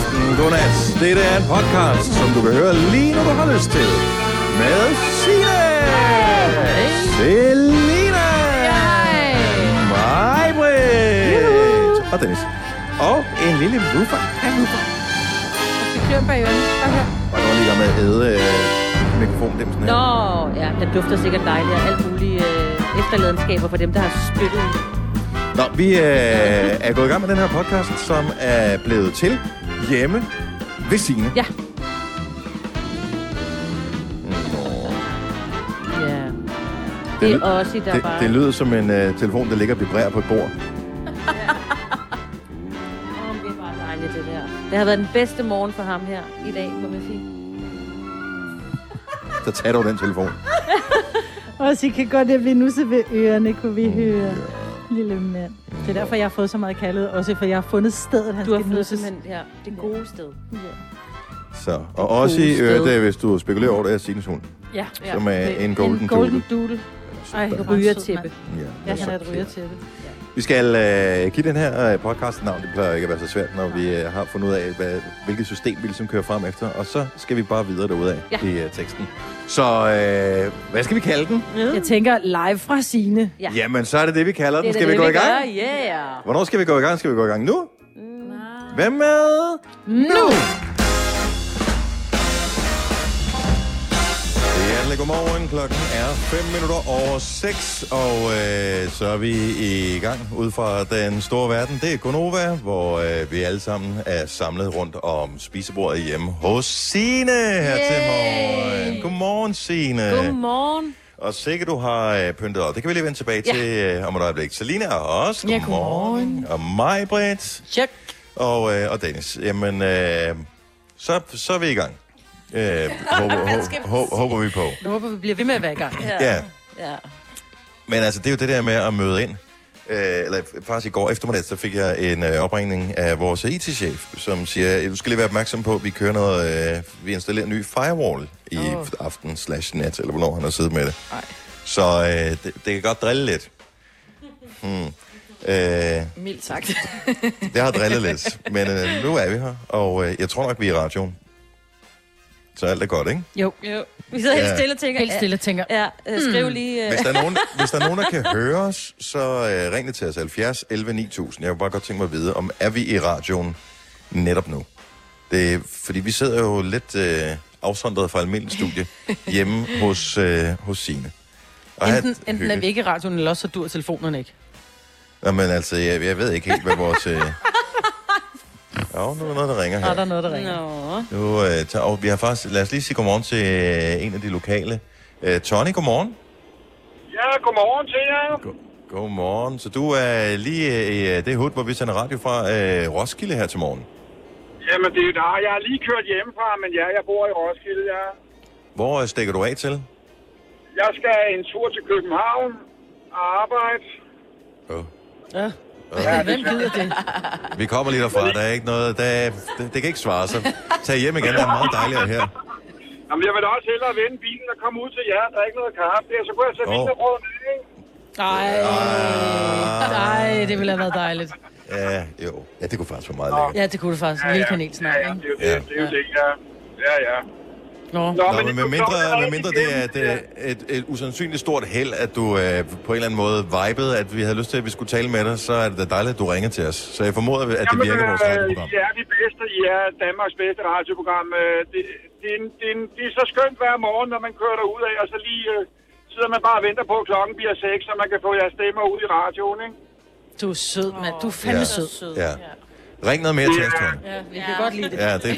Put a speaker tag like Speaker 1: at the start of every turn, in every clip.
Speaker 1: aften, godnat. Dette er en podcast, som du kan høre lige når du har lyst til. Med Signe, Selina, mig, og Dennis. Og en lille woofer. En woofer.
Speaker 2: Det klør bag hør.
Speaker 1: Og nu er lige med at æde øh, mikrofondimsen her.
Speaker 2: Nå, ja, den dufter sikkert dejligt og alt mulige øh, efterladenskaber for dem, der har spyttet.
Speaker 1: Nå, vi øh, er gået i gang med den her podcast, som er blevet til hjemme ved Signe.
Speaker 2: Ja. Ja. Det er også der
Speaker 1: det,
Speaker 2: bare...
Speaker 1: det lyder som en øh, telefon, der ligger og vibrerer på et bord.
Speaker 2: Åh, det er bare dejligt, det der. Det har været den bedste morgen for ham her i dag, må man sige.
Speaker 1: Så tager du den telefon.
Speaker 3: Og så kan godt at vi nu så ved ørerne, kunne vi høre. Lille mand. Det er derfor, jeg har fået så meget kaldet. Også for jeg har fundet stedet, han
Speaker 2: Du har
Speaker 3: skal
Speaker 2: fundet
Speaker 3: nusses.
Speaker 2: simpelthen ja, det gode sted.
Speaker 3: Ja.
Speaker 1: Så. Og også i øvrigt, øh, hvis du spekulerer over det, er Signes hund.
Speaker 3: Ja.
Speaker 2: Ja.
Speaker 1: Som er en golden,
Speaker 3: en golden
Speaker 1: doodle.
Speaker 3: doodle. Ej, er
Speaker 2: Rygertæppe.
Speaker 1: Ja,
Speaker 3: Ja, han er et rygertæppe.
Speaker 1: Vi skal øh, give den her øh, podcast navn. Det plejer ikke at være så svært, når vi øh, har fundet ud af, hvad, hvilket system vi ligesom kører frem efter. Og så skal vi bare videre derudad
Speaker 2: Ja.
Speaker 1: i øh, teksten. Så øh, hvad skal vi kalde den?
Speaker 3: Jeg tænker live fra Signe.
Speaker 2: Ja.
Speaker 1: Jamen, så er det det, vi kalder den.
Speaker 2: Det
Speaker 1: Skal vi
Speaker 2: det,
Speaker 1: gå i
Speaker 2: vi
Speaker 1: gang?
Speaker 2: gør. Yeah.
Speaker 1: Hvornår skal vi gå i gang? Skal vi gå i gang nu? Hvem med?
Speaker 3: Nu!
Speaker 1: Hjertelig godmorgen. Klokken er 5 minutter over 6, og øh, så er vi i gang ud fra den store verden. Det er Gonova, hvor øh, vi alle sammen er samlet rundt om spisebordet hjemme hos Signe her
Speaker 2: Yay!
Speaker 1: til morgen. Godmorgen, Signe.
Speaker 2: Godmorgen.
Speaker 1: Og sikkert du har øh, pyntet op. Det kan vi lige vende tilbage
Speaker 2: Ja.
Speaker 1: til øh, om et øjeblik. Selina er også.
Speaker 3: Ja, godmorgen.
Speaker 1: Og mig, Britt.
Speaker 2: Check.
Speaker 1: Og, øh, og Dennis. Jamen, øh, så, så er vi i gang. Øh, håber, håber, håber, vi på.
Speaker 3: Jeg håber, vi bliver ved med at være i gang.
Speaker 1: Ja.
Speaker 2: Ja.
Speaker 1: Men altså, det er jo det der med at møde ind. Øh, eller faktisk i går eftermiddag, så fik jeg en øh, opringning af vores IT-chef, som siger, du skal lige være opmærksom på, at vi kører noget, øh, vi installerer en ny firewall i oh. aften slash nat, eller hvornår han har siddet med det.
Speaker 3: Ej.
Speaker 1: Så øh, det, det kan godt drille lidt. Hmm. Øh,
Speaker 3: Mildt sagt.
Speaker 1: det har drillet lidt, men øh, nu er vi her, og øh, jeg tror nok, vi er i radioen. Så alt er godt, ikke?
Speaker 3: Jo.
Speaker 2: Jo. Vi sidder helt
Speaker 1: Ja.
Speaker 2: stille og tænker.
Speaker 3: Helt stille tænker.
Speaker 2: Ja, øh, skriv lige... Øh,
Speaker 1: Hvis der, er nogen, hvis der er nogen, der kan høre os, så øh, ring det til os 70 11 9000. Jeg vil bare godt tænke mig at vide, om er vi i radioen netop nu? Det, er- fordi vi sidder jo lidt øh, afsondret fra almindelig studie hjemme hos, øh, hos Signe. Og
Speaker 3: Enten, enten er vi ikke i radioen, eller også så dur telefonerne ikke.
Speaker 1: Nå, men altså, jeg, jeg ved ikke helt, hvad vores... Øh... Jo, nu er der noget, der ringer
Speaker 3: der
Speaker 1: her.
Speaker 3: er noget, der ringer.
Speaker 2: Nå.
Speaker 1: Nu, øh, tager, og vi har faktisk... Lad os lige sige godmorgen til øh, en af de lokale. Øh, Tony, godmorgen.
Speaker 4: Ja, godmorgen til jer.
Speaker 1: Godmorgen. Så du er lige øh, i øh, det hud, hvor vi sender radio fra øh, Roskilde her til morgen.
Speaker 4: Jamen, det er der. Jeg har lige kørt hjemmefra, men ja, jeg bor i Roskilde, ja.
Speaker 1: Hvor øh, stikker du af til?
Speaker 4: Jeg skal en tur til København og arbejde.
Speaker 1: Oh.
Speaker 3: Ja.
Speaker 4: Ja,
Speaker 3: Hvem gider det?
Speaker 1: Vi kommer lige derfra. Der er ikke noget... Der er, det, det kan ikke svare sig. Tag hjem igen. Det er meget dejligere her.
Speaker 4: Jamen, jeg vil da også hellere vende bilen og komme ud til jer. Der er ikke noget kaffe der, så kunne jeg tage
Speaker 1: Åh.
Speaker 4: oh. ikke?
Speaker 3: Ej, ej, det ville have været dejligt.
Speaker 1: Ja, jo. Ja, det kunne faktisk være meget lækkert.
Speaker 3: Ja, det kunne det faktisk. En lille kanelsnegl,
Speaker 4: ja, ja,
Speaker 3: ikke?
Speaker 4: det er jo det,
Speaker 1: Ja.
Speaker 4: det, er jo det, ja. Ja, ja.
Speaker 3: Nå.
Speaker 4: Nå,
Speaker 1: Nå,
Speaker 4: men
Speaker 1: men
Speaker 4: det
Speaker 1: med
Speaker 4: kunne
Speaker 1: mindre,
Speaker 4: godt være
Speaker 1: med mindre det er et, øh, et, et usandsynligt stort held, at du øh, på en eller anden måde vibede, at vi havde lyst til, at vi skulle tale med dig, så er det da dejligt, at du ringer til os. Så jeg formoder, at det virker vores radioprogram.
Speaker 4: Ja, de bedste. I er Danmarks bedste radioprogram. Øh, Det, det, er en- det, er en- det er så skønt hver morgen, når man kører derud af, og så lige øh, sidder man bare og venter på, at klokken bliver 6, så man kan få jeres stemmer ud i radioen, ikke?
Speaker 3: Du er sød, mand. Du er fandme
Speaker 1: Ja.
Speaker 3: sød.
Speaker 2: Sød.
Speaker 1: Ja. Ring noget mere til os, Tony.
Speaker 3: Ja, vi kan godt lide det.
Speaker 1: Ja, det,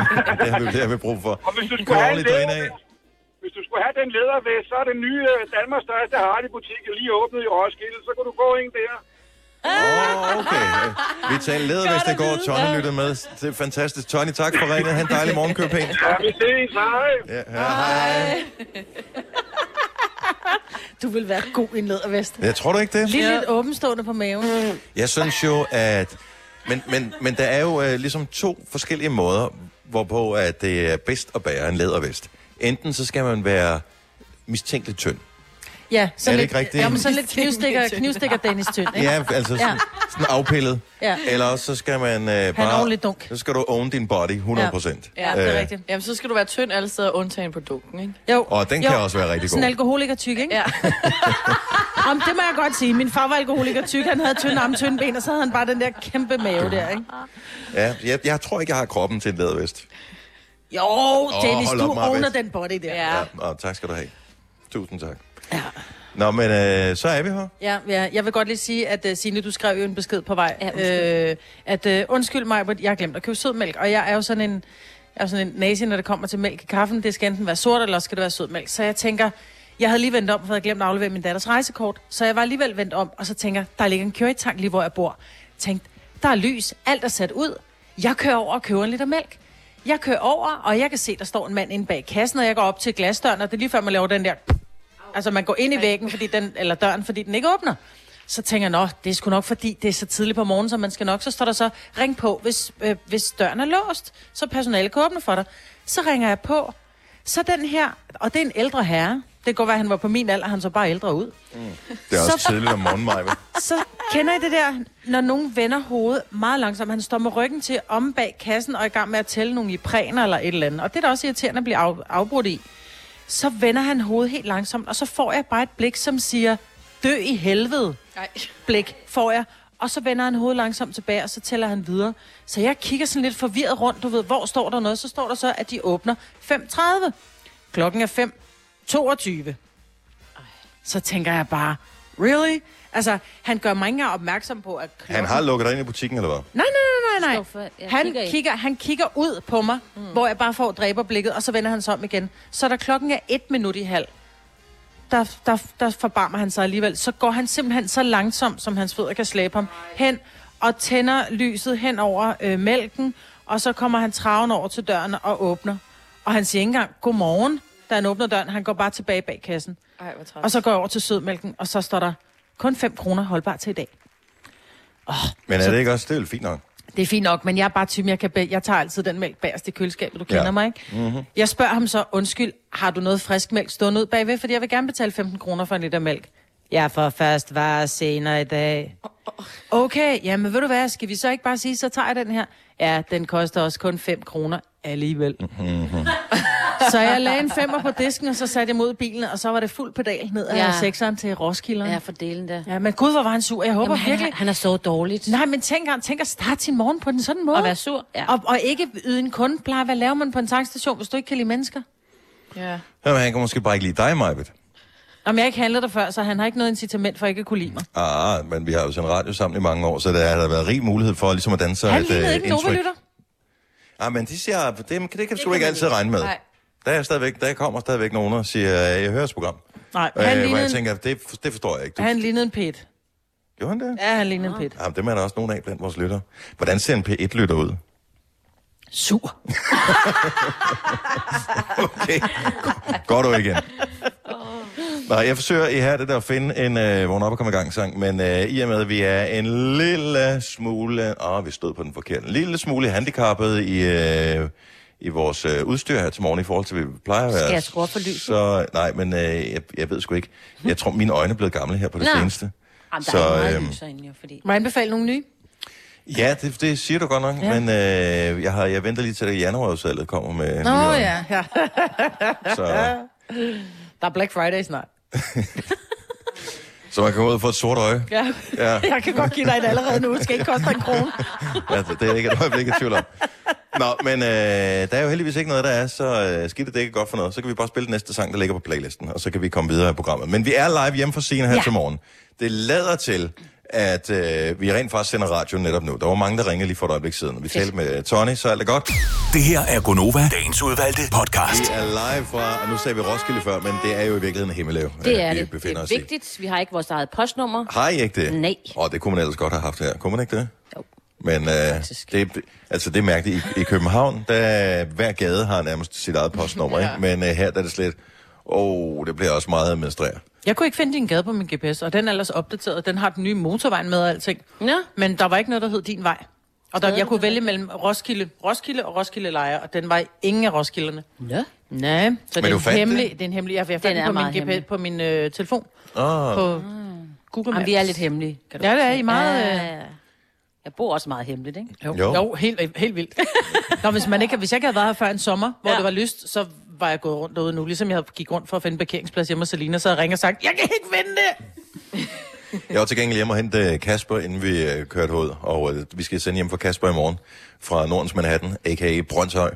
Speaker 1: det har vi, det har vi brug for.
Speaker 4: Og hvis du skulle have en
Speaker 1: drine af.
Speaker 4: leder, hvis du skulle have den ledervest, så er den nye øh, Danmarks største Hardy-butik jo lige åbnet i Roskilde, så kunne du gå ind der.
Speaker 1: Åh, oh, okay. Vi talte leder, hvis det går. Tony lytter med. Det er fantastisk. Tony, tak for ringet. Ha' en dejlig morgen, pænt.
Speaker 4: Ja, vi ses, hej.
Speaker 1: Ja, ja, hej.
Speaker 3: Du vil være god i en lædervest.
Speaker 1: Jeg tror du ikke det?
Speaker 3: Lige lidt åbenstående på maven.
Speaker 1: Jeg synes jo, at... Men, men, men der er jo øh, ligesom to forskellige måder, hvorpå at det er bedst at bære en lædervest. Enten så skal man være mistænkeligt tynd.
Speaker 3: Ja, sådan
Speaker 1: det
Speaker 3: lidt,
Speaker 1: ikke rigtigt?
Speaker 3: Ja, men sådan lidt knivstikker, knivstikker Dennis Tynd, ikke?
Speaker 1: Ja, altså sådan, sådan afpillet.
Speaker 3: Ja.
Speaker 1: Eller også så skal man øh, bare...
Speaker 3: dunk.
Speaker 1: Så skal du own din body 100 procent.
Speaker 3: Ja, det er rigtigt.
Speaker 5: Jamen, så skal du være tynd alle steder, undtagen på dunken, ikke?
Speaker 3: Jo.
Speaker 1: Og den kan
Speaker 3: Jo.
Speaker 1: også være rigtig
Speaker 3: Sådan en
Speaker 1: god.
Speaker 3: alkoholiker tyk, ikke?
Speaker 5: Ja.
Speaker 3: Om det må jeg godt sige. Min far var alkoholiker tyk. Han havde tynde arme, tynde ben, og så havde han bare den der kæmpe mave der, ikke?
Speaker 1: Ja, jeg, jeg tror ikke, jeg har kroppen til en lædervest.
Speaker 3: Jo, Dennis,
Speaker 1: hold
Speaker 3: du
Speaker 1: op,
Speaker 3: owner den body der.
Speaker 5: Ja.
Speaker 1: Ja, og tak skal du have. Tusind tak. Ja. Nå, men øh, så er vi her.
Speaker 3: Ja, ja, jeg vil godt lige sige, at uh, Signe, du skrev jo en besked på vej.
Speaker 2: Ja, undskyld.
Speaker 3: øh, at uh, undskyld mig, jeg har glemt at købe sødmælk. Og jeg er jo sådan en, jeg er sådan en nazi, når det kommer til mælk i kaffen. Det skal enten være sort, eller også skal det være sødmælk. Så jeg tænker, jeg havde lige vendt om, for jeg havde glemt at aflevere min datters rejsekort. Så jeg var alligevel vendt om, og så tænker der ligger en currytank lige, hvor jeg bor. Tænkte, der er lys, alt er sat ud. Jeg kører over og køber en liter mælk. Jeg kører over, og jeg kan se, der står en mand inde bag kassen, og jeg går op til glasdøren, og det er lige før, man laver den der... Altså, man går ind i væggen, fordi den, eller døren, fordi den ikke åbner. Så tænker jeg, nå, det er sgu nok, fordi det er så tidligt på morgenen, så man skal nok. Så står der så, ring på, hvis, øh, hvis døren er låst, så personalet kan åbne for dig. Så ringer jeg på. Så den her, og det er en ældre herre. Det kan godt være, at han var på min alder, han så bare ældre ud.
Speaker 1: Det er også
Speaker 3: Så-
Speaker 1: tidligt om morgenen, Maja.
Speaker 3: Så kender I det der, når nogen vender hovedet meget langsomt. Han står med ryggen til om bag kassen og er i gang med at tælle nogle ipræner eller et eller andet. Og det er da også irriterende at blive af, afbrudt i. Så vender han hovedet helt langsomt, og så får jeg bare et blik, som siger, dø i helvede.
Speaker 5: Nej.
Speaker 3: Blik får jeg. Og så vender han hovedet langsomt tilbage, og så tæller han videre. Så jeg kigger sådan lidt forvirret rundt, du ved, hvor står der noget? Så står der så, at de åbner 5.30. Klokken er 5.22. Så tænker jeg bare, really? Altså, han gør mig ikke engang opmærksom på, at klokken...
Speaker 1: Han har lukket dig ind i butikken, eller hvad?
Speaker 3: Nej, nej, nej, nej, nej. Han
Speaker 2: kigger
Speaker 3: han kigger ud på mig, mm. hvor jeg bare får dræberblikket, og så vender han sig om igen. Så da klokken er et minut i halv, der, der, der forbarmer han sig alligevel. Så går han simpelthen så langsomt, som hans fødder kan slæbe ham, hen og tænder lyset hen over øh, mælken, og så kommer han traven over til døren og åbner. Og han siger ikke engang, godmorgen, da han åbner døren. Han går bare tilbage bag kassen.
Speaker 5: Ej, hvor træt.
Speaker 3: Og så går jeg over til sødmælken, og så står der kun 5 kroner holdbar til i dag.
Speaker 1: Men er det ikke også? Det er fint nok.
Speaker 3: Det er fint nok, men jeg er bare typen, jeg, kan be- jeg tager altid den mælk bagerst i køleskabet, du kender
Speaker 1: Ja.
Speaker 3: mig, ikke? Mm-hmm. Jeg spørger ham så, undskyld, har du noget frisk mælk stående ud bagved? Fordi jeg vil gerne betale 15 kroner for en liter mælk. Jeg får først varer senere i dag. Okay, jamen ved du hvad, skal vi så ikke bare sige, så tager jeg den her? Ja, den koster også kun 5 kroner alligevel.
Speaker 1: Mhm.
Speaker 3: Så jeg lagde en femmer på disken, og så satte jeg mod bilen, og så var det fuld pedal ned af
Speaker 2: Ja.
Speaker 3: sekseren til Roskilde.
Speaker 2: Ja, for delen der.
Speaker 3: ja, men gud, hvor var han sur. Jeg håber
Speaker 2: Jamen, han,
Speaker 3: virkelig...
Speaker 2: han er så dårligt.
Speaker 3: Nej, men tænk, han tænk at starte sin morgen på den sådan måde.
Speaker 2: Og være sur. Ja.
Speaker 3: Og, og ikke yde en kundepleje. Hvad laver man på en tankstation, hvis du ikke kan lide mennesker?
Speaker 5: Ja.
Speaker 1: Jamen, han kan måske bare ikke lide dig, Majbet.
Speaker 3: Om jeg ikke handlede der før, så han har ikke noget incitament for ikke at kunne lide mig.
Speaker 1: Ah, men vi har jo sendt radio sammen i mange år, så der har der været rig mulighed for ligesom at danne sig
Speaker 3: Han
Speaker 1: et
Speaker 3: lignede
Speaker 1: øh,
Speaker 3: ikke en.
Speaker 1: Ah, men de siger, det, det, det kan du
Speaker 2: kan
Speaker 1: ikke altid regne med.
Speaker 5: Nej.
Speaker 1: Der, er stadigvæk, der kommer stadigvæk nogen og siger, jeg hører program.
Speaker 3: Nej,
Speaker 1: Øh,
Speaker 3: han, lignede
Speaker 1: jeg tænker, det, det forstår jeg ikke. Du,
Speaker 3: han lignede en pet.
Speaker 1: Gjorde han det?
Speaker 3: Ja, han lignede en pet.
Speaker 1: Jamen, dem er der også nogen af blandt vores lytter. Hvordan ser en P1-lytter ud?
Speaker 3: Sur.
Speaker 1: Okay, går du igen. Nej, jeg forsøger i her det der at finde en øh, vågn op og komme i gang sang, men øh, i og med, at vi er en lille smule, åh, vi stod på den forkerte, en lille smule handicappet i, øh, i vores øh, udstyr her til morgen i forhold til, hvad vi plejer at være.
Speaker 2: Skal jeg skrue for lyset?
Speaker 1: Så, nej, men øh, jeg, jeg ved sgu ikke. Jeg tror, mine øjne er blevet gamle her på det
Speaker 2: Nå.
Speaker 1: seneste.
Speaker 2: Jamen, der
Speaker 1: Så,
Speaker 2: er meget
Speaker 1: øhm,
Speaker 2: lys jo, fordi...
Speaker 3: Må jeg anbefale nogle nye?
Speaker 1: Ja, det, det siger du godt nok, ja. Men øh, jeg, har, jeg venter lige til, at januarudsalget kommer med
Speaker 3: Nå ja, ja.
Speaker 1: Så,
Speaker 3: Der er Black Friday snart.
Speaker 1: så man kan gå ud og få et sort øje.
Speaker 3: Ja.
Speaker 1: Ja.
Speaker 3: Jeg kan godt give dig et allerede nu. Det skal ikke koste en krone.
Speaker 1: Ja, det er ikke et øjeblik i tvivl om. Nå, men øh, der er jo heldigvis ikke noget, der er så øh, skidt, det ikke godt for noget. Så kan vi bare spille den næste sang, der ligger på playlisten, og så kan vi komme videre i programmet. Men vi er live hjemme fra scenen her. Ja. til morgen. Det lader til, at øh, vi rent faktisk sender radio netop nu. Der var mange, der ringede lige for et øjeblik siden. Vi talte med Tony, så alt er godt.
Speaker 6: Det her er Gonova, dagens udvalgte podcast.
Speaker 1: Vi er live fra, og nu sagde vi Roskilde før, men det er jo i virkeligheden Himmeløv,
Speaker 2: Det er
Speaker 1: vi
Speaker 2: det. Det
Speaker 1: befinder
Speaker 2: er
Speaker 1: os i.
Speaker 2: vigtigt. Vi har ikke vores eget postnummer.
Speaker 1: Har I ikke det?
Speaker 2: Nej.
Speaker 1: Og det kunne man ellers godt have haft her. Kunne man ikke det?
Speaker 2: Jo.
Speaker 1: Men øh, det, altså, det er mærkeligt. I, I København, der hver gade har nærmest sit eget postnummer, ja. ikke? Men øh, her der er det slet... Åh, oh, det bliver også meget administreret.
Speaker 3: Jeg kunne ikke finde din gade på min GPS, og den er ellers opdateret. Den har den nye motorvej med og alting.
Speaker 2: Ja.
Speaker 3: Men der var ikke noget, der hed din vej. Og der, jeg kunne vælge mellem Roskilde, Roskilde og Roskilde Lejre, og den var ingen af Roskilderne.
Speaker 2: Ja.
Speaker 3: Nej, så
Speaker 1: Men
Speaker 3: det er,
Speaker 1: fandt
Speaker 3: hemmelig, det? det er en hemmelig. Jeg, jeg fandt
Speaker 2: Den
Speaker 3: den på min, GPS, på min øh, telefon.
Speaker 1: Ah,
Speaker 3: På Google Maps.
Speaker 2: Jamen, vi er lidt hemmelige. Kan du
Speaker 3: Ja, det er. I meget,
Speaker 2: Ja,
Speaker 3: øh,
Speaker 2: ja, ja. Jeg bor også meget hemmeligt, ikke?
Speaker 3: Jo,
Speaker 1: Jo.
Speaker 3: jo. helt, helt vildt. Nå, hvis, man ikke, hvis jeg ikke havde været her før en sommer, hvor
Speaker 2: ja.
Speaker 3: det var lyst, så var jeg gået rundt derude nu. Ligesom jeg havde gik rundt for at finde en parkeringsplads hjemme hos Selina, så jeg ringet og sagt, jeg kan ikke finde det!
Speaker 1: Jeg var til gengæld hjemme og hente øh, Kasper, inden vi øh, kørte ud, og øh, vi skal sende hjem for Kasper i morgen fra Nordens Manhattan, a.k.a. Brøndshøj.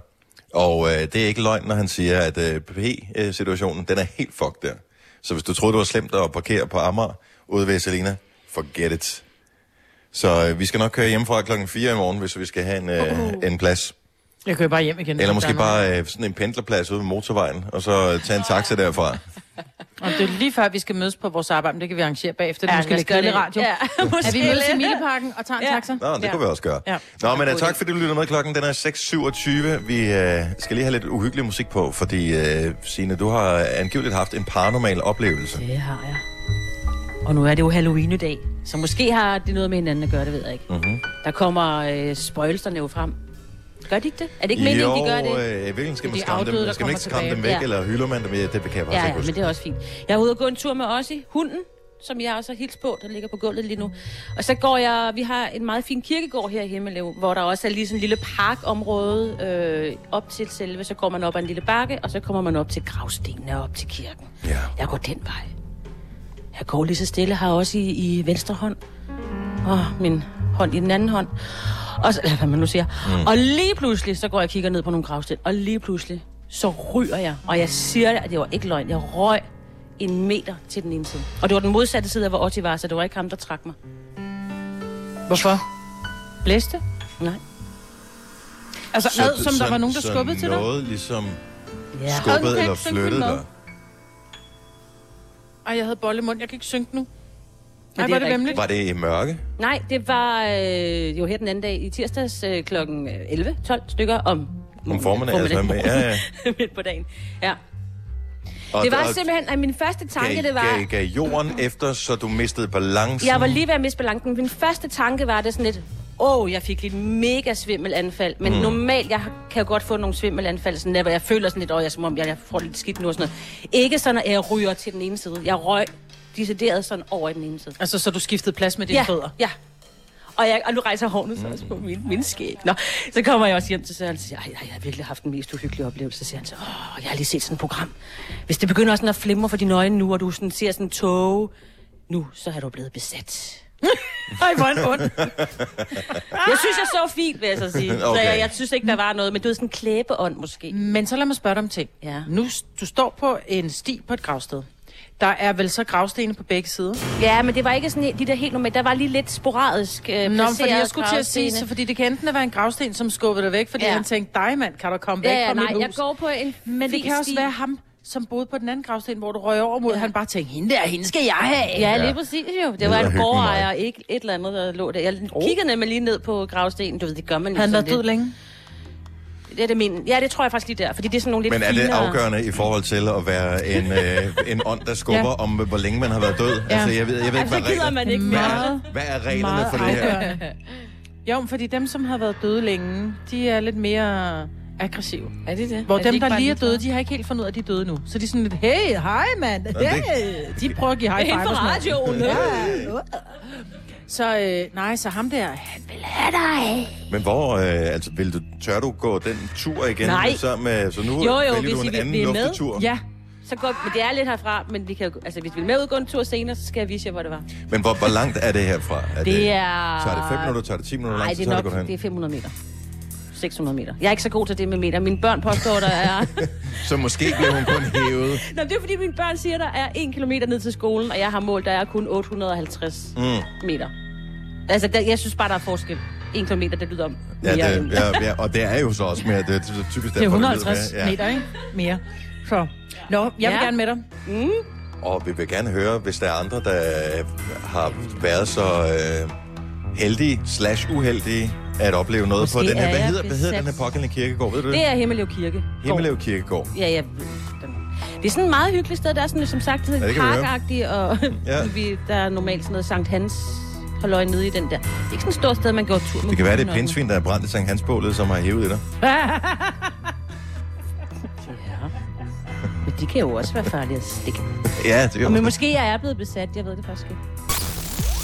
Speaker 1: Og øh, det er ikke løgn, når han siger, at øh, PP-situationen, den er helt fucked der. Så hvis du troede, det var slemt at parkere på Amager ude ved Selina, forget it. Så øh, vi skal nok køre hjemmefra klokken 4 i morgen, hvis vi skal have en, øh, en plads.
Speaker 3: Jeg kører bare hjem igen.
Speaker 1: Eller måske bare øh, sådan en pendlerplads ude ved motorvejen, og så øh, tage en taxa derfra.
Speaker 3: Og det er lige før, vi skal mødes på vores arbejde, men det kan vi arrangere bagefter. Det
Speaker 2: Ja,
Speaker 3: er måske lidt kedelig radio.
Speaker 2: Ja, måske
Speaker 3: Er vi mødes i. Mileparken og tager en
Speaker 2: Ja.
Speaker 3: taxa?
Speaker 1: Nå, det
Speaker 3: Ja.
Speaker 1: kunne vi også gøre.
Speaker 3: Ja.
Speaker 1: Nå, men uh, tak fordi du lytter med. Klokken den er 6.27. Vi uh, skal lige have lidt uhyggelig musik på, fordi uh, Signe, du har angiveligt haft en paranormal oplevelse.
Speaker 2: Det har jeg. Og nu er det jo Halloween i dag, så måske har det noget med hinanden at gøre, det ved jeg ikke.
Speaker 1: Mm-hmm.
Speaker 2: Der kommer øh, spøgelserne jo frem. Gør de ikke det? Er det ikke meningen,
Speaker 1: jo,
Speaker 2: de gør det?
Speaker 1: øh, i virkeligheden skal man skræmme dem. Skal man ikke skræmme dem væk.
Speaker 2: Ja.
Speaker 1: eller hylder man dem? Ja, det kan jeg
Speaker 2: Ja, ja, men det er også fint. Jeg er ude og gå en tur med Ossi, hunden, som jeg også har hils på, der ligger på gulvet lige nu. Og så går jeg, vi har en meget fin kirkegård her i Himmelev, hvor der også er lige sådan en lille parkområde øh, op til selve. Så går man op ad en lille bakke, og så kommer man op til gravstenene og op til kirken.
Speaker 1: Ja.
Speaker 2: Jeg går den vej. Jeg går lige så stille, har også i, i venstre hånd, og min hånd i den anden hånd. Og så, eller hvad man nu siger. Mm. Og lige pludselig, så går jeg og kigger ned på nogle gravsten, og lige pludselig, så ryger jeg. Og jeg siger, at det var ikke løgn. Jeg røg en meter til den ene side. Og det var den modsatte side af, hvor Otti var, så det var ikke ham, der trak mig.
Speaker 3: Hvorfor? Blæste?
Speaker 2: Nej.
Speaker 3: Altså,
Speaker 1: Så-
Speaker 3: ad, som der
Speaker 1: så-
Speaker 3: var nogen, der skubbede til dig?
Speaker 1: noget ligesom
Speaker 2: Ja.
Speaker 3: nu
Speaker 1: eller
Speaker 3: mad.
Speaker 1: dig.
Speaker 3: Ej, jeg havde bollemund. Jeg kan ikke synke nu. Nej,
Speaker 2: det
Speaker 3: var det vemmeligt?
Speaker 1: Var det i mørke?
Speaker 2: Nej, det var øh, jo her den anden dag i tirsdags øh, klokken 11, 12 stykker om...
Speaker 1: Om formiddagen? Altså, med, ja, ja.
Speaker 2: midt på dagen. Ja.
Speaker 1: Og,
Speaker 2: Det var
Speaker 1: og
Speaker 2: simpelthen, at min første tanke,
Speaker 1: gav,
Speaker 2: det var...
Speaker 1: gav, gav jorden efter, så du mistede balancen?
Speaker 2: Jeg var lige ved at miste balancen. Min første tanke var det sådan lidt, åh, oh, jeg fik lidt mega svimmelanfald. Men mm. normalt, jeg kan jo godt få nogle svimmelanfald, sådan der, hvor jeg føler sådan lidt, åh, oh, jeg, som om jeg, jeg får lidt skidt nu og sådan noget. Ikke sådan, at jeg ryger til den ene side. Jeg røg decideret sådan over i den ene side.
Speaker 3: Altså, så du skiftede plads med dine
Speaker 2: ja,
Speaker 3: fødder?
Speaker 2: ja. Og, jeg, og nu rejser hårene så også på min, min skæg. Nå, så kommer jeg også hjem til Søren og siger, "Ej, ej, jeg har virkelig haft den mest uhyggelige oplevelse. Så siger han så, åh, jeg har lige set sådan et program. Hvis det begynder sådan at flimre for dine øjne nu, og du sådan ser sådan en tog, nu, så er du blevet besat.
Speaker 3: Ej, hvor en ond.
Speaker 2: Jeg synes, jeg så fint, vil jeg så sige. Okay. Så
Speaker 1: Okay.
Speaker 2: jeg, jeg synes ikke, der var noget, men du ved, sådan en klæbeånd måske.
Speaker 3: Men så lad mig spørge dig om ting.
Speaker 2: Ja.
Speaker 3: Nu, du står på en sti på et gravsted. Der er vel så gravstene på begge sider?
Speaker 2: Ja, men det var ikke sådan de der helt normalt. Der var lige lidt sporadisk øh,
Speaker 3: Nå, fordi jeg skulle til at sige, så fordi det kan enten være en gravsten, som skubbede dig væk, fordi
Speaker 2: Ja.
Speaker 3: ja. han tænkte, dig mand, kan du komme væk
Speaker 2: Ja, ja,
Speaker 3: fra
Speaker 2: nej,
Speaker 3: mit hus?
Speaker 2: jeg går på en
Speaker 3: Men det kan også være ham, som boede på den anden gravsten, hvor du røg over mod,
Speaker 2: Ja.
Speaker 3: ja. han bare tænkte, hende der, hende skal jeg have.
Speaker 2: Ja,
Speaker 1: Ja.
Speaker 2: lige præcis jo. Det var en gårdejer, ikke et eller andet, der lå der. Jeg kiggede nemlig lige ned på gravstenen. Du ved, det gør man jo
Speaker 3: Han været død
Speaker 2: lidt.
Speaker 3: længe.
Speaker 2: Det er det min. Ja, det tror jeg faktisk lige der, fordi det er sådan nogle lidt
Speaker 1: Men er det
Speaker 2: finere...
Speaker 1: afgørende i forhold til at være en, øh, en ånd, der skubber ja. Om, hvor længe man har været død? Ja. Altså, jeg ved, jeg ved ikke,
Speaker 2: Altså,
Speaker 1: hvad,
Speaker 2: gider
Speaker 1: regler,
Speaker 2: man ikke
Speaker 1: hvad,
Speaker 2: mere.
Speaker 1: er, hvad er reglerne
Speaker 3: Meget
Speaker 1: for det her?
Speaker 3: Jo, fordi dem, som har været døde længe, de er lidt mere aggressive.
Speaker 5: Er det det?
Speaker 3: Hvor
Speaker 5: er
Speaker 3: dem,
Speaker 5: de
Speaker 3: der lige er døde, de har ikke helt fundet ud af, at de er døde nu. Så de er sådan lidt, hey, hej mand,
Speaker 1: det-
Speaker 3: hey. De prøver at give high
Speaker 2: Det er
Speaker 3: five sådan noget.
Speaker 2: radioen.
Speaker 3: Ja. Så øh, nej, så ham der, han vil have dig.
Speaker 1: Men hvor, øh, altså, vil du, tør du gå den tur igen?
Speaker 2: Nej.
Speaker 1: Så, med, så nu
Speaker 2: Jo, jo, hvis
Speaker 1: du en
Speaker 2: I vil-
Speaker 1: anden
Speaker 2: vil I med?
Speaker 3: Ja,
Speaker 2: Så går, men det er lidt herfra, men vi kan altså, hvis vi vil med ud gå en tur senere, så skal jeg vise jer, hvor det var.
Speaker 1: Men hvor, hvor langt er det herfra? Er
Speaker 2: Det er...
Speaker 1: Tager det 5 minutter, tager det 10 minutter?
Speaker 2: Nej, det er nok
Speaker 1: det,
Speaker 2: det er 500 meter. 600 meter. Jeg er ikke så god til det med meter. Mine børn påstår, der er...
Speaker 1: Så måske bliver hun kun hævet.
Speaker 2: Nå, det er fordi, mine børn siger, der er 1 kilometer ned til skolen, og jeg har målt, der er kun 850
Speaker 1: Mm.
Speaker 2: meter. Altså, der, jeg synes bare, der er forskel. 1 kilometer, det lyder om
Speaker 1: Ja,
Speaker 2: mere
Speaker 1: det, ja, ja, og det er jo så også mere, det er typisk
Speaker 3: det er
Speaker 1: derfor, lyder
Speaker 3: 150
Speaker 1: mere.
Speaker 3: meter, ikke? Mere. Så, nå, jeg vil
Speaker 2: Ja.
Speaker 3: gerne med dig.
Speaker 1: Og vi vil gerne høre, hvis der er andre, der har været så øh, heldige slash uheldige at opleve noget
Speaker 2: Måske
Speaker 1: på den her.
Speaker 2: er
Speaker 1: Hvad hedder, hvad hedder den her pågældende kirkegård? Ved du det?
Speaker 2: Det er Himmelev Kirke.
Speaker 1: Himmelev Kirkegård.
Speaker 2: Ja, ja. Det er sådan et meget hyggeligt sted. Der er sådan, som sagt,
Speaker 1: Ja, det kan
Speaker 2: parkagtigt, og
Speaker 1: Ja.
Speaker 2: vi, der er normalt sådan noget Sankt Hans holde øje nede i den der. Det er ikke sådan et stort sted, man går tur med
Speaker 1: Det kan være, det er pindsvin, der er brændt i Sankt Hansbålet, som har hævet i dig.
Speaker 2: Ja. Men de kan jo også være farlige at stikke.
Speaker 1: Ja, det
Speaker 2: Og men
Speaker 1: kan
Speaker 2: måske jeg er blevet besat, jeg ved det faktisk ikke.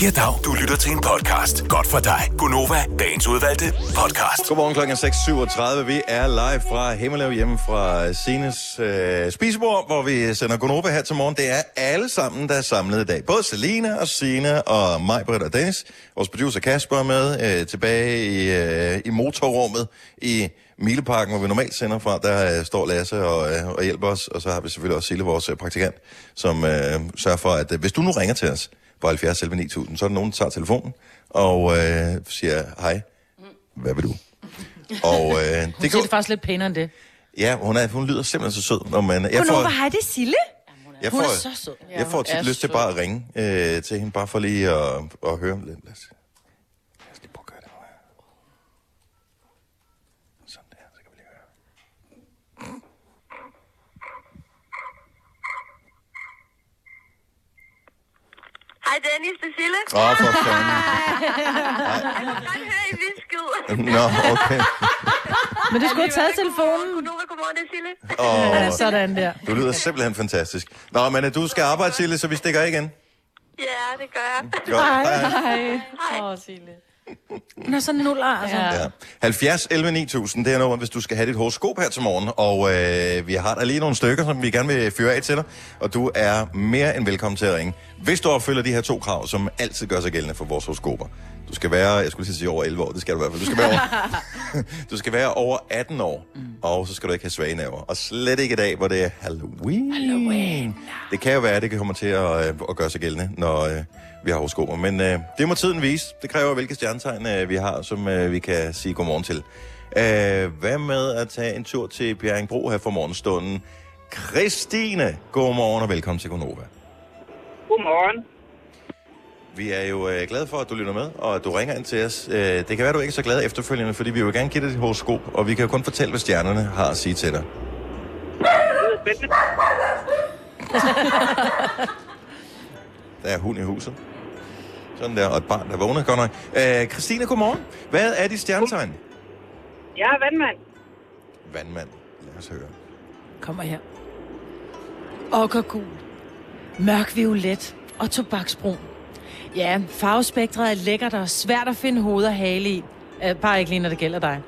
Speaker 6: Ja, dag. Du lytter til en podcast. Godt for dig. Gunova, dagens udvalgte podcast.
Speaker 1: Godmorgen klokken 6.37. Vi er live fra Himmelev hjemme fra Sines øh, spisebord, hvor vi sender Gunova her til morgen. Det er alle sammen, der er samlet i dag. Både Selina og Sina og mig, Britt og Dennis. Vores producer Kasper er med øh, tilbage i, øh, i motorrummet i Mileparken, hvor vi normalt sender fra. Der øh, står Lasse og, øh, og hjælper os. Og så har vi selvfølgelig også Sille, vores øh, praktikant, som øh, sørger for, at øh, hvis du nu ringer til os på 70 11 9000, så er der nogen, der tager telefonen og øh, siger hej. Hvad vil du? Og øh, det
Speaker 3: Hun
Speaker 1: kan
Speaker 3: siger det faktisk lidt pænere end det.
Speaker 1: Ja, hun, er, hun lyder simpelthen så sød. Når man, jeg
Speaker 3: Godnova,
Speaker 1: får,
Speaker 3: hej, det er Sille.
Speaker 1: jeg
Speaker 3: Hun er
Speaker 1: får,
Speaker 3: så sød.
Speaker 1: jeg får tit lyst til bare at ringe øh, til hende, bare for lige at, at høre lidt. Lad os, lad os lige prøve at gøre det nu her. Sådan der, så kan vi lige høre.
Speaker 7: Hej Dennis, det er Sille.
Speaker 1: Åh, oh, for fanden.
Speaker 7: Jeg kan godt høre i.
Speaker 1: Nå, okay.
Speaker 3: Men du skulle have taget telefonen.
Speaker 7: Godnova, godmorgen, det er Sille.
Speaker 1: Oh,
Speaker 3: Sådan der.
Speaker 1: du lyder simpelthen fantastisk. Nå, men øh, du skal arbejde, Sille, så vi stikker af igen.
Speaker 7: Ja, det gør jeg.
Speaker 1: Godt. Hej.
Speaker 5: Hej. Åh, Signe.
Speaker 3: Hun er sådan nuller, altså.
Speaker 5: Ja.
Speaker 1: Ja. 70 11 9000, det er nummer, hvis du skal have dit horoskop her til morgen. Og øh, vi har der lige nogle stykker, som vi gerne vil fyre af til dig. Og du er mere end velkommen til at ringe. Hvis du opfylder de her to krav, som altid gør sig gældende for vores horoskoper. Du skal være, jeg skulle lige sige over 11 år, det skal du i hvert fald. Du skal være over, du skal være over 18 år, mm. og så skal du ikke have svage nerver. Og slet ikke i dag, hvor det er Halloween. Halloween. Det kan jo være, at det kan komme til at, øh, at gøre sig gældende, når øh, vi har horoskoper. Men øh, det må tiden vise. Det kræver, hvilke stjernetegn øh, vi har, som øh, vi kan sige godmorgen til. Øh, hvad med at tage en tur til Bjerringbro her for morgenstunden? Christine, godmorgen og velkommen til Gonova.
Speaker 4: Godmorgen.
Speaker 1: Vi er jo øh, glade for, at du lytter med, og at du ringer ind til os. Øh, det kan være, du ikke er så glad efterfølgende, fordi vi vil gerne give dig dit horoskop, og vi kan jo kun fortælle, hvad stjernerne har at sige til dig. Der er hund i huset. Sådan der, og et barn, der vågner godt nok. Øh, Christine, godmorgen. Hvad er dit stjernetegn?
Speaker 7: Jeg er vandmand.
Speaker 1: Vandmand. Lad os høre.
Speaker 3: Kommer her. Okkergul. Mørk violet og tobaksbrun. Ja, farvespektret er lækkert og svært at finde hoved og hale i. Øh, bare ikke lige, når det gælder dig.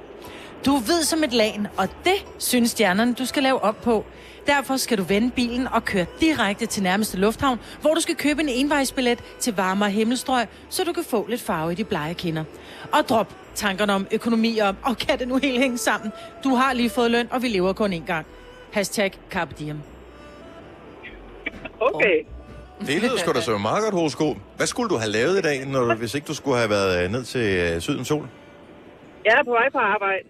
Speaker 3: Du er hvid som et lagen, og det synes stjernerne, du skal lave op på. Derfor skal du vende bilen og køre direkte til nærmeste lufthavn, hvor du skal købe en envejsbillet til varmere himmelstrøg, så du kan få lidt farve i de blege kinder. Og drop tankerne om økonomi og, og kan det nu helt hænge sammen? Du har lige fået løn, og vi lever kun én gang. Hashtag Carpe Diem.
Speaker 4: Okay.
Speaker 1: Det lyder sgu da et meget godt horoskop. Hvad skulle du have lavet i dag, når du, hvis ikke du skulle have været øh, ned til øh, Sydens Sol?
Speaker 7: Jeg er på vej på arbejde.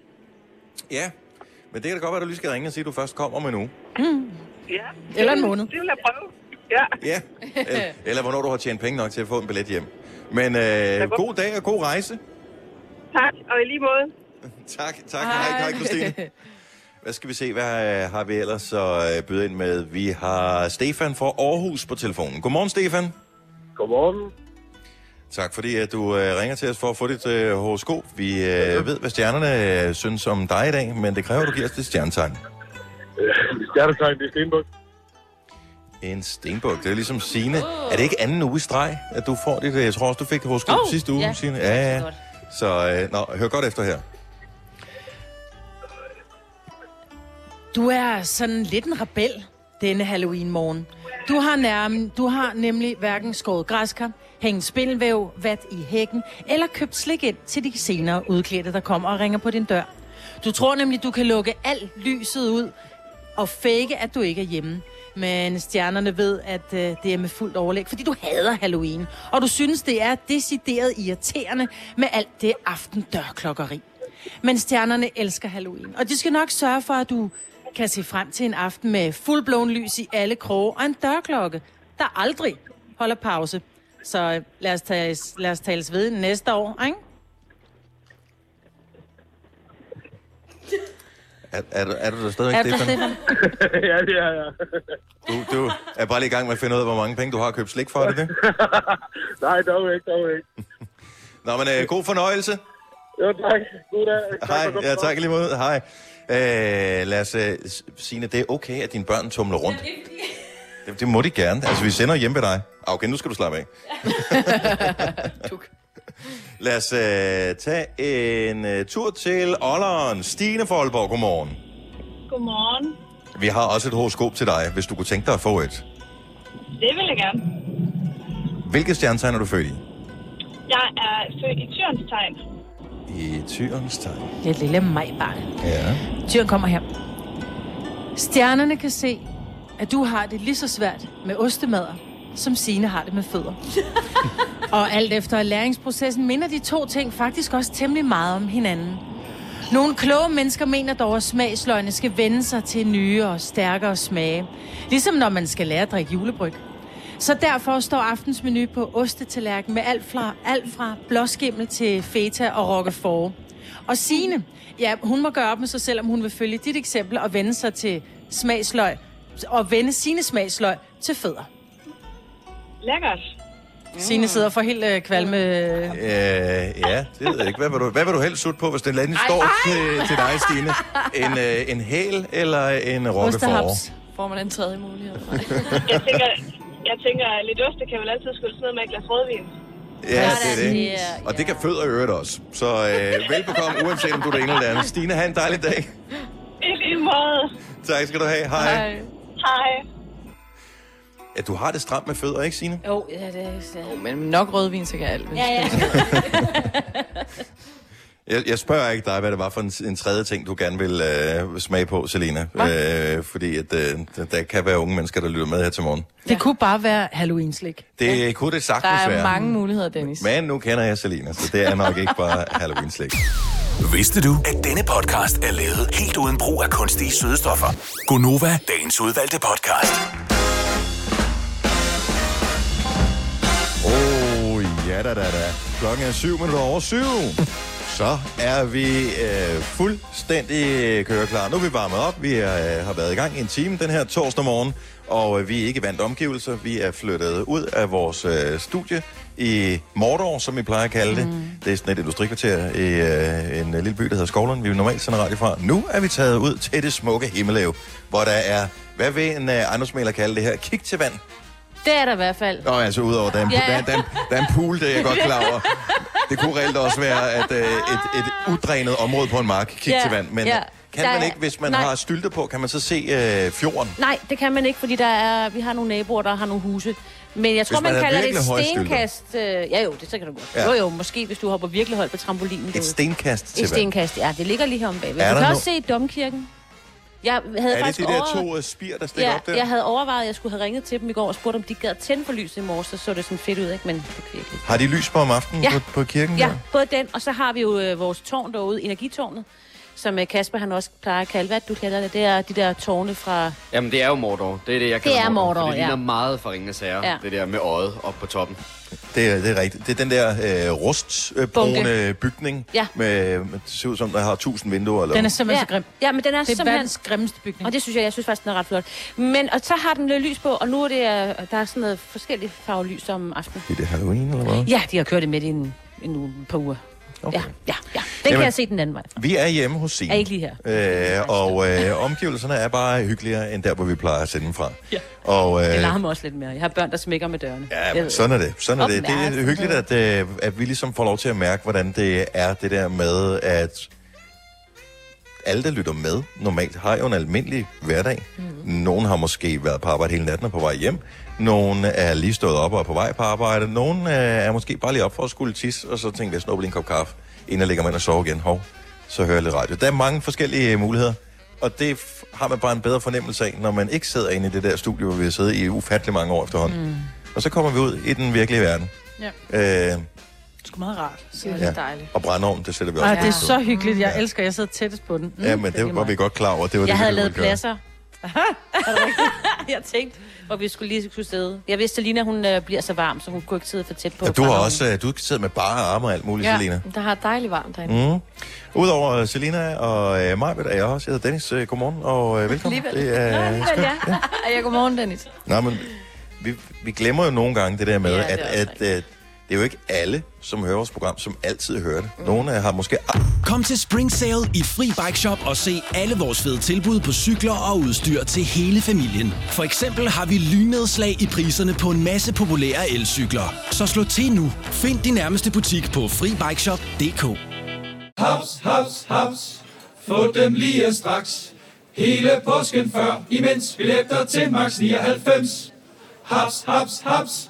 Speaker 1: Ja, men det kan da godt være, at du lige skal ringe og sige, at du først kommer om en uge.
Speaker 7: Ja.
Speaker 3: Eller en måned.
Speaker 7: Det vil jeg prøve. Ja.
Speaker 1: Ja, eller, eller hvornår du har tjent penge nok til at få en billet hjem. Men øh, god dag og god rejse.
Speaker 7: Tak, og i lige måde.
Speaker 1: Tak, tak. Hej, hej Christine. Hvad skal vi se, hvad øh, har vi ellers så øh, byde ind med? Vi har Stefan fra Aarhus på telefonen. Godmorgen, Stefan.
Speaker 8: Godmorgen.
Speaker 1: Tak fordi at du øh, ringer til os for at få dit øh, horoskop. Vi øh, ved, hvad stjernerne øh, synes om dig i dag, men det kræver, at du giver os dit stjernetegn.
Speaker 8: Stjernetegn, det er Stenbuk.
Speaker 1: En stenbuk. Det er ligesom Signe. Er det ikke anden uge i streg, at du får øh, Jeg tror også, du fik horoskop
Speaker 2: Åh,
Speaker 1: sidste uge,
Speaker 2: ja.
Speaker 1: Signe.
Speaker 2: Det
Speaker 1: Ja, ja. Så øh, nå, hør godt efter her.
Speaker 3: Du er sådan lidt en rebel denne Halloween-morgen. Du har, nærm- du har nemlig hverken skåret græskar, hængt spindelvæv, vat i hækken, eller købt slik ind til de senere udklædte, der kommer og ringer på din dør. Du tror nemlig, du kan lukke alt lyset ud og fake, at du ikke er hjemme. Men stjernerne ved, at øh, det er med fuldt overlæg, fordi du hader Halloween. Og du synes, det er decideret irriterende med alt det aftendørklokkeri. Men stjernerne elsker Halloween, og de skal nok sørge for, at du kan se frem til en aften med fuldblåen lys i alle kroge og en dørklokke, der aldrig holder pause. Så øh, lad os, tales, lad os tales ved næste år, ikke?
Speaker 1: Er, er, du- er du der stadigvæk,
Speaker 3: Er du
Speaker 1: Stefan?
Speaker 3: Stefan?
Speaker 8: ja, det er jeg.
Speaker 1: Du, du er bare lige i gang med at finde ud af, hvor mange penge du har købt slik for, er det det?
Speaker 8: Nej, dog ikke, dog ikke.
Speaker 1: Nå, men øh, god fornøjelse.
Speaker 8: Jo, tak. God dag. Tak
Speaker 1: Hej, ja, tak lige måde. Hej. Øh, lad os, øh, Signe, det er okay, at dine børn tumler rundt. Det, det må de gerne. Altså, vi sender hjem ved dig. Ah, Okay, nu skal du slappe af. Lad os øh, tage en øh, tur til Olleren. Stine fra Aalborg, godmorgen.
Speaker 7: Godmorgen.
Speaker 1: Vi har også et horoskop til dig, hvis du kunne tænke dig at få et.
Speaker 7: Det vil jeg gerne.
Speaker 1: Hvilket stjernetegn er du født i?
Speaker 7: Jeg er født i tyrens tegn.
Speaker 1: I tyrens tegn.
Speaker 3: Det lille majbarn.
Speaker 1: Ja.
Speaker 3: Tyren kommer her. Stjernerne kan se, at du har det lige så svært med ostemader, som Sine har det med fødder. og alt efter læringsprocessen minder de to ting faktisk også temmelig meget om hinanden. Nogle kloge mennesker mener dog, at smagsløgene skal vende sig til nye og stærkere smage. Ligesom når man skal lære at drikke julebryg. Så derfor står aftensmenu på ostetallerken med alt fra, alt fra blåskimmel til feta og roquefort. Og Signe, ja, hun må gøre op med sig selv, om hun vil følge dit eksempel og vende sig til smagsløg, og vende sine smagsløg til fødder.
Speaker 7: Lækkert.
Speaker 3: Signe sidder for helt øh, kvalme... Øh,
Speaker 1: ja, det ved jeg ikke. Hvad vil du, hvad vil du helst sutte på, hvis den landing står til, til dig, Stine? En, øh, en hæl eller en
Speaker 3: ostehaps.
Speaker 5: Får man en tredje mulighed?
Speaker 7: Jeg tænker, jeg tænker, at lidt oste kan vel altid skylde sådan noget med et glas rødvin.
Speaker 1: Ja, det er det. Og det kan fødder i øvrigt også. Så øh, velbekomme, uanset om du er det ene eller det andet. Stine, have en dejlig dag.
Speaker 7: I lige måde.
Speaker 1: Tak skal du have. Hej. Hej.
Speaker 7: Hej.
Speaker 1: Ja, du har det stramt med fødder, ikke Signe?
Speaker 2: Jo, ja, det er... det-
Speaker 5: Men nok rødvin, så kan alt.
Speaker 2: Ja, ja.
Speaker 1: Jeg, jeg spørger ikke dig, hvad det var for en, en tredje ting, du gerne vil øh, smage på, Selina. Øh, fordi at, øh, der, der kan være unge mennesker, der lytter med her til morgen.
Speaker 3: det kunne bare være Halloween-slik.
Speaker 1: Det ja. kunne det
Speaker 5: Der
Speaker 1: sagtens
Speaker 5: er
Speaker 1: være.
Speaker 5: mange muligheder, Dennis.
Speaker 1: Men nu kender jeg Selina, så det er nok ikke bare Halloween-slik.
Speaker 6: Vidste du, at denne podcast er lavet helt uden brug af kunstige sødestoffer? Gonova, dagens udvalgte podcast.
Speaker 1: Da da da. Klokken er syv minutter over syv. Så er vi øh, fuldstændig køreklar. Nu er vi varmet op. Vi er, øh, har været i gang i en time den her torsdag morgen, og øh, vi er ikke vant omgivelser. Vi er flyttet ud af vores øh, studie i Mordor, som vi plejer at kalde det. Mm. Det er sådan et industrikvarter i øh, en lille by, der hedder Skovlund. Vi er normalt sender radio fra. Nu er vi taget ud til det smukke Himmeløv, hvor der er, hvad vil en øh, ejendomsmaler kalde det her, kig til vand.
Speaker 2: Det er der i hvert fald.
Speaker 1: Nå, altså udover, der er en,
Speaker 2: Ja.
Speaker 1: der, er- der, er der er en pool, det er jeg godt klar over. Det kunne reelt også være at, øh, et, et udrænet område på en mark, kig
Speaker 2: Ja,
Speaker 1: til vand. Men
Speaker 2: ja.
Speaker 1: kan
Speaker 2: Der
Speaker 1: man ikke, hvis man
Speaker 2: nej.
Speaker 1: har stylter på, kan man så se øh, fjorden?
Speaker 2: Nej, det kan man ikke, fordi der er, vi har nogle naboer, der har nogle huse. Men jeg tror,
Speaker 1: man
Speaker 2: man,
Speaker 1: har
Speaker 2: kalder det
Speaker 1: stylter.
Speaker 2: stenkast. Øh, ja jo, det så kan du godt.
Speaker 1: Ja.
Speaker 2: Jo jo, måske hvis du hopper virkelig højt på trampolinen.
Speaker 1: Et stenkast til
Speaker 2: Et stenkast, ja. Det ligger lige her om bagved.
Speaker 1: Er
Speaker 2: Du kan også se Domkirken. Jeg havde
Speaker 1: Er det
Speaker 2: faktisk
Speaker 1: de der
Speaker 2: over...
Speaker 1: to øh, spir, der stikker
Speaker 2: Ja,
Speaker 1: op der?
Speaker 2: jeg havde overvejet, at jeg skulle have ringet til dem i går og spurgt, om de gad tænde for lyset i morges, så så det sådan fedt ud, ikke? Men det ikke.
Speaker 1: Har de lys på om aftenen
Speaker 2: Ja.
Speaker 1: på, på kirken?
Speaker 2: Ja,
Speaker 1: der?
Speaker 2: både den, og så har vi jo øh, vores tårn derude, energitårnet, som øh, Kasper han også plejer at kalde. Hvad det, du kalder det? Det er de der tårne fra...
Speaker 9: Jamen, det er jo Mordor. Det er det, jeg kalder
Speaker 2: er Mordor,
Speaker 9: for Det
Speaker 2: ja.
Speaker 9: ligner meget for Ringenes Herre.
Speaker 2: Ja.
Speaker 9: Det der med øjet op på toppen.
Speaker 1: Det, er, det er rigtigt. Det er den der øh, rustbrune bygning.
Speaker 2: Ja.
Speaker 1: Med, med, det ser ud som, der har tusind vinduer. Eller
Speaker 3: Den er simpelthen så grim.
Speaker 2: Ja, men den er,
Speaker 3: Det er
Speaker 2: simpelthen...
Speaker 3: verdens grimmeste bygning.
Speaker 2: Og det synes jeg, jeg synes faktisk, den er ret flot. Men, og så har den lidt lys på, og nu er det, øh, der er sådan noget forskellige farvelys om aftenen.
Speaker 1: Det er det Halloween, eller hvad?
Speaker 2: Ja, de har kørt det med i en, en et par uger.
Speaker 1: Okay.
Speaker 2: Ja, ja, ja. Den
Speaker 1: Jamen-
Speaker 2: kan jeg se den anden vej.
Speaker 1: Vi er hjemme hos Signe.
Speaker 2: Er ikke lige her.
Speaker 1: Øh, og øh, omgivelserne er bare hyggeligere, end der, hvor vi plejer at sende dem fra.
Speaker 2: Ja.
Speaker 1: Og, øh,
Speaker 2: Det larmer også lidt mere. Jeg har børn, der smækker med dørene.
Speaker 1: Ja, men sådan er det. Sådan er det. Det er hyggeligt, at, øh, at vi ligesom får lov til at mærke, hvordan det er det der med, at alle, der lytter med, normalt har jo en almindelig hverdag. Mm. Nogle har måske været på arbejde hele natten og på vej hjem. Nogle er lige stået op og er på vej på arbejde. Nogle øh, er måske bare lige op for at skulle tisse, og så tænker jeg, snupper lige en kop kaffe, inden jeg lægger mig ind og sover igen. Hov, så hører jeg lidt radio. Der er mange forskellige øh, muligheder, og det har man bare en bedre fornemmelse af, når man ikke sidder inde i det der studie, hvor vi har siddet i ufattelig mange år efterhånden. Mm. Og så kommer vi ud i den virkelige verden.
Speaker 3: Ja.
Speaker 1: Øh,
Speaker 3: sgu meget rart.
Speaker 5: Det er
Speaker 1: Ja.
Speaker 5: dejligt.
Speaker 1: og brændeovn, det sætter vi også
Speaker 3: Ej, det er så hyggeligt. Jeg elsker, at jeg sidder tættest på den. Mm,
Speaker 1: Ja, men det
Speaker 3: er
Speaker 1: var vi godt klar over. Det var
Speaker 2: Jeg
Speaker 1: det,
Speaker 2: havde lavet pladser. Er det rigtigt? jeg tænkte, hvor vi skulle lige skulle sidde. Jeg vidste, at Lina, hun øh, bliver så varm, så hun kunne ikke sidde for tæt på.
Speaker 1: Ja, du har også øh, du sidder med bare arme og alt muligt,
Speaker 5: Ja,
Speaker 1: Selina.
Speaker 5: der har dejligt varmt derinde.
Speaker 1: Mm. Udover øh, Selina og øh, Majbet er jeg også. Jeg hedder Dennis. Øh, godmorgen og øh, velkommen.
Speaker 5: Alligevel.
Speaker 1: Det er,
Speaker 5: Alligevel, ja. ja, godmorgen, Dennis.
Speaker 1: Nå, men vi, vi glemmer jo nogle gange det der med,
Speaker 5: Ja,
Speaker 1: ja,
Speaker 5: det
Speaker 1: at, at, at det er jo ikke alle, som hører vores program, som altid hører det. Nogle har måske...
Speaker 10: Kom til Spring Sale i Fri Bike Shop og se alle vores fede tilbud på cykler og udstyr til hele familien. For eksempel har vi lynedslag i priserne på en masse populære elcykler. Så slå til nu. Find din nærmeste butik på FriBikeShop.dk.
Speaker 11: Haps, haps, haps. Få dem lige straks. Hele påsken før, imens billetter til max 99. Haps, haps, haps.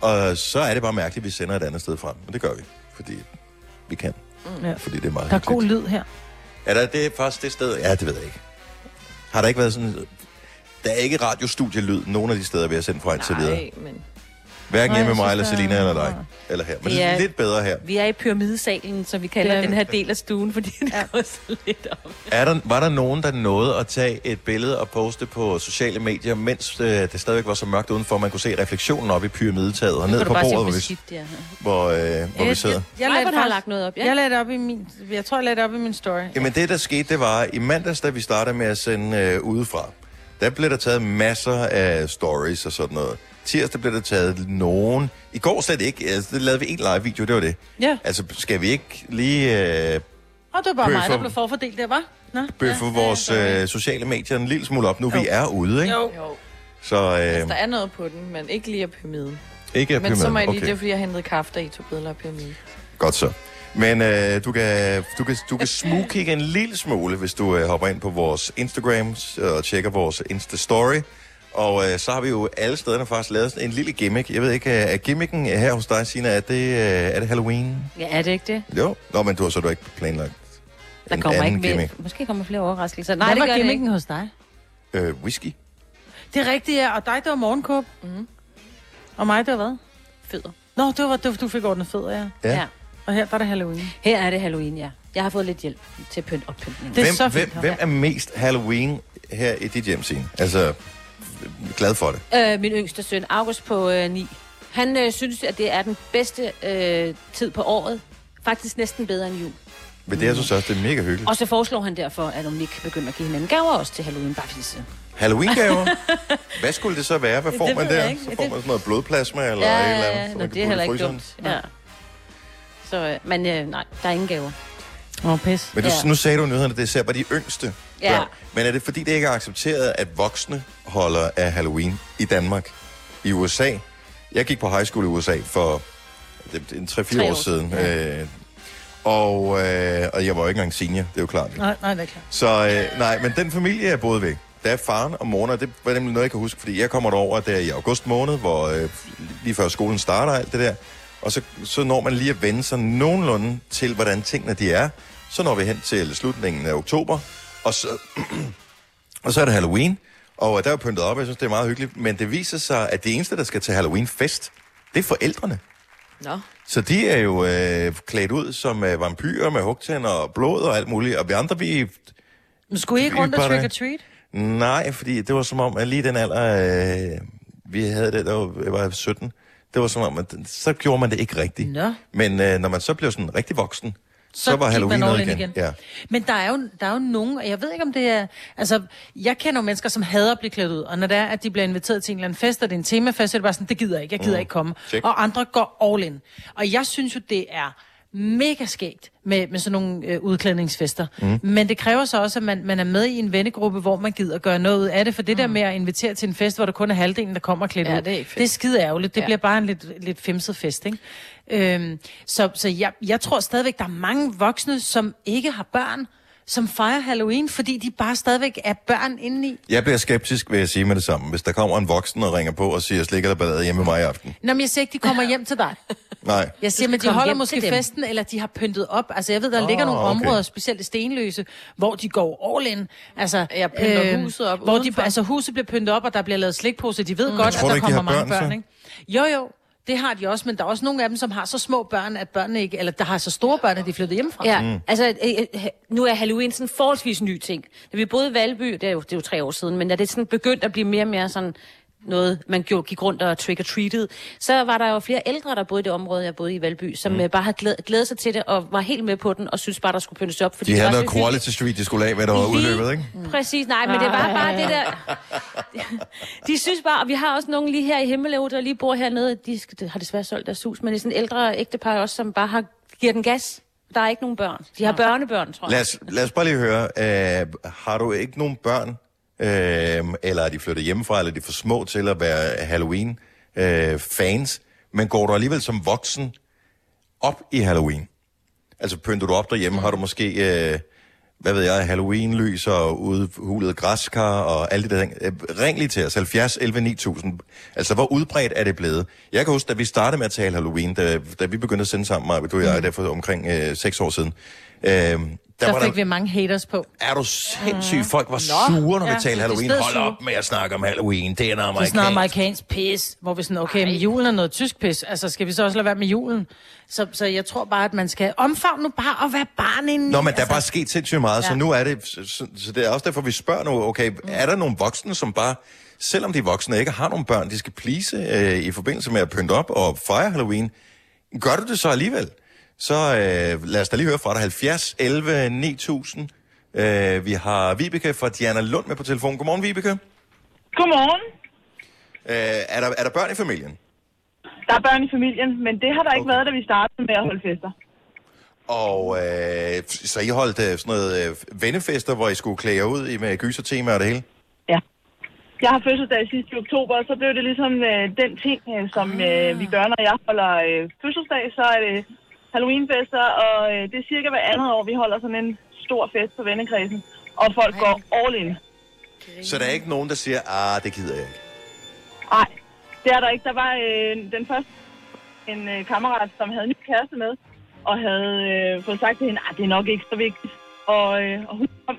Speaker 1: Og så er det bare mærkeligt, at vi sender et andet sted frem. Men det gør vi, fordi vi kan.
Speaker 3: Ja.
Speaker 1: Fordi det er meget
Speaker 3: Der er god lyd her.
Speaker 1: Er der det faktisk det sted? Ja, det ved jeg ikke. Har der ikke været sådan... Der er ikke radiostudielyd nogen af de steder, vi har sendt fra indtil videre.
Speaker 5: Nej, men...
Speaker 1: Hverken hjemme
Speaker 2: jeg
Speaker 1: med mig, eller Selina, eller dig. Eller her. Men det er lidt bedre her.
Speaker 2: Vi er i pyramidesalen, som vi kalder
Speaker 3: er-
Speaker 2: den her del af stuen, fordi det ja. går så lidt op.
Speaker 1: Er der, var der nogen, der nåede at tage et billede og poste på sociale medier, mens øh, det stadigvæk var så mørkt udenfor, man kunne se refleksionen op i pyramidetaget og ned på bordet,
Speaker 2: hvor
Speaker 1: hvor vi,
Speaker 2: skidt det er.
Speaker 1: hvor, øh, hvor vi sidder?
Speaker 3: Jeg, jeg,
Speaker 2: Majbert
Speaker 3: lagde
Speaker 2: har lagt noget op, ja.
Speaker 3: Jeg lagde det op i min... Jeg tror, jeg lagde det op i min story.
Speaker 1: Jamen det, der skete, det var, i mandags, da vi startede med at sende øh, udefra, der blev der taget masser af stories og sådan noget. Tirsdag blev der taget nogen. I går slet ikke. Altså, det lavede vi en live video, det var det.
Speaker 3: Ja.
Speaker 1: Altså, skal vi ikke lige øh,
Speaker 3: Og det var bare mig,
Speaker 1: Bøffer.
Speaker 3: der blev forfordelt der, var. Nå,
Speaker 1: bøffe ja, vores øh, sociale medier en lille smule op, nu vi er ude, ikke?
Speaker 3: Jo.
Speaker 5: Jo.
Speaker 1: Så øh,
Speaker 5: Altså, der er noget på den, men ikke lige af pyramiden.
Speaker 1: ikke af
Speaker 5: Men så må jeg lige,
Speaker 1: okay.
Speaker 5: det er fordi, jeg hentede kaffe, da I tog billeder af pyramiden.
Speaker 1: Godt så. Men øh, du kan, du kan, du kan smugkigge en lille smule, hvis du øh, hopper ind på vores Instagram og tjekker vores Insta-story. Og øh, så har vi jo alle stederne faktisk lavet sådan en lille gimmick. Jeg ved ikke, er gimmicken her hos dig, Sina, er det, øh, er det Halloween?
Speaker 2: Ja, er det ikke det?
Speaker 1: Jo. Nå, men du har så du ikke planlagt
Speaker 2: Der
Speaker 1: en
Speaker 2: kommer
Speaker 1: anden
Speaker 2: ikke mere.
Speaker 1: gimmick.
Speaker 2: Måske kommer flere overraskelser.
Speaker 3: Nej, Hvad
Speaker 2: det
Speaker 3: var
Speaker 2: gør det
Speaker 3: gimmicken
Speaker 2: ikke.
Speaker 3: hos dig?
Speaker 1: Øh, whisky?
Speaker 3: Det er rigtigt, ja. Og dig, det var morgenkåb. Mm. Og mig, det var hvad?
Speaker 2: Fødder.
Speaker 3: Nå, det var, det var du fik ordnet fødder, ja.
Speaker 1: Ja.
Speaker 2: Ja.
Speaker 3: Og her der er det Halloween.
Speaker 2: Her er det Halloween, ja. Jeg har fået lidt hjælp til pynt oppyntning.
Speaker 3: Det er
Speaker 1: hvem,
Speaker 3: så fint.
Speaker 1: hvem, hvem er mest Halloween her i dit hjem, Signe? Altså, glad for det.
Speaker 2: Øh, min yngste søn, August på øh, 9. Han øh, synes, at det er den bedste øh, tid på året. Faktisk næsten bedre end jul.
Speaker 1: Men det, jeg synes også, det er mega hyggeligt.
Speaker 2: Og så foreslår han derfor, at om vi ikke begynder at give hinanden gaver også til Halloween. Bare fordi så...
Speaker 1: Halloween-gaver? Hvad skulle det så være? Hvad
Speaker 2: Det
Speaker 1: får
Speaker 2: ved
Speaker 1: man der?
Speaker 2: ikke.
Speaker 1: Så får
Speaker 2: Det-
Speaker 1: man sådan noget blodplasma eller
Speaker 2: Ja,
Speaker 1: et eller andet?
Speaker 2: ja. det er heller ikke dumt. Ja. Så, øh, men øh, nej, der er ingen gaver.
Speaker 3: Åh, oh, pis.
Speaker 1: Men du,
Speaker 2: Ja.
Speaker 1: nu sagde du i nyhederne, at det er især bare de yngste
Speaker 2: Ja.
Speaker 1: børn. Men er det fordi, det ikke er accepteret, at voksne holder af Halloween i Danmark? I USA? Jeg gik på high school i USA for det, det er en 3-4
Speaker 2: Tre
Speaker 1: år,
Speaker 2: år
Speaker 1: siden.
Speaker 2: siden,
Speaker 1: Øh, og, øh, og jeg var jo ikke engang senior, det er jo klart.
Speaker 3: Nej, nej, det er klart.
Speaker 1: Så øh, nej, men den familie, jeg boede ved, der er faren og moren, og det var nemlig noget, jeg kan huske, fordi jeg kommer derover der i august måned, hvor øh, lige før skolen starter og alt det der, og så, så når man lige at vende sig nogenlunde til, hvordan tingene de er. Så når vi hen til slutningen af oktober, og så, og så er det Halloween, og der er pyntet op, jeg synes, det er meget hyggeligt, men det viser sig, at det eneste, der skal til Halloween-fest, det er forældrene.
Speaker 5: Nå.
Speaker 1: Så de er jo øh, klædt ud som øh, vampyrer med hugtænder og blod og alt muligt, og vi andre, vi
Speaker 3: Men skulle I ikke rundt og trick or treat?
Speaker 1: Nej, fordi det var som om, at lige den alder, øh, vi havde det, der var, jeg var 17, det var som om, at så gjorde man det ikke rigtigt.
Speaker 3: Nå.
Speaker 1: Men øh, når man så blev sådan rigtig voksen, så, så var Halloween noget igen.
Speaker 3: igen.
Speaker 1: Ja.
Speaker 3: Men der er, jo, der er jo nogen, og jeg ved ikke om det er... Altså, jeg kender jo mennesker, som hader at blive klædt ud, og når det er, at de bliver inviteret til en eller anden fest, og det er en temafest, så er det bare sådan, det gider jeg ikke, jeg gider
Speaker 1: Mm.
Speaker 3: ikke komme.
Speaker 1: Check.
Speaker 3: Og andre går all in. Og jeg synes jo, det er mega skægt med, med sådan nogle øh, udklædningsfester. Mm. Men det kræver så også, at man, man er med i en vennegruppe, hvor man gider gøre noget ud af det. For det der med at invitere til en fest, hvor der kun er halvdelen, der kommer klædt
Speaker 5: Ja,
Speaker 3: ud,
Speaker 5: det er
Speaker 3: det er skide ærgerligt. Det
Speaker 5: Ja.
Speaker 3: bliver bare en lidt, lidt femset fest, ikke? Øhm, så så jeg, jeg tror stadigvæk, der er mange voksne, som ikke har børn, som fejrer Halloween, fordi de bare stadigvæk er børn indeni.
Speaker 1: Jeg bliver skeptisk, vil jeg sige med det samme. Hvis der kommer en voksen og ringer på og siger, slik eller ballade hjemme med mig i aften.
Speaker 3: Nå, men jeg siger ikke, de kommer hjem til dig.
Speaker 1: Nej.
Speaker 3: Jeg siger, men de holder måske festen, eller de har pyntet op. Altså, jeg ved, der oh, ligger nogle
Speaker 1: okay.
Speaker 3: områder, specielt i Stenløse, hvor de går all in. Altså,
Speaker 5: Jeg pynter huset op
Speaker 3: Hvor de,
Speaker 5: udenfor.
Speaker 3: altså, huset bliver pyntet op, og der bliver lavet slikpose. De ved mm. godt,
Speaker 1: Tror
Speaker 3: at der
Speaker 1: ikke, de
Speaker 3: kommer
Speaker 1: har
Speaker 3: mange
Speaker 1: børn,
Speaker 3: børn,
Speaker 1: så?
Speaker 3: ikke? Jo, jo. Det har de også, men der er også nogle af dem, som har så små børn, at børnene ikke, eller der har så store børn, at de er flyttet hjemmefra.
Speaker 2: Ja, mm. altså øh, øh, nu er Halloween sådan en forholdsvis ny ting. Da vi boede i Valby, det er, jo, det er jo tre år siden, men da det sådan begyndt at blive mere og mere sådan noget, man gjorde, gik rundt og trick-or-treated, så var der jo flere ældre, der boede i det område, jeg boede i Valby, som mm. bare havde glædet, glædet sig til det, og var helt med på den, og synes bare, der skulle pyntes op. Fordi
Speaker 1: De
Speaker 2: det
Speaker 1: havde noget
Speaker 2: hyggeligt.
Speaker 1: Quality Street, de skulle af med, der var udløbet, ikke?
Speaker 2: Præcis, nej, men det var bare det der... De synes bare, og vi har også nogen lige her i Himmeløv, der lige bor hernede, de skal- har desværre solgt deres hus, men det er sådan en ældre ægtepar også, som bare har giver den gas. Der er ikke nogen børn. De har børnebørn, tror jeg.
Speaker 1: Lad os, lad os bare lige høre, øh, har du ikke nogen børn, øh, eller er de flyttet hjemmefra, eller er de for små til at være Halloween-fans, men går du alligevel som voksen op i Halloween? Altså pynter du op derhjemme, har du måske, øh, hvad ved jeg, Halloween-lys og udhulet græskar og alle de der ting. Øh, Ring lige til os, 70 11 9000. Altså, hvor udbredt er det blevet? Jeg kan huske, da vi startede med at tale Halloween, da, da vi begyndte at sende sammen, Maja, du og jeg, der for omkring øh, 6 år siden, øh, der,
Speaker 3: Der
Speaker 1: var
Speaker 3: fik
Speaker 1: der,
Speaker 3: vi mange haters på.
Speaker 1: er du sindssyg? Folk var sure, når vi talte Halloween. Hold op med at snakke om Halloween. Det er en
Speaker 3: Det er sådan noget
Speaker 1: amerikansk.
Speaker 3: amerikansk pis, hvor vi sådan, okay, men julen er noget tysk pis. Altså, skal vi så også lade være med julen? Så, så jeg tror bare, at man skal omfavne nu bare at være barn inden.
Speaker 1: Nå, men der er bare sket sindssygt meget, ja. så nu er det... Så, så, det er også derfor, vi spørger nu, okay, er der nogle voksne, som bare, selvom de voksne ikke har nogle børn, de skal please øh, i forbindelse med at pynte op og fejre Halloween, gør du det så alligevel? Så øh, lad os da lige høre fra dig. 70 11 9000. Øh, vi har Vibeke fra Diana Lund med på telefon. Godmorgen, Vibeke.
Speaker 12: Godmorgen.
Speaker 1: Øh, er, der, er der børn i familien?
Speaker 12: Der er børn i familien, men det har der ikke været, da vi startede med at holde fester.
Speaker 1: Og øh, så I holdt øh, sådan noget øh, vennefester, hvor I skulle klæde jer ud i med gysertema og det hele?
Speaker 12: Jeg har fødselsdag sidste i oktober, og så blev det ligesom øh, den ting, øh, som øh, vi gør, når jeg holder øh, fødselsdag, så er det Halloweenfester, og øh, det er cirka hver andet år, vi holder sådan en stor fest på vennekredsen, og folk går all in.
Speaker 1: Så der er ikke nogen, der siger, ah, det gider jeg ikke.
Speaker 12: Nej, det er der ikke. Der var øh, den første en øh, kammerat, som havde en ny kæreste med, og havde øh, fået sagt til hende, at det er nok ikke så vigtigt. Og, øh, og hun kom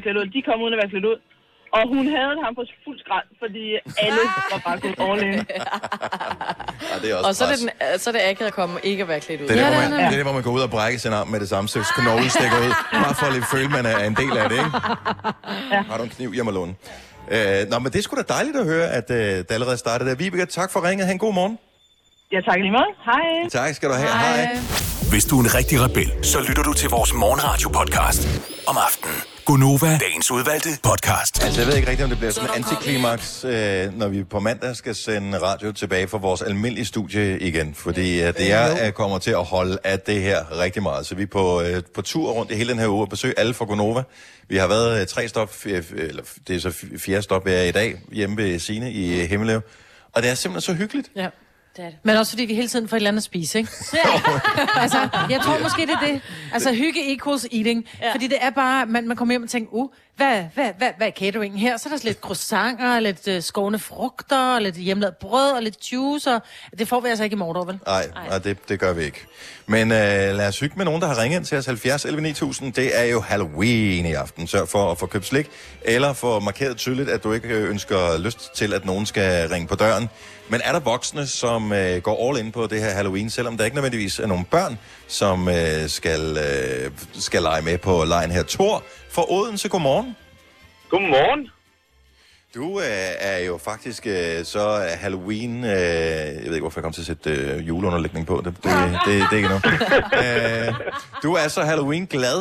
Speaker 12: klædt ud. De kom uden at være klædt ud. Og hun havde ham på fuld skrald, fordi alle var bare gået all in.
Speaker 1: Ja, det er også
Speaker 5: Og så er det, den, så er det akavet at komme ikke at være klædt ud.
Speaker 1: Det er, der, hvor man, det er hvor man går ud og brækker sin arm med det samme, så knoglen stikker ud. Bare for at lige føle, man er en del af det, ikke? Har du en kniv hjemme alene? Øh, nå, men det er sgu da dejligt at høre, at øh, det allerede startede der. Vibeke, tak for ringet. Ha' en god morgen.
Speaker 12: Ja, tak lige måde. Hej.
Speaker 1: Tak skal du have. Hej.
Speaker 6: Hvis du er en rigtig rebel, så lytter du til vores morgenradio-podcast om aftenen. Gunova, dagens udvalgte podcast.
Speaker 1: Altså, jeg ved ikke rigtigt, om det bliver sådan en antiklimaks, øh, når vi på mandag skal sende radio tilbage for vores almindelige studie igen. Fordi øh, det er, øh, kommer til at holde af det her rigtig meget. Så vi er på, øh, på tur rundt i hele den her uge og besøge alle fra Gonova. Vi har været øh, tre stop, øh, eller det er så f- fjerde stop, vi er i dag, hjemme ved Sine i øh, Himmeløv. Og det er simpelthen så hyggeligt.
Speaker 3: Ja. Det det. Men også fordi vi hele tiden får et eller andet at spise, ikke? altså, jeg tror måske, det er det. Altså, hygge equals eating. Ja. Fordi det er bare, man, man kommer hjem og tænker, uh, hvad, hvad, hvad, hvad er cateringen her? Så er der lidt croissanter, lidt uh, skåne frugter, lidt hjemmelavet brød og lidt juice. Og det får vi altså ikke i morgen, vel?
Speaker 1: Nej, nej det, det gør vi ikke. Men øh, lad os hygge med nogen, der har ringet ind til os 70 11 9000. Det er jo Halloween i aften. Sørg for at få købt slik, eller få markeret tydeligt, at du ikke øh, ønsker lyst til, at nogen skal ringe på døren. Men er der voksne, som øh, går all in på det her Halloween, selvom der ikke nødvendigvis er nogen børn, som øh, skal, øh, skal lege med på lejen her? Tor for Odense, godmorgen.
Speaker 8: Godmorgen.
Speaker 1: Du øh, er jo faktisk øh, så Halloween... Øh, jeg ved ikke, hvorfor jeg kom til at sætte øh, juleunderlægning på. Det, det, det, det er ikke noget. øh, du er så Halloween-glad,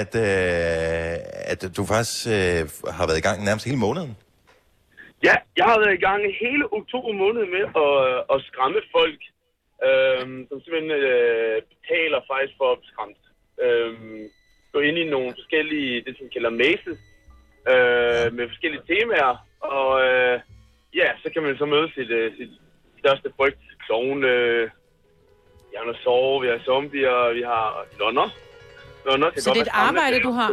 Speaker 1: at, øh, at du faktisk øh, har været i gang nærmest hele måneden.
Speaker 8: Ja, jeg har været i gang hele oktober måned med at, at skræmme folk, øhm, som simpelthen øh, betaler faktisk for at blive skræmt. Gå ind i nogle forskellige, det som kalder mazes, øh, med forskellige temaer, og øh, ja, så kan man så møde sit, øh, sit største frygt. Klovne, øh, vi har noget sove, vi har zombier, vi har lønner. lønner kan
Speaker 3: Så
Speaker 8: godt
Speaker 3: det er et arbejde, du har?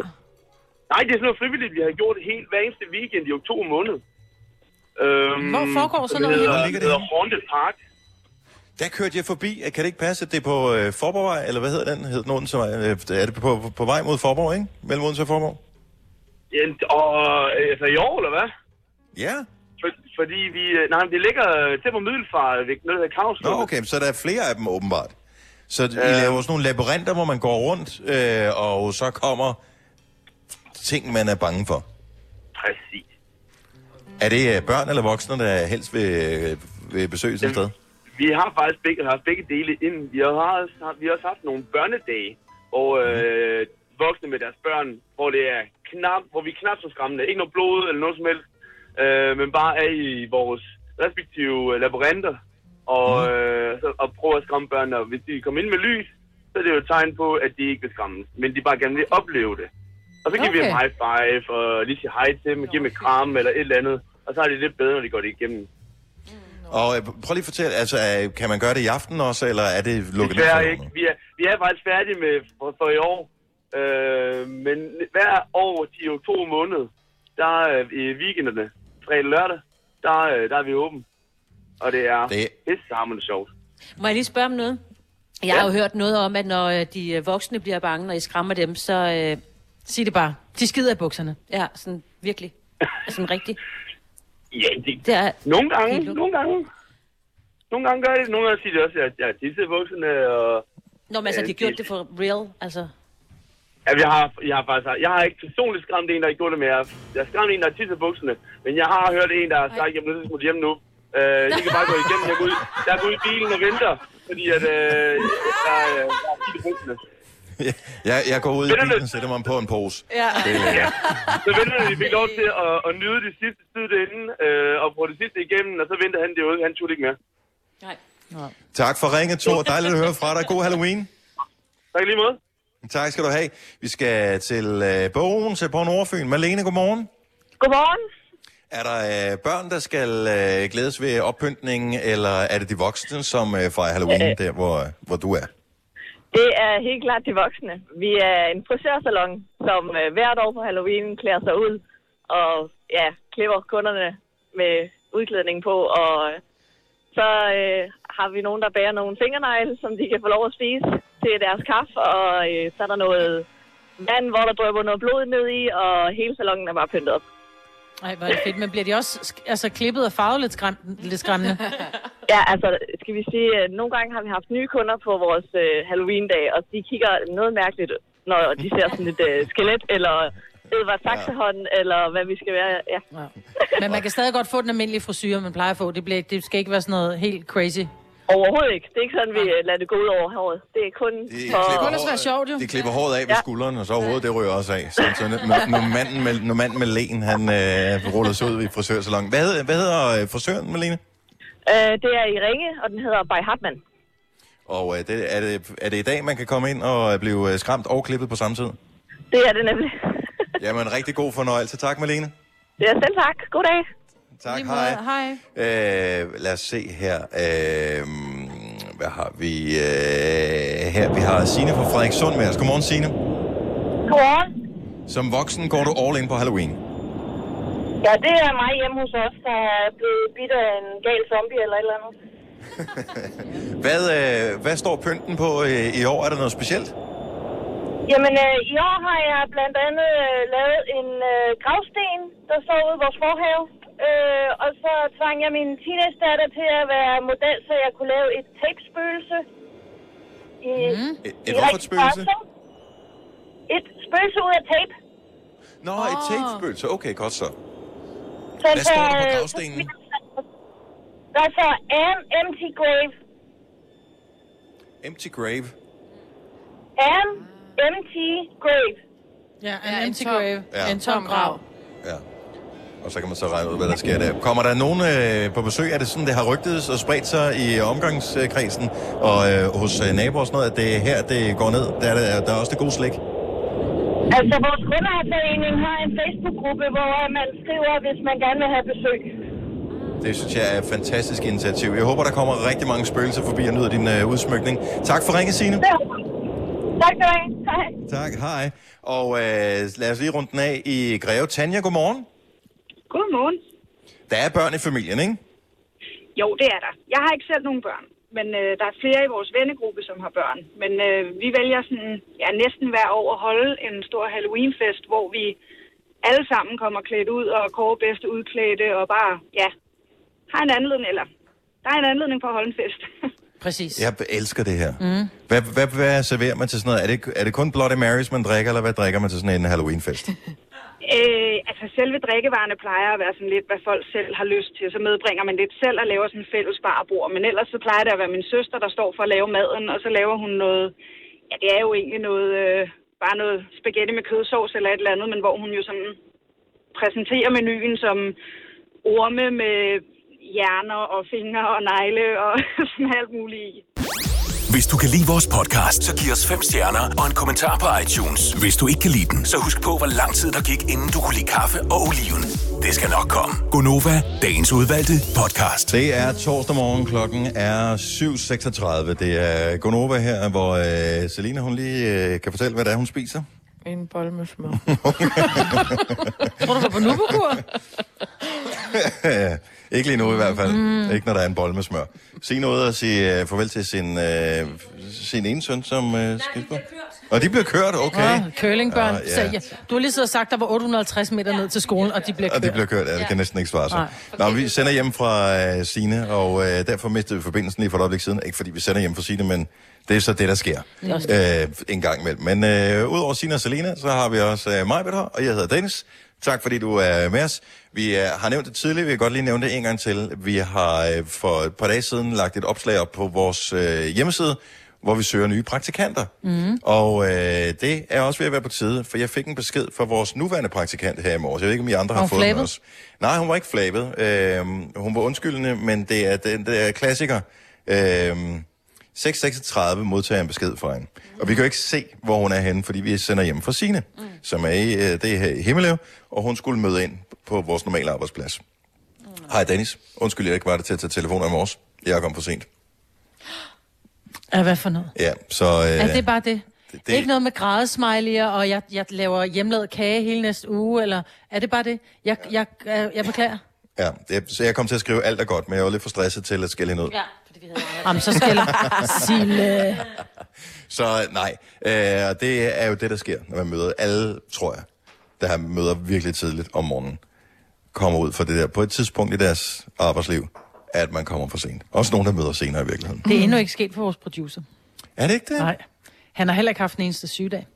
Speaker 8: Nej, det er sådan noget frivilligt, vi har gjort helt hver eneste weekend i oktober måned. Øhm,
Speaker 3: Hvor foregår sådan
Speaker 8: det
Speaker 3: noget
Speaker 8: hedder,
Speaker 3: henne?
Speaker 8: det hedder Haunted Park.
Speaker 1: Der kørte jeg forbi. Kan det ikke passe, at det er på øh, Forborgvej, eller hvad hedder den? Hed den Odense, øh, er det på, på, på vej mod Forborg, ikke? Mellem Odense og Forborg?
Speaker 8: Ja, og, øh, altså i år, eller hvad?
Speaker 1: Ja.
Speaker 8: for, fordi vi... øh, Nej, det ligger til på Middelfart, ved noget, hedder Kavslup.
Speaker 1: Nå, okay, så der er flere af dem åbenbart. Så I
Speaker 8: Øh.
Speaker 1: laver sådan nogle labyrinter, hvor man går rundt, øh, og så kommer ting, man er bange for.
Speaker 8: Præcis.
Speaker 1: Er det øh, børn eller voksne, der helst vil, øh, vil besøge sådan et sted?
Speaker 8: Vi har faktisk begge, haft begge dele ind. Vi har, også- vi har også haft nogle børnedage, hvor øh, voksne med deres børn, hvor det er knap, hvor vi er knap så skræmmende. Ikke noget blod eller noget som helst, øh, men bare er i vores respektive øh, labyrinter og, øh, så, og prøve at skræmme børnene. Og hvis de kommer ind med lys, så er det jo et tegn på, at de ikke vil skræmmes, men de bare gerne vil opleve det. Og så giver vi
Speaker 3: Okay.
Speaker 8: dem high five, og lige sige hej til dem, og give dem et kram eller et eller andet. Og så er det lidt bedre, når de går det igennem.
Speaker 1: Og øh, prøv lige at fortælle, altså, øh, kan man gøre det i aften også, eller er det lukket ned
Speaker 8: Desværre
Speaker 1: for
Speaker 8: ikke. Vi er, vi er faktisk færdige med for, for i år. Øh, men hver år i oktober måned, der er i weekenderne, fredag og lørdag, der, øh, der er vi åben. Og det er
Speaker 1: det...
Speaker 8: pissehammerende sjovt.
Speaker 2: Må jeg lige spørge om noget? Jeg har jo hørt noget om, at når øh, de øh, voksne bliver bange, når I skræmmer dem, så... Øh,
Speaker 3: Sig det bare. De skider i bukserne.
Speaker 2: Ja, sådan virkelig. Sådan rigtigt.
Speaker 8: Ja, det,
Speaker 2: det er
Speaker 8: Nogle gange,
Speaker 2: helt lukket.
Speaker 8: nogle gange. Nogle gange gør det, nogle gange siger de også, at jeg tisser i bukserne, og...
Speaker 2: Nå, men altså, de har gjort det for real, altså...
Speaker 8: Ja, jeg har, jeg har faktisk, jeg har ikke personligt skræmt en, der ikke gjorde det, men jeg, jeg har skræmt en, der har tisset i bukserne. Men jeg har hørt en, der har sagt, jeg bliver nødt til at hjem nu. Øh, I kan bare gå igennem, jeg går ud, jeg går ud i bilen og venter, fordi at, øh, der, øh, der er tit i bukserne.
Speaker 1: Jeg, jeg går ud i bilen og sætter mig på en pose.
Speaker 3: Ja.
Speaker 1: Det lækkert.
Speaker 8: Så venter de fik lov til at, at nyde det sidste tid derinde, øh, og få det sidste igennem, og så venter han det ud. Han turde ikke mere.
Speaker 1: Tak for ringet, Thor. Dejligt at høre fra dig. God Halloween.
Speaker 8: Tak lige måde.
Speaker 1: Tak skal du have. Vi skal til øh, Bogen, til på Nordfyn. Malene, godmorgen.
Speaker 13: Godmorgen.
Speaker 1: Er der øh, børn, der skal øh, glædes ved oppyntningen, eller er det de voksne, som øh, fejrer Halloween,
Speaker 13: Øh.
Speaker 1: der hvor, hvor du er?
Speaker 13: Det er helt klart de voksne. Vi er en frisørsalon, som øh, hvert år på Halloween klæder sig ud og ja, klipper kunderne med udklædning på. Og øh, så øh, har vi nogen, der bærer nogle fingernegle, som de kan få lov at spise til deres kaffe. Og øh, så er der noget vand, hvor der drøber noget blod ned i, og hele salonen er bare pyntet op.
Speaker 3: Ej, hvor er det fedt. Men bliver de også altså, klippet og farvet lidt, skræm- lidt skræmmende?
Speaker 13: Ja, altså, skal vi sige, at nogle gange har vi haft nye kunder på vores øh, Halloween-dag, og de kigger noget mærkeligt, når de ser sådan et øh, skelet, eller Edvard Saxehånd, eller hvad vi skal være. Ja.
Speaker 3: Men man kan stadig godt få den almindelige frisyr, man plejer at få. Det, bliver, det skal ikke være sådan noget helt crazy.
Speaker 13: Overhovedet ikke. Det er ikke sådan, vi øh, lader det gå ud over håret. Det er kun for...
Speaker 3: kun at være sjovt, jo.
Speaker 1: De klipper håret af ved
Speaker 13: Ja.
Speaker 1: skulderen, og så hovedet, det ryger også af. Så, så når, når, manden med, når manden med len, han øh, ruller sig ud i frisørsalongen. Hvad, hedder- hvad hedder øh, frisøren, Malene?
Speaker 13: Øh, det er i Ringe, og den hedder By Hartmann.
Speaker 1: Og øh, det, er, det, er det i dag, man kan komme ind og blive øh, skræmt og klippet på samme tid?
Speaker 13: Det er det nemlig.
Speaker 1: Jamen, rigtig god fornøjelse. Tak, Malene.
Speaker 13: Det er selv tak. God dag.
Speaker 1: Tak, hej.
Speaker 3: Hej.
Speaker 1: Øh, lad os se her. Øh, hvad har vi øh, her? Vi har Signe fra Frederikssund med os. Godmorgen, Signe.
Speaker 13: Godmorgen.
Speaker 1: Som voksen går du all in på Halloween.
Speaker 13: Ja, det er mig hjemme hos os, der er blevet bidt af en gal zombie eller et eller andet.
Speaker 1: Hvad, øh, hvad står pynten på øh, i år? Er der noget specielt?
Speaker 13: Jamen, øh, i år har jeg blandt andet øh, lavet en øh, gravsten, der står ude i vores forhave. Øh, og så tvang jeg min teenage-datter til at være model, så jeg kunne lave et tape-spøgelse. I, mm.
Speaker 1: Et, et hvorfor et spøgelse?
Speaker 13: Et spøgelse ud af tape.
Speaker 1: Nå, oh. et tape-spøgelse. Okay, godt så.
Speaker 13: Så
Speaker 1: Hvad står der på gravstenen?
Speaker 13: Der står Am Empty Grave.
Speaker 1: Empty grave.
Speaker 13: Am Empty Grave.
Speaker 3: Ja, en
Speaker 5: Ja, en
Speaker 3: empty
Speaker 5: tom-
Speaker 3: grave.
Speaker 1: Ja.
Speaker 3: En tom grav.
Speaker 1: Ja. Og så kan man så regne ud, hvad der sker der. Kommer der nogen øh, på besøg? Er det sådan, det har rygtet og spredt sig i omgangskredsen og øh, hos øh, naboer og sådan noget, at det er her, det går ned? Der er, der, der er også det gode slik.
Speaker 13: Altså, vores kundeforening har en Facebook-gruppe, hvor man skriver, hvis man gerne vil have besøg.
Speaker 1: Det synes jeg er et fantastisk initiativ. Jeg håber, der kommer rigtig mange spøgelser forbi og nyder din øh, udsmykning. Tak for ringe, Signe.
Speaker 13: Ja. Tak skal du have. Hej.
Speaker 1: Tak, hej. Og øh, lad os lige runde den af i Greve. Tanja, godmorgen.
Speaker 14: Godmorgen.
Speaker 1: Der er børn i familien, ikke?
Speaker 14: Jo, det er der. Jeg har ikke selv nogen børn, men øh, der er flere i vores vennegruppe, som har børn. Men øh, vi vælger sådan, ja, næsten hver år at holde en stor Halloweenfest, hvor vi alle sammen kommer klædt ud og kåre bedste udklædte og bare, ja, har en anledning, eller der er en anledning for at holde en fest.
Speaker 3: Præcis.
Speaker 1: Jeg elsker det her.
Speaker 14: Mm.
Speaker 1: Hvad, hvad, hvad serverer man til sådan noget? Er det, er det kun Bloody Marys, man drikker, eller hvad drikker man til sådan en Halloween-fest?
Speaker 14: Øh, altså selve drikkevarerne plejer at være sådan lidt, hvad folk selv har lyst til. Så medbringer man lidt selv og laver sådan en fælles barbord. Men ellers så plejer det at være min søster, der står for at lave maden, og så laver hun noget, ja det er jo egentlig noget, øh, bare noget spaghetti med kødsovs eller et eller andet, men hvor hun jo sådan præsenterer menuen som orme med hjerner og fingre og negle og sådan alt muligt i.
Speaker 6: Hvis du kan lide vores podcast, så giv os fem stjerner og en kommentar på iTunes. Hvis du ikke kan lide den, så husk på, hvor lang tid der gik, inden du kunne lide kaffe og oliven. Det skal nok komme. Gonova, dagens udvalgte podcast.
Speaker 1: Det er torsdag morgen, klokken er 7.36. Det er Gonova her, hvor øh, Selina hun lige øh, kan fortælle, hvad det er, hun spiser.
Speaker 5: En bold med smør.
Speaker 3: Tror du, du på nubukur?
Speaker 1: ikke lige nu i hvert fald. Mm. Ikke når der er en bold med smør. Sig noget og sige uh, farvel til sin, uh, sin ene søn, som uh, skal på. Og de bliver kørt, okay.
Speaker 3: Ja, curlingbørn.
Speaker 1: Ah,
Speaker 3: Så,
Speaker 1: ja.
Speaker 3: ja. Du har lige siddet og sagt, der var 850 meter ned til skolen, og de bliver kørt.
Speaker 1: Og det bliver kørt, ja, det kan næsten ikke svare sig. Nå, vi sender hjem fra uh, Sine, og uh, derfor mistede vi forbindelsen lige for et øjeblik siden. Ikke fordi vi sender hjem fra Sine, men det er så det, der sker.
Speaker 2: Er
Speaker 1: Uh, en gang imellem. Men uh, udover Sine og Selina, så har vi også uh, mig her, og jeg hedder Dennis. Tak fordi du er med os. Vi uh, har nævnt det tidligere, vi kan godt lige nævne det en gang til. Vi har uh, for et par dage siden lagt et opslag op på vores uh, hjemmeside, hvor vi søger nye praktikanter.
Speaker 3: Mm.
Speaker 1: Og øh, det er også ved at være på tide, for jeg fik en besked fra vores nuværende praktikant her i morges. Jeg ved ikke, om I andre har
Speaker 3: hun
Speaker 1: fået den
Speaker 3: flabet?
Speaker 1: også. Nej, hun var ikke flabet. Øh, hun var undskyldende, men det er den der klassiker. Øh, 6.36 modtager en besked fra hende. Og vi kan jo ikke se, hvor hun er henne, fordi vi sender hjem fra Sine, mm. som er i, øh, det er her i Himmelev, og hun skulle møde ind på vores normale arbejdsplads. Hej Dennis. Undskyld, jeg ikke var der til at tage telefoner i morges. Jeg kom for sent.
Speaker 3: Ja, hvad for noget?
Speaker 1: Ja, så... Øh,
Speaker 3: Er det bare det?
Speaker 1: det-
Speaker 3: det... Ikke noget med grædesmiley'er, og jeg, jeg laver hjemmelavet kage hele næste uge, eller er det bare det? Jeg, jeg, jeg, jeg beklager.
Speaker 1: Ja, det, så jeg kom til at skrive alt er godt, men jeg var lidt for stresset til at skælde hende ud.
Speaker 2: Ja, fordi vi havde
Speaker 3: Jamen, så skal jeg... Sille.
Speaker 1: Så nej, øh, og det er jo det, der sker, når man møder alle, tror jeg, der har møder virkelig tidligt om morgenen, kommer ud for det der på et tidspunkt i deres arbejdsliv, at man kommer for sent. Også nogen, der møder senere i virkeligheden.
Speaker 3: Det er endnu ikke sket for vores producer.
Speaker 1: Er det ikke det?
Speaker 3: Nej. Han har heller ikke haft en eneste sygedag.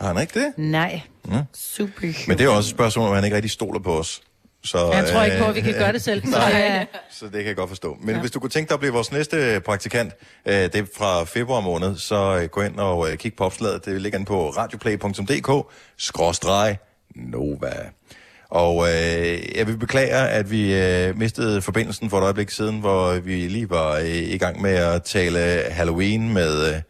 Speaker 1: Har han ikke det?
Speaker 3: Nej.
Speaker 1: Ja.
Speaker 3: Super.
Speaker 1: Men det er også et spørgsmål, om han ikke rigtig stoler på os. Så,
Speaker 3: Han tror ikke på,
Speaker 1: øh,
Speaker 3: at vi kan gøre det selv. Så, ja.
Speaker 1: Så det kan jeg godt forstå. Men ja. hvis du kunne tænke dig at blive vores næste praktikant, øh, det er fra februar måned, så øh, gå ind og øh, kig på opslaget. Det ligger inde på radioplay.dk, skråstreg Nova. Og øh, jeg vil beklage, at vi øh, mistede forbindelsen for et øjeblik siden, hvor vi lige var øh, i gang med at tale Halloween med, øh,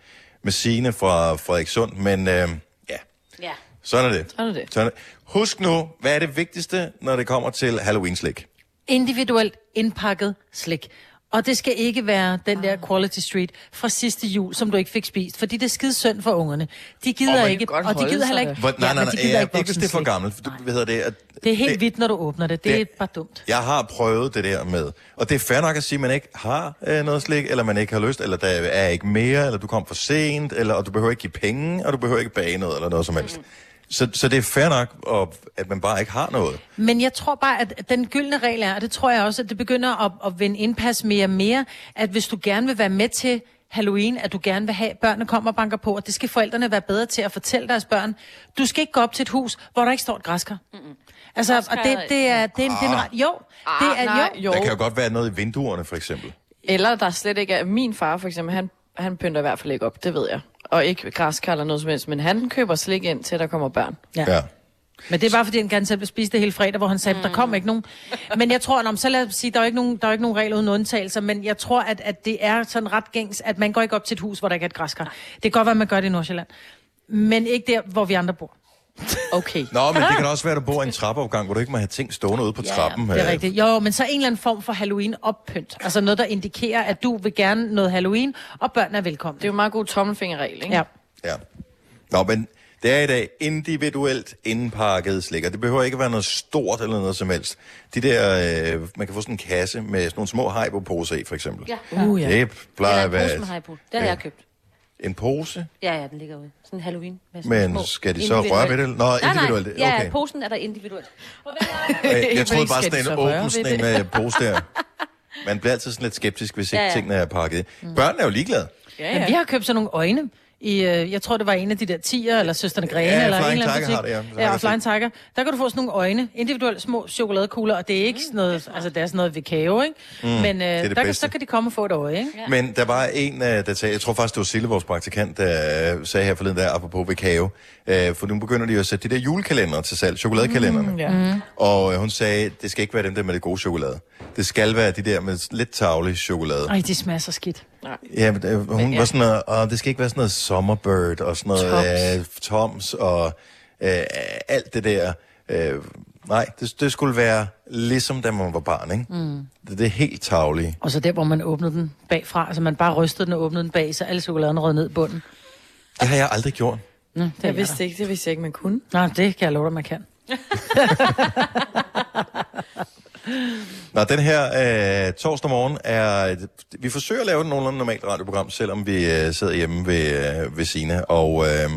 Speaker 1: med Signe fra Frederikssund. Men øh, ja,
Speaker 2: Ja.
Speaker 1: sådan er det.
Speaker 5: Sådan er det.
Speaker 1: Sådan er det. Husk nu, hvad er det vigtigste, når det kommer til Halloween-slik?
Speaker 3: Individuelt indpakket slik. Og det skal ikke være den der Quality Street fra sidste jul, som du ikke fik spist. Fordi det er skide synd for ungerne. De gider
Speaker 5: Og
Speaker 3: ikke, og de gider heller ikke.
Speaker 1: Hvor, nej, nej,
Speaker 3: men de
Speaker 1: nej,
Speaker 3: gider
Speaker 1: ja,
Speaker 3: ikke
Speaker 1: ikke hvis det er for gammelt. Du, hvad hedder det? At,
Speaker 3: Det er helt
Speaker 1: det-
Speaker 3: hvidt, når du åbner det. Det,
Speaker 1: det-
Speaker 3: er bare dumt.
Speaker 1: Jeg har prøvet det der med, og det er fair nok at sige, at man ikke har øh, noget slik, eller man ikke har lyst, eller der er ikke mere, eller du kom for sent, eller og du behøver ikke give penge, og du behøver ikke bage noget, eller noget som helst. Så, så det er fair nok, og, at man bare ikke har noget.
Speaker 3: Men jeg tror bare, at den gyldne regel er, og det tror jeg også, at det begynder at, at vende indpas mere og mere, at hvis du gerne vil være med til Halloween, at du gerne vil have, at børnene kommer og banker på, og det skal forældrene være bedre til at fortælle deres børn. Du skal ikke gå op til et hus, hvor der ikke står et græskar. Mm-hmm. Altså, og det, det er, det er, en- det er en ret... Jo, det er,
Speaker 5: nej,
Speaker 3: jo.
Speaker 5: jo.
Speaker 1: Der kan jo godt være noget i vinduerne, for eksempel.
Speaker 5: Eller der slet ikke er... Min far for eksempel, han, han pynter i hvert fald ikke op, det ved jeg. Og ikke græskar eller noget som helst, men han køber slik ind til, der kommer børn.
Speaker 3: Ja.
Speaker 1: Ja.
Speaker 3: Men det er bare fordi, han gerne selv vil spise det hele fredag, hvor han sagde, mm. der kom ikke nogen. Men jeg tror, om så lad os sige, der er ikke nogen, der er ikke nogen regler uden undtagelser, men jeg tror, at, at det er sådan ret gængs, at man går ikke op til et hus, hvor der ikke er et græskar. Det kan godt være, at man gør det i Nordsjælland. Men ikke der, hvor vi andre bor.
Speaker 5: Okay.
Speaker 1: Nå, men det kan også være, at du bor i en trappeopgang, hvor du ikke må have ting stående ude på trappen.
Speaker 3: Det er rigtigt. Jo, men så en eller anden form for Halloween-oppynt. Altså noget, der indikerer, at du vil gerne noget Halloween, og børn er velkomne.
Speaker 5: Det er jo en meget god tommelfingerregel, ikke?
Speaker 3: Ja.
Speaker 1: Ja. Nå, men det er i dag individuelt indpakket slik, og det behøver ikke være noget stort eller noget som helst. De der, øh, man kan få sådan en kasse med sådan nogle små Haribo-poser i, for eksempel.
Speaker 2: Ja.
Speaker 3: Uh, ja.
Speaker 1: Det plejer at
Speaker 2: en pose
Speaker 1: være...
Speaker 2: Det har jeg købt.
Speaker 1: En pose?
Speaker 2: Ja, ja, den ligger ude. Sådan en Halloween. med sådan
Speaker 1: Men
Speaker 2: små
Speaker 1: skal de så røre ved det? Nå,
Speaker 2: nej,
Speaker 1: individuelt,
Speaker 2: Nej, ja,
Speaker 1: okay.
Speaker 2: posen er der individuelt.
Speaker 1: Jeg, jeg troede bare sådan en åben sådan en pose der. Man bliver altid sådan lidt skeptisk, hvis ikke
Speaker 2: Ja, ja.
Speaker 1: tingene er pakket. Børnene er jo ligeglade.
Speaker 3: Ja, ja. Men vi har købt sådan nogle øjne. I, øh, jeg tror, det var en af de der tiger, eller Søsterne Grene,
Speaker 1: Ja,
Speaker 3: eller en eller anden butik.
Speaker 1: har det, ja.
Speaker 3: Ja. og Flying Tiger. Der kan du få sådan nogle øjne, individuelle små chokoladekugler, og det er ikke sådan noget, altså det er sådan noget vikao, ikke?
Speaker 1: Mm,
Speaker 3: Men øh,
Speaker 1: det det
Speaker 3: der, kan, så kan de komme og få et øje, ikke?
Speaker 1: Men der var en, øh, der sagde, jeg tror faktisk, det var Sille, vores praktikant, der øh, sagde her forleden der, apropos Vikao, øh, for nu begynder de jo at sætte de der julekalendere til salg, chokoladekalenderne.
Speaker 3: Mm, ja. Mm.
Speaker 1: Og øh, hun sagde, det skal ikke være dem der med det gode chokolade. Det skal være de der med lidt tavlig chokolade.
Speaker 3: Ej, de smager så skidt.
Speaker 1: Ja, men, øh, hun
Speaker 3: ja.
Speaker 1: var sådan noget, og det skal ikke være sådan noget Summerbird og sådan noget øh, Toms og øh, alt det der. Øh, nej, det, det skulle være ligesom da man var barn, ikke?
Speaker 3: Mm.
Speaker 1: Det, det er helt tavlige.
Speaker 3: Og så der, hvor man åbnede den bagfra, altså man bare rystede den og åbnede den bag, så alle chokoladen rød ned i bunden.
Speaker 1: Det har jeg aldrig gjort.
Speaker 3: Nå, det
Speaker 5: Jeg vidste ikke, det vidste jeg ikke, man kunne.
Speaker 3: Nej, det kan jeg love dig, man kan.
Speaker 1: Nå, den her øh, torsdag morgen er... Vi forsøger at lave et nogenlunde normalt radioprogram, selvom vi øh, sidder hjemme ved, øh, ved Sina. Og øh,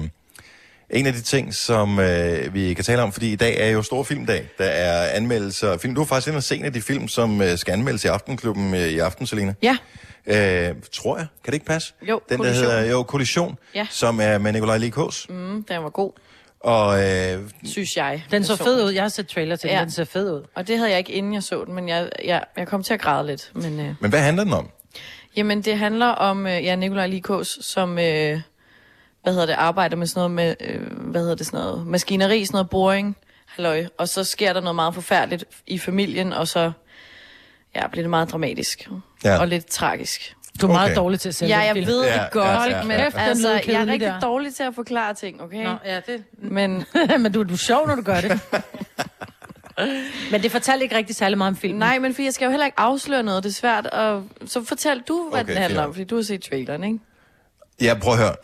Speaker 1: en af de ting, som øh, vi kan tale om, fordi i dag er jo stor filmdag. Der er anmeldelser af film. Du har faktisk inde og se en af de film, som øh, skal anmeldes i Aftenklubben øh, i aften, Selina.
Speaker 5: Ja.
Speaker 1: Øh, tror jeg. Kan det ikke passe?
Speaker 5: Jo,
Speaker 1: Den, der
Speaker 5: Kollision.
Speaker 1: hedder jo Kollision,
Speaker 5: Ja.
Speaker 1: som er med Nikolaj Likås.
Speaker 5: Mm, den var god,
Speaker 1: Og øh,
Speaker 5: synes jeg.
Speaker 3: Den så fed ud. Jeg har set trailer til den.
Speaker 5: Ja.
Speaker 3: Den ser fed ud.
Speaker 5: Og det havde jeg ikke, inden jeg så den, men jeg, jeg, jeg kom til at græde lidt. Men, øh,
Speaker 1: men hvad handler den om?
Speaker 5: Jamen, det handler om øh, ja, Nikolaj Likås, som øh, hvad hedder det, arbejder med sådan noget med, øh, hvad hedder det, sådan noget, maskineri, sådan noget boring, halløj. Og så sker der noget meget forfærdeligt i familien, og så ja, bliver det meget dramatisk.
Speaker 1: Ja.
Speaker 5: Og lidt tragisk.
Speaker 3: Du er meget dårlig til at sælge
Speaker 5: Ja, jeg
Speaker 3: film.
Speaker 5: ved
Speaker 3: Ja,
Speaker 5: det godt,
Speaker 3: ja, ja,
Speaker 5: men
Speaker 3: ja. Den
Speaker 5: altså, jeg er rigtig
Speaker 3: der.
Speaker 5: dårlig til at forklare ting, okay?
Speaker 3: Nå, ja, det...
Speaker 5: Men,
Speaker 3: men du, du er sjov, når du gør det. men det fortalte ikke rigtig særlig meget om filmen.
Speaker 5: Nej, men for jeg skal jo heller ikke afsløre noget. Det er svært. Og så fortæl du, hvad
Speaker 1: Okay,
Speaker 5: den handler om, fordi du har set traileren, ikke?
Speaker 1: Ja, prøv at høre.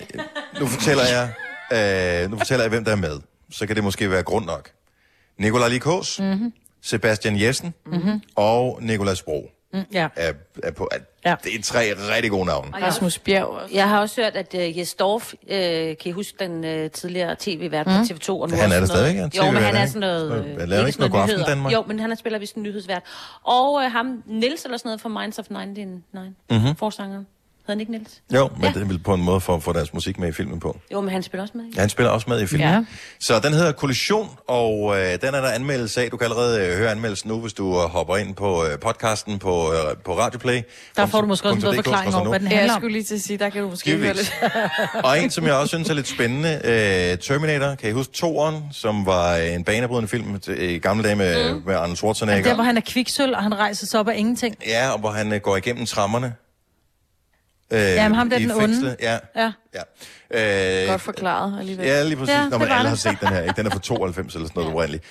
Speaker 1: Nu fortæller jeg, øh, nu fortæller jeg, hvem der er med. Så kan det måske være grund nok. Nikolaj Likås,
Speaker 3: Mm-hmm.
Speaker 1: Sebastian Jessen
Speaker 3: Mm-hmm.
Speaker 1: og Nikolas Bro
Speaker 3: Mm, ja.
Speaker 1: er, er på.
Speaker 3: Ja.
Speaker 1: Det er tre rigtig gode navne.
Speaker 2: Og jeg-
Speaker 5: Rasmus Bjerg også.
Speaker 2: Jeg har også hørt, at uh, Jes Dorf, uh, kan I huske den uh, tidligere tv-vært på
Speaker 3: Mm.
Speaker 2: TV2? Og nu
Speaker 1: Han er der stadigvæk, ja,
Speaker 2: Jo, men han er sådan noget... Øh,
Speaker 1: laver han ikke noget God Aften
Speaker 2: nyheder.
Speaker 1: Danmark?
Speaker 2: Jo, men han er spiller vist en nyhedsvært. Og uh, ham, Nils eller sådan noget fra Minds of 99,
Speaker 1: Mhm.
Speaker 2: forsangeren. Hedder han ikke Nils?
Speaker 1: Jo, men ja. det er vel på en måde for at få deres musik med i filmen på.
Speaker 2: Jo, men han spiller også med.
Speaker 1: Ja, han spiller også med i filmen.
Speaker 2: Ja.
Speaker 1: Så den hedder Kollision, og øh, den er der anmeldelse af. Du kan allerede øh, høre anmeldelsen nu, hvis du øh, hopper ind på øh, podcasten på, øh, på Radioplay.
Speaker 3: Der får du måske også
Speaker 1: .dk,
Speaker 3: forklaring over, hvad den
Speaker 5: Ja, jeg
Speaker 3: handler om.
Speaker 5: skulle lige til at sige, der kan du måske høre lidt.
Speaker 1: Og en, som jeg også synes er lidt spændende, øh, Terminator. Kan I huske toeren, som var en banebrydende film øh, i gamle dage med, mm. med Arnold Schwarzenegger?
Speaker 3: Der, hvor han er kviksøl, og han rejser sig op af ingenting.
Speaker 1: Ja, og hvor han øh, går igennem trammerne. Øh,
Speaker 3: Jamen, ham der den onde.
Speaker 1: fængslet. Ja.
Speaker 3: Ja.
Speaker 1: Øh,
Speaker 5: Godt forklaret alligevel.
Speaker 1: Ja, lige præcis.
Speaker 3: Ja,
Speaker 1: Ja, Når man alle har set den her. Ikke? Den er fra 92 eller sådan noget ja. oprindeligt.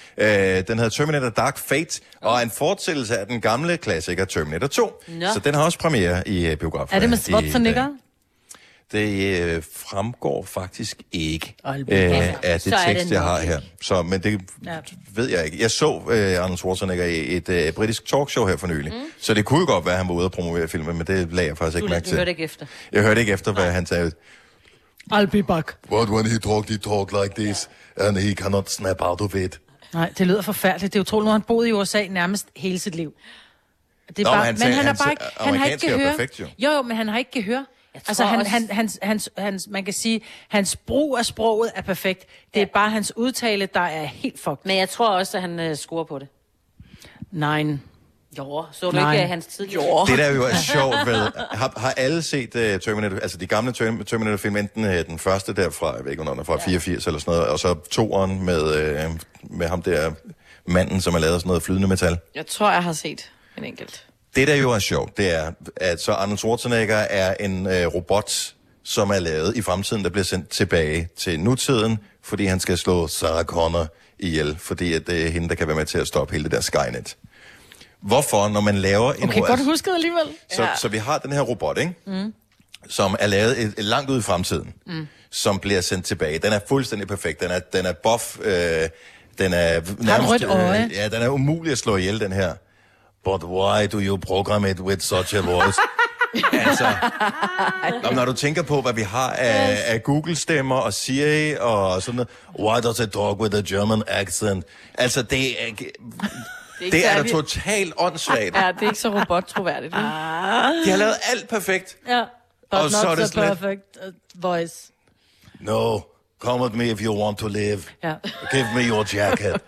Speaker 1: Øh, den hedder Terminator Dark Fate, og er en fortsættelse af den gamle klassiker Terminator 2.
Speaker 3: Nå.
Speaker 1: Så den har også premiere i uh, biografen.
Speaker 3: Er det med Schwarzenegger?
Speaker 1: Det øh, fremgår faktisk ikke øh,
Speaker 3: Aalborg.
Speaker 1: af det
Speaker 3: Så det
Speaker 1: tekst, jeg har her. Så, men det
Speaker 3: Ja.
Speaker 1: ved jeg ikke. Jeg så øh, Arnold Schwarzenegger i et øh, britisk talkshow her for nylig. Mm. Så det kunne jo godt være, at han var ude og promovere filmen, men det lagde jeg faktisk
Speaker 2: Du,
Speaker 1: ikke mærke
Speaker 2: du
Speaker 1: til.
Speaker 2: hørte ikke efter.
Speaker 1: Jeg hørte ikke efter, hvad han sagde.
Speaker 3: I'll be back.
Speaker 1: But when he talked, he talked like this, and he cannot snap out of it.
Speaker 3: Nej, det lyder forfærdeligt. Det er utroligt, nu har han boet i USA nærmest hele sit liv. Det er
Speaker 1: Nå,
Speaker 3: bare,
Speaker 1: men han sagde-
Speaker 3: han, er bare ikke, han har ikke gehør.
Speaker 1: perfekt, jo,
Speaker 3: jo, men han har ikke gehør. Altså, han,
Speaker 2: også-
Speaker 3: han, hans, hans, hans, man kan sige, hans brug af sproget er perfekt. Det er bare hans udtale, der er helt fucked.
Speaker 2: Men jeg tror også, at han uh, scorer på det.
Speaker 3: Nej.
Speaker 2: Jo, så du
Speaker 3: Nej.
Speaker 2: ikke uh, hans tidligere?
Speaker 1: Det der jo er sjovt ved, har, har alle set uh, Terminator, altså de gamle Term- Terminator-film, enten uh, den første derfra, jeg ved ikke, hvornår den er fra, 84 eller sådan noget, og så toeren med, uh, med ham der manden, som har lavet sådan noget flydende metal.
Speaker 5: Jeg tror, jeg har set en enkelt.
Speaker 1: Det der jo er sjovt, det er, at så Arnold Schwarzenegger er en øh, robot, som er lavet i fremtiden, der bliver sendt tilbage til nutiden, fordi han skal slå Sarah Connor ihjel, fordi at det er hende, der kan være med til at stoppe hele det der Skynet. Hvorfor, når man laver en
Speaker 3: Okay,
Speaker 1: ro-
Speaker 3: godt husket alligevel.
Speaker 1: så, så vi har den her robot, ikke?
Speaker 3: Mm.
Speaker 1: som er lavet et, et langt ud i fremtiden,
Speaker 3: Mm.
Speaker 1: som bliver sendt tilbage. Den er fuldstændig perfekt. Den er, den er buff. Øh, den er nærmest,
Speaker 3: rødt øje.
Speaker 1: Øh, ja, den er umulig at slå ihjel, den her. But why do you program it with such a voice? Altså, Nå, når du tænker på, hvad vi har af, af Google-stemmer og Siri og sådan noget. Why does a dog with a German accent? Altså, det er,
Speaker 5: ikke
Speaker 1: det er da totalt åndssvagt.
Speaker 5: Ja, det er ikke så robottroværdigt. vel?
Speaker 1: De har lavet alt perfekt.
Speaker 3: Ja. But
Speaker 1: Og
Speaker 3: not
Speaker 1: så er det
Speaker 3: so
Speaker 1: lidt-
Speaker 3: perfect uh, voice.
Speaker 1: No, come with me if you want to live.
Speaker 3: Ja.
Speaker 1: Give me your jacket.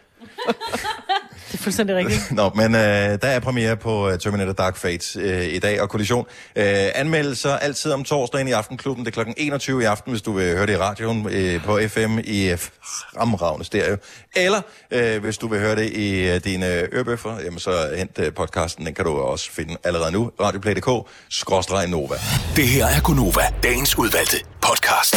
Speaker 3: Det er fuldstændig rigtigt.
Speaker 1: Nå, men øh, der er premiere på øh, Terminator Dark Fate øh, i dag, og Kollision. Øh, anmeldelser altid om torsdagen i Aftenklubben. Det er kl. 21 i aften, hvis du vil høre det i radioen øh, på FM i øh, fremragende stereo. Eller øh, hvis du vil høre det i øh, dine ørebøffer, jamen så hent øh, podcasten. Den kan du også finde allerede nu. Radioplay.dk, skråstreg Nova.
Speaker 6: Det her er Gunova, dagens udvalgte podcast.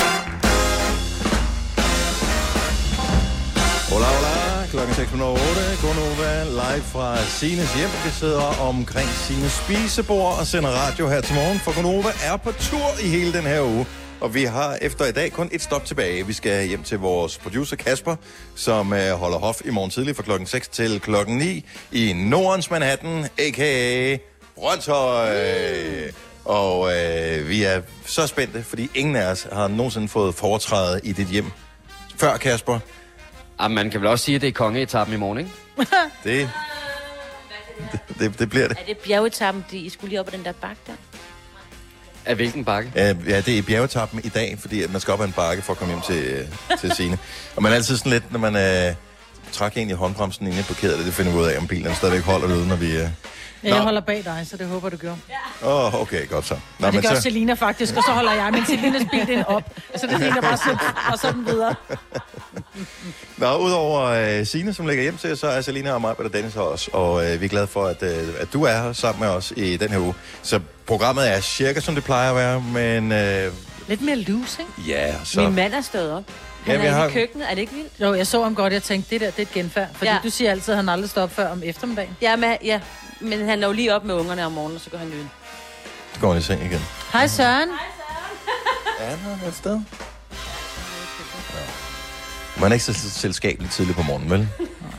Speaker 1: Hola, hola. Klokken 6.08. Gunova live fra Sines hjem. Vi sidder omkring Sines spisebord og sender radio her til morgen. For Gunova er på tur i hele den her uge. Og vi har efter i dag kun et stop tilbage. Vi skal hjem til vores producer Kasper, som øh, holder hof i morgen tidlig fra klokken 6 til klokken 9 i Nordens Manhattan, a.k.a. Brøndshøj. Og øh, vi er så spændte, fordi ingen af os har nogensinde fået foretræde i dit hjem før, Kasper.
Speaker 9: Ah, man kan vel også sige, at det er kongeetappen i morgen, ikke?
Speaker 1: Det, det, det, det bliver det.
Speaker 2: Er det bjergetappen, de I skulle lige op ad den der bakke der?
Speaker 9: Af hvilken bakke?
Speaker 1: Ja, ja, det er bjergetappen i dag, fordi at man skal op ad en bakke for at komme hjem til, øh, til Signe. Og man er altid sådan lidt, når man øh, trækker egentlig håndbremsen ind i parkeret, det finder vi ud af, om bilen stadigvæk holder derude, når vi... Øh...
Speaker 3: Ja, jeg holder bag dig, så det håber du gør.
Speaker 1: Åh, oh, okay, godt så. Nå,
Speaker 3: og det gør
Speaker 1: så...
Speaker 3: Selina faktisk, og så holder jeg min Selinas bil den op. Så det ligger bare sådan, og sådan videre.
Speaker 1: Nå, udover øh, Signe, som ligger hjem til, så er Selina og mig og Dennis her også. Og øh, vi er glade for, at, øh, at du er her sammen med os i den her uge. Så programmet er cirka, som det plejer at være, men øh,
Speaker 3: Lidt mere loose, ikke?
Speaker 1: ja, så...
Speaker 2: Min mand er stået op. Han
Speaker 1: Ja,
Speaker 2: er
Speaker 1: har-
Speaker 2: i køkkenet. Er det ikke vildt?
Speaker 3: Jo, jeg så ham godt, jeg tænkte, det der, det er et genfærd. Fordi
Speaker 2: Ja.
Speaker 3: du siger altid, at han aldrig står op før om eftermiddagen.
Speaker 2: Ja, men, ja, men han er jo lige op med ungerne om morgenen, og så går han løn.
Speaker 1: Så går han i seng igen.
Speaker 3: Hej Søren.
Speaker 1: Er han et sted? Man er ikke så selskabelig tidligt på morgenen, vel?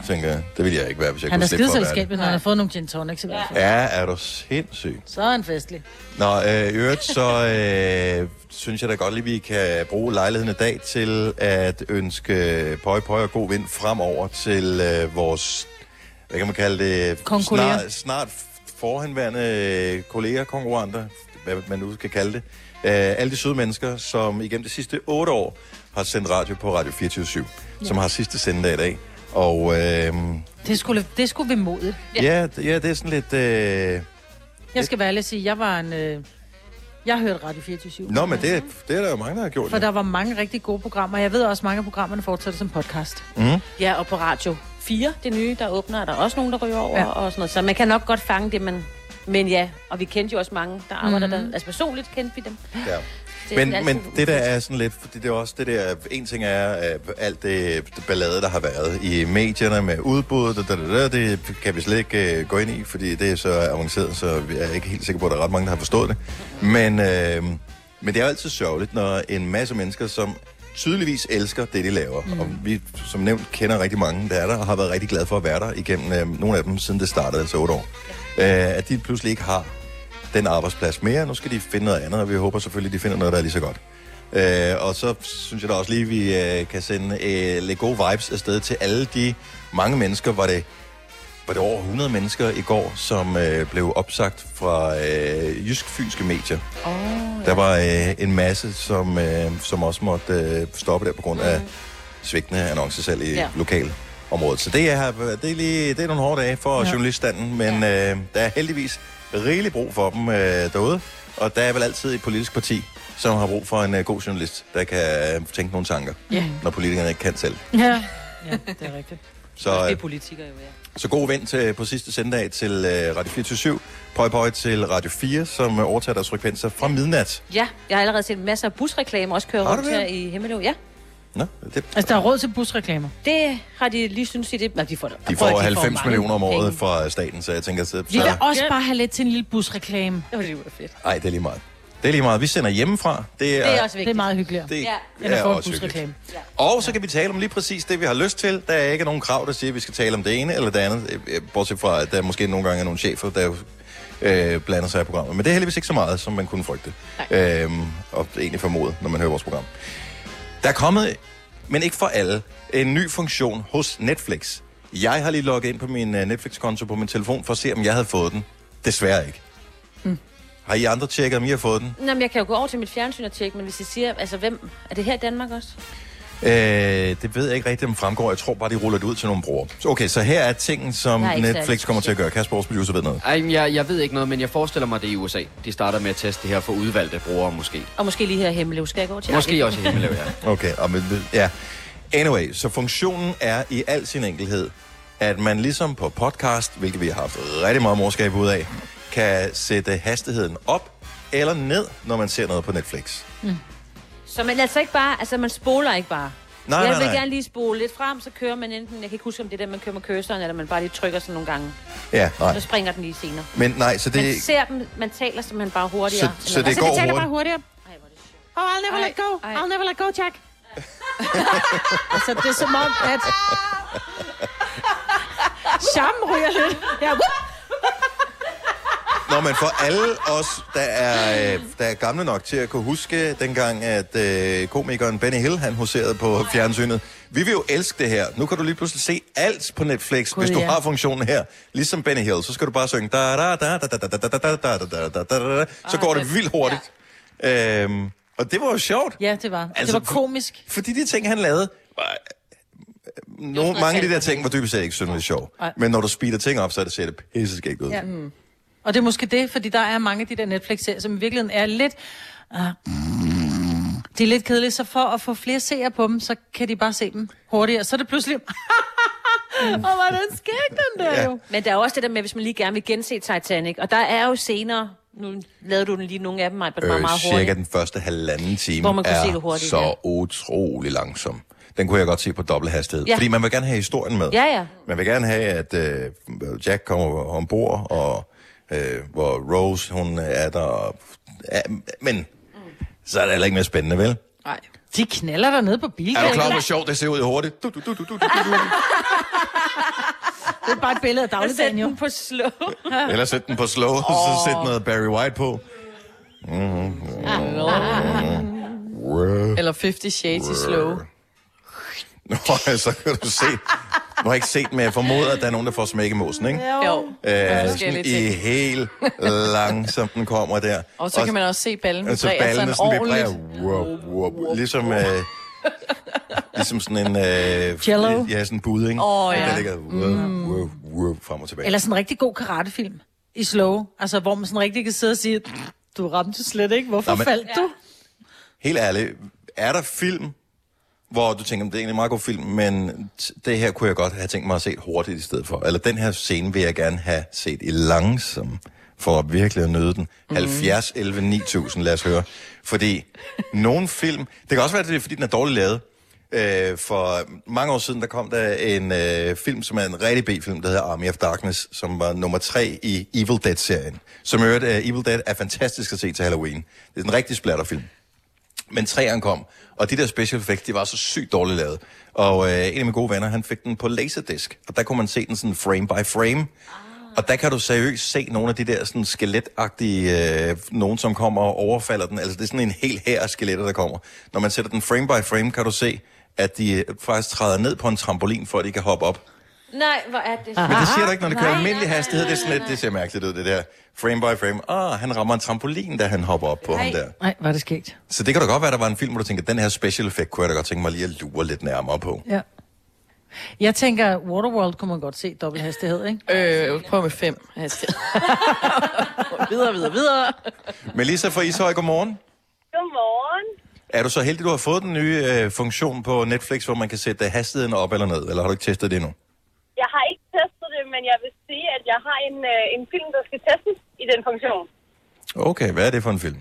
Speaker 1: Tænker jeg. Det ville jeg ikke være, hvis jeg
Speaker 3: Han
Speaker 1: kunne slippe for at være
Speaker 3: selskabelig, når han har fået nogle gin tonics i hvert fald.
Speaker 1: det. Ja, er du sindssyg.
Speaker 3: Så er han festlig.
Speaker 1: Nå, øh, i øvrigt, så øh, synes jeg da godt lige, vi kan bruge lejligheden i dag til at ønske pøj, pøj og god vind fremover til øh, vores, hvad kan man kalde det, snart, snart forhenværende kolleger, konkurrenter, hvad man nu skal kalde det. Øh, alle de søde mennesker, som igennem de sidste otte år har sendt radio på Radio 24 som
Speaker 3: Ja.
Speaker 1: har sidste sendedag i dag. Og øh,
Speaker 3: Det skulle, det skulle vi modigt.
Speaker 1: ja, d- ja, det er sådan lidt... Øh,
Speaker 3: Jeg skal være ærlig at sige, jeg var en... Øh, jeg hørte Radio 24
Speaker 1: Nå, men det, det er der jo mange, der har gjort.
Speaker 3: For
Speaker 1: jo.
Speaker 3: der var mange rigtig gode programmer. Jeg ved også, at mange af programmerne fortsætter som podcast.
Speaker 1: Mm.
Speaker 2: Ja, og på Radio 4, det nye, der åbner, er der også nogen, der ryger over
Speaker 3: Ja.
Speaker 2: ja. og sådan noget. Så man kan nok godt fange det, men, men ja, og vi kendte jo også mange, der arbejder mm. der. Altså personligt kendte vi dem.
Speaker 1: Ja.
Speaker 2: Det
Speaker 1: Men, men det der er sådan lidt, fordi det er også det der, en ting er øh, alt det, det ballade, der har været i medierne med udbud, da, da, da, det kan vi slet ikke øh, gå ind i, fordi det er så avanceret, så jeg er ikke helt sikker på, at der er ret mange, der har forstået det. Men, øh, men det er jo altid sørgeligt, når en masse mennesker, som tydeligvis elsker det, de laver, mm. og vi som nævnt kender rigtig mange, der er der, og har været rigtig glade for at være der igennem øh, nogle af dem, siden det startede, altså otte år, øh, at de pludselig ikke har den arbejdsplads mere. Nu skal de finde noget andet, og vi håber selvfølgelig, at de finder noget, der er lige så godt. Øh, og så synes jeg da også lige, at vi øh, kan sende øh, lidt gode vibes afsted til alle de mange mennesker. Var det, var det over 100 mennesker i går, som øh, blev opsagt fra øh, jysk-fynske medier.
Speaker 2: Oh,
Speaker 1: Der var øh, en masse, som, øh, som også måtte øh, stoppe der på grund af svigtende annoncesalg i
Speaker 2: Ja.
Speaker 1: ja. lokalområdet. Så det er, det er, lige, det er nogle hårde dage for
Speaker 3: Ja.
Speaker 1: ja. journaliststanden, men øh, der er heldigvis rigeligt brug for dem øh, derude. Og der er vel altid et politisk parti, som har brug for en øh, god journalist, der kan øh, tænke nogle tanker,
Speaker 3: Ja.
Speaker 1: når politikerne ikke kan selv.
Speaker 3: Ja, ja det er rigtigt.
Speaker 1: Så,
Speaker 2: det er
Speaker 1: øh,
Speaker 2: politikere jo, ja.
Speaker 1: så god vind til, på sidste sendedag til øh, Radio 24 Pøj Pøj til Radio 4, som øh, overtager deres frekvenser fra midnat.
Speaker 2: Ja, jeg har allerede set masser af busreklamer også køre rundt her i Himmeløv. Ja,
Speaker 1: Nå, det,
Speaker 3: Altså, der er råd til busreklamer.
Speaker 2: det har de lige synes i det. Nej, de får,
Speaker 1: de får
Speaker 2: de
Speaker 1: 90
Speaker 2: mange
Speaker 1: millioner om året
Speaker 2: penge.
Speaker 1: fra staten, så jeg tænker, så,
Speaker 3: Vi vil
Speaker 1: så
Speaker 3: også bare have lidt til en lille busreklame.
Speaker 2: Det var det fedt.
Speaker 1: ej, det er lige meget. Det er lige meget. Vi sender hjemmefra. Det er,
Speaker 2: Det er også
Speaker 3: Det er
Speaker 2: vigtigt.
Speaker 3: meget hyggeligere.
Speaker 1: det
Speaker 2: Ja.
Speaker 1: Er
Speaker 3: en
Speaker 1: også hyggeligt.
Speaker 3: busreklame.
Speaker 1: Og så kan vi tale om lige præcis det, vi har lyst til. Der er ikke nogen krav, der siger, at vi skal tale om det ene eller det andet. øh, øh, Bortset fra, at der måske nogle gange er nogle chefer, der jo øh, blander sig i programmet. Men det er heldigvis ikke så meget, som man kunne frygte. Øhm, og egentlig formode, når man hører vores program. Der er kommet, men ikke for alle, en ny funktion hos Netflix. Jeg har lige logget ind på min øh, Netflix-konto på min telefon for at se, om jeg havde fået den. Desværre ikke.
Speaker 2: Mm.
Speaker 1: Har I andre tjekket, om I har fået den?
Speaker 2: Nå, men jeg kan jo gå over til mit fjernsyn og tjekke, men hvis I siger, altså hvem, er det her i Danmark også?
Speaker 1: Øh, det ved jeg ikke rigtigt, om fremgår. Jeg tror bare, de ruller det ud til nogle brugere. Så Okay, så her er tingen, som
Speaker 9: er ikke
Speaker 1: Netflix kommer til at gøre. Kasper, vores producer, ved noget.
Speaker 9: Ej, jeg, jeg ved ikke noget, men jeg forestiller mig det er i USA. De starter med at teste det her for udvalgte brugere måske.
Speaker 2: Og måske lige her i Hemmelev. Skal jeg gå til?
Speaker 9: Måske også i Himmeløv, ja.
Speaker 1: Okay, og men, ja. Anyway, så funktionen er i al sin enkelhed, at man ligesom på podcast, hvilket vi har haft rigtig meget morskab ud af, kan sætte hastigheden op eller ned, når man ser noget på Netflix.
Speaker 2: Mm. Så man altså ikke bare, altså man spoler ikke bare.
Speaker 1: Nej,
Speaker 2: jeg
Speaker 1: nej,
Speaker 2: vil
Speaker 1: nej.
Speaker 2: gerne lige spole lidt frem, så kører man enten, jeg kan ikke huske, om det er der, man kører med cursoren, eller man bare lige trykker sådan nogle gange.
Speaker 1: Ja, nej.
Speaker 2: Så springer den lige senere.
Speaker 1: Men nej, så det...
Speaker 2: Man ser dem, man taler simpelthen bare hurtigere.
Speaker 1: Så- så
Speaker 2: Eller-
Speaker 1: det
Speaker 3: Altså,
Speaker 1: går
Speaker 3: vi taler
Speaker 1: hurtigt.
Speaker 3: bare hurtigere. Oh, I'll never let go. I'll never let go, Jack. altså, det er som om, at... Charmen ryger lidt. Ja,
Speaker 1: Nå, men for alle os, der er, øh, der er gamle nok til at kunne huske dengang, at øh, komikeren Benny Hill, han huserede på fjernsynet. Vi vil jo elske det her. Nu kan du lige pludselig se alt på Netflix,
Speaker 15: Gud,
Speaker 1: hvis du
Speaker 15: ja.
Speaker 1: har funktionen her. Ligesom Benny Hill, så skal du bare synge da da da da da da da da da da da da da da da Så går det vildt hurtigt. Øhm, og det var jo sjovt.
Speaker 3: Ja, det var.
Speaker 1: Altså,
Speaker 3: det var komisk.
Speaker 1: Fordi de ting, han lavede, var, nogle, mange af de der ting var dybest set ikke synderligt sjov. Men når du speeder ting op, så er det ser det pisseskægt ud.
Speaker 3: Ja. Mm. Og det er måske det, fordi der er mange af de der Netflix-serier, som i virkeligheden er lidt... Uh, de er lidt kedelige, så for at få flere seere på dem, så kan de bare se dem hurtigere. Så er det pludselig... Åh, oh, var den der
Speaker 2: Ja.
Speaker 3: jo.
Speaker 2: Men der er også det der med, hvis man lige gerne vil gense Titanic. Og der er jo senere, nu lavede du den lige nogle af dem, mig, meget,
Speaker 1: øh,
Speaker 2: meget
Speaker 1: cirka
Speaker 2: hurtigt.
Speaker 1: den første halvanden time
Speaker 2: Hvor man kunne
Speaker 1: er
Speaker 2: se det hurtigt,
Speaker 1: så
Speaker 2: ja.
Speaker 1: utrolig langsom. Den kunne jeg godt se på dobbelt hastighed.
Speaker 2: Ja.
Speaker 1: Fordi man vil gerne have historien med.
Speaker 2: Ja, ja.
Speaker 1: Man vil gerne have, at øh, Jack kommer ombord, og øh, hvor Rose, hun er der. Og, ja, men så er det heller ikke mere spændende, vel?
Speaker 3: Nej. De knaller der nede på bilen.
Speaker 1: Er du klar, over, hvor sjovt det ser ud hurtigt? Du, du, du, du, du, du, du.
Speaker 3: Det er bare et billede af dagligdagen, jo.
Speaker 2: på slow.
Speaker 1: Eller sæt den på slow, og så sæt noget Barry White på. Mm-hmm.
Speaker 5: Eller 50 Shades i slow.
Speaker 1: Nå, så kan du se. Nu har jeg ikke set, men jeg formoder, at der er nogen, der får smæk i mosen, ikke?
Speaker 5: Jo.
Speaker 1: Øh, sådan i helt langsomt den kommer der.
Speaker 5: Og så kan man også se ballen
Speaker 1: altså,
Speaker 5: vibrere
Speaker 1: ballene
Speaker 5: sådan
Speaker 1: sådan vibrerer. Wow, wow, ligesom, øh, ligesom sådan en... Øh,
Speaker 3: Jello.
Speaker 1: Ja, sådan en bud, ikke?
Speaker 3: Åh, ja.
Speaker 1: Der ligger wow, wow, wow, frem og tilbage.
Speaker 3: Eller sådan en rigtig god karatefilm i slow. Altså, hvor man sådan rigtig kan sidde og sige, du ramte slet ikke. Hvorfor
Speaker 1: Nå, men-
Speaker 3: faldt du?
Speaker 1: Helt ærligt, er der film, hvor du tænker, det er egentlig en meget god film, men det her kunne jeg godt have tænkt mig at se hurtigt i stedet for. Eller den her scene vil jeg gerne have set i langsom, for at virkelig at nyde den. Mm. 70, 11, 9000, lad os høre. Fordi nogle film, det kan også være, at det er, fordi den er dårligt lavet. Øh, for mange år siden, der kom der en øh, film, som er en rigtig B-film, der hedder Army of Darkness, som var nummer tre i Evil Dead-serien. Som i øvrigt, uh, Evil Dead er fantastisk at se til Halloween. Det er en rigtig splatterfilm. Men træerne kom, og de der special effects, de var så sygt dårligt lavet. Og øh, en af mine gode venner, han fik den på Laserdisc, og der kunne man se den sådan frame by frame. Og der kan du seriøst se nogle af de der sådan skeletagtige, øh, nogen som kommer og overfalder den. Altså det er sådan en hel her af skeletter, der kommer. Når man sætter den frame by frame, kan du se, at de øh, faktisk træder ned på en trampolin, for at de kan hoppe op.
Speaker 2: Nej, hvor er det
Speaker 1: Men det siger du ikke, når det kører almindelig hastighed. Det er sådan lidt, det ser mærkeligt ud, det der frame by frame. Ah, han rammer en trampolin, da han hopper op på ham der.
Speaker 3: Nej, var det skægt.
Speaker 1: Så det kan da godt være, der var en film, hvor du tænker, den her special effect kunne jeg da godt tænke mig lige at lure lidt nærmere på.
Speaker 3: Ja. Jeg tænker, Waterworld kunne man godt se dobbelt hastighed, ikke?
Speaker 5: Øh, prøv med fem hastighed. videre, videre, videre.
Speaker 1: Melissa fra Ishøj, godmorgen.
Speaker 16: Godmorgen.
Speaker 1: Er du så heldig, du har fået den nye øh, funktion på Netflix, hvor man kan sætte hastigheden op eller ned, eller har du ikke testet det endnu?
Speaker 16: Jeg har ikke testet det, men jeg vil sige, at jeg har en, øh, en film, der skal testes i den funktion.
Speaker 1: Okay, hvad er det for en film?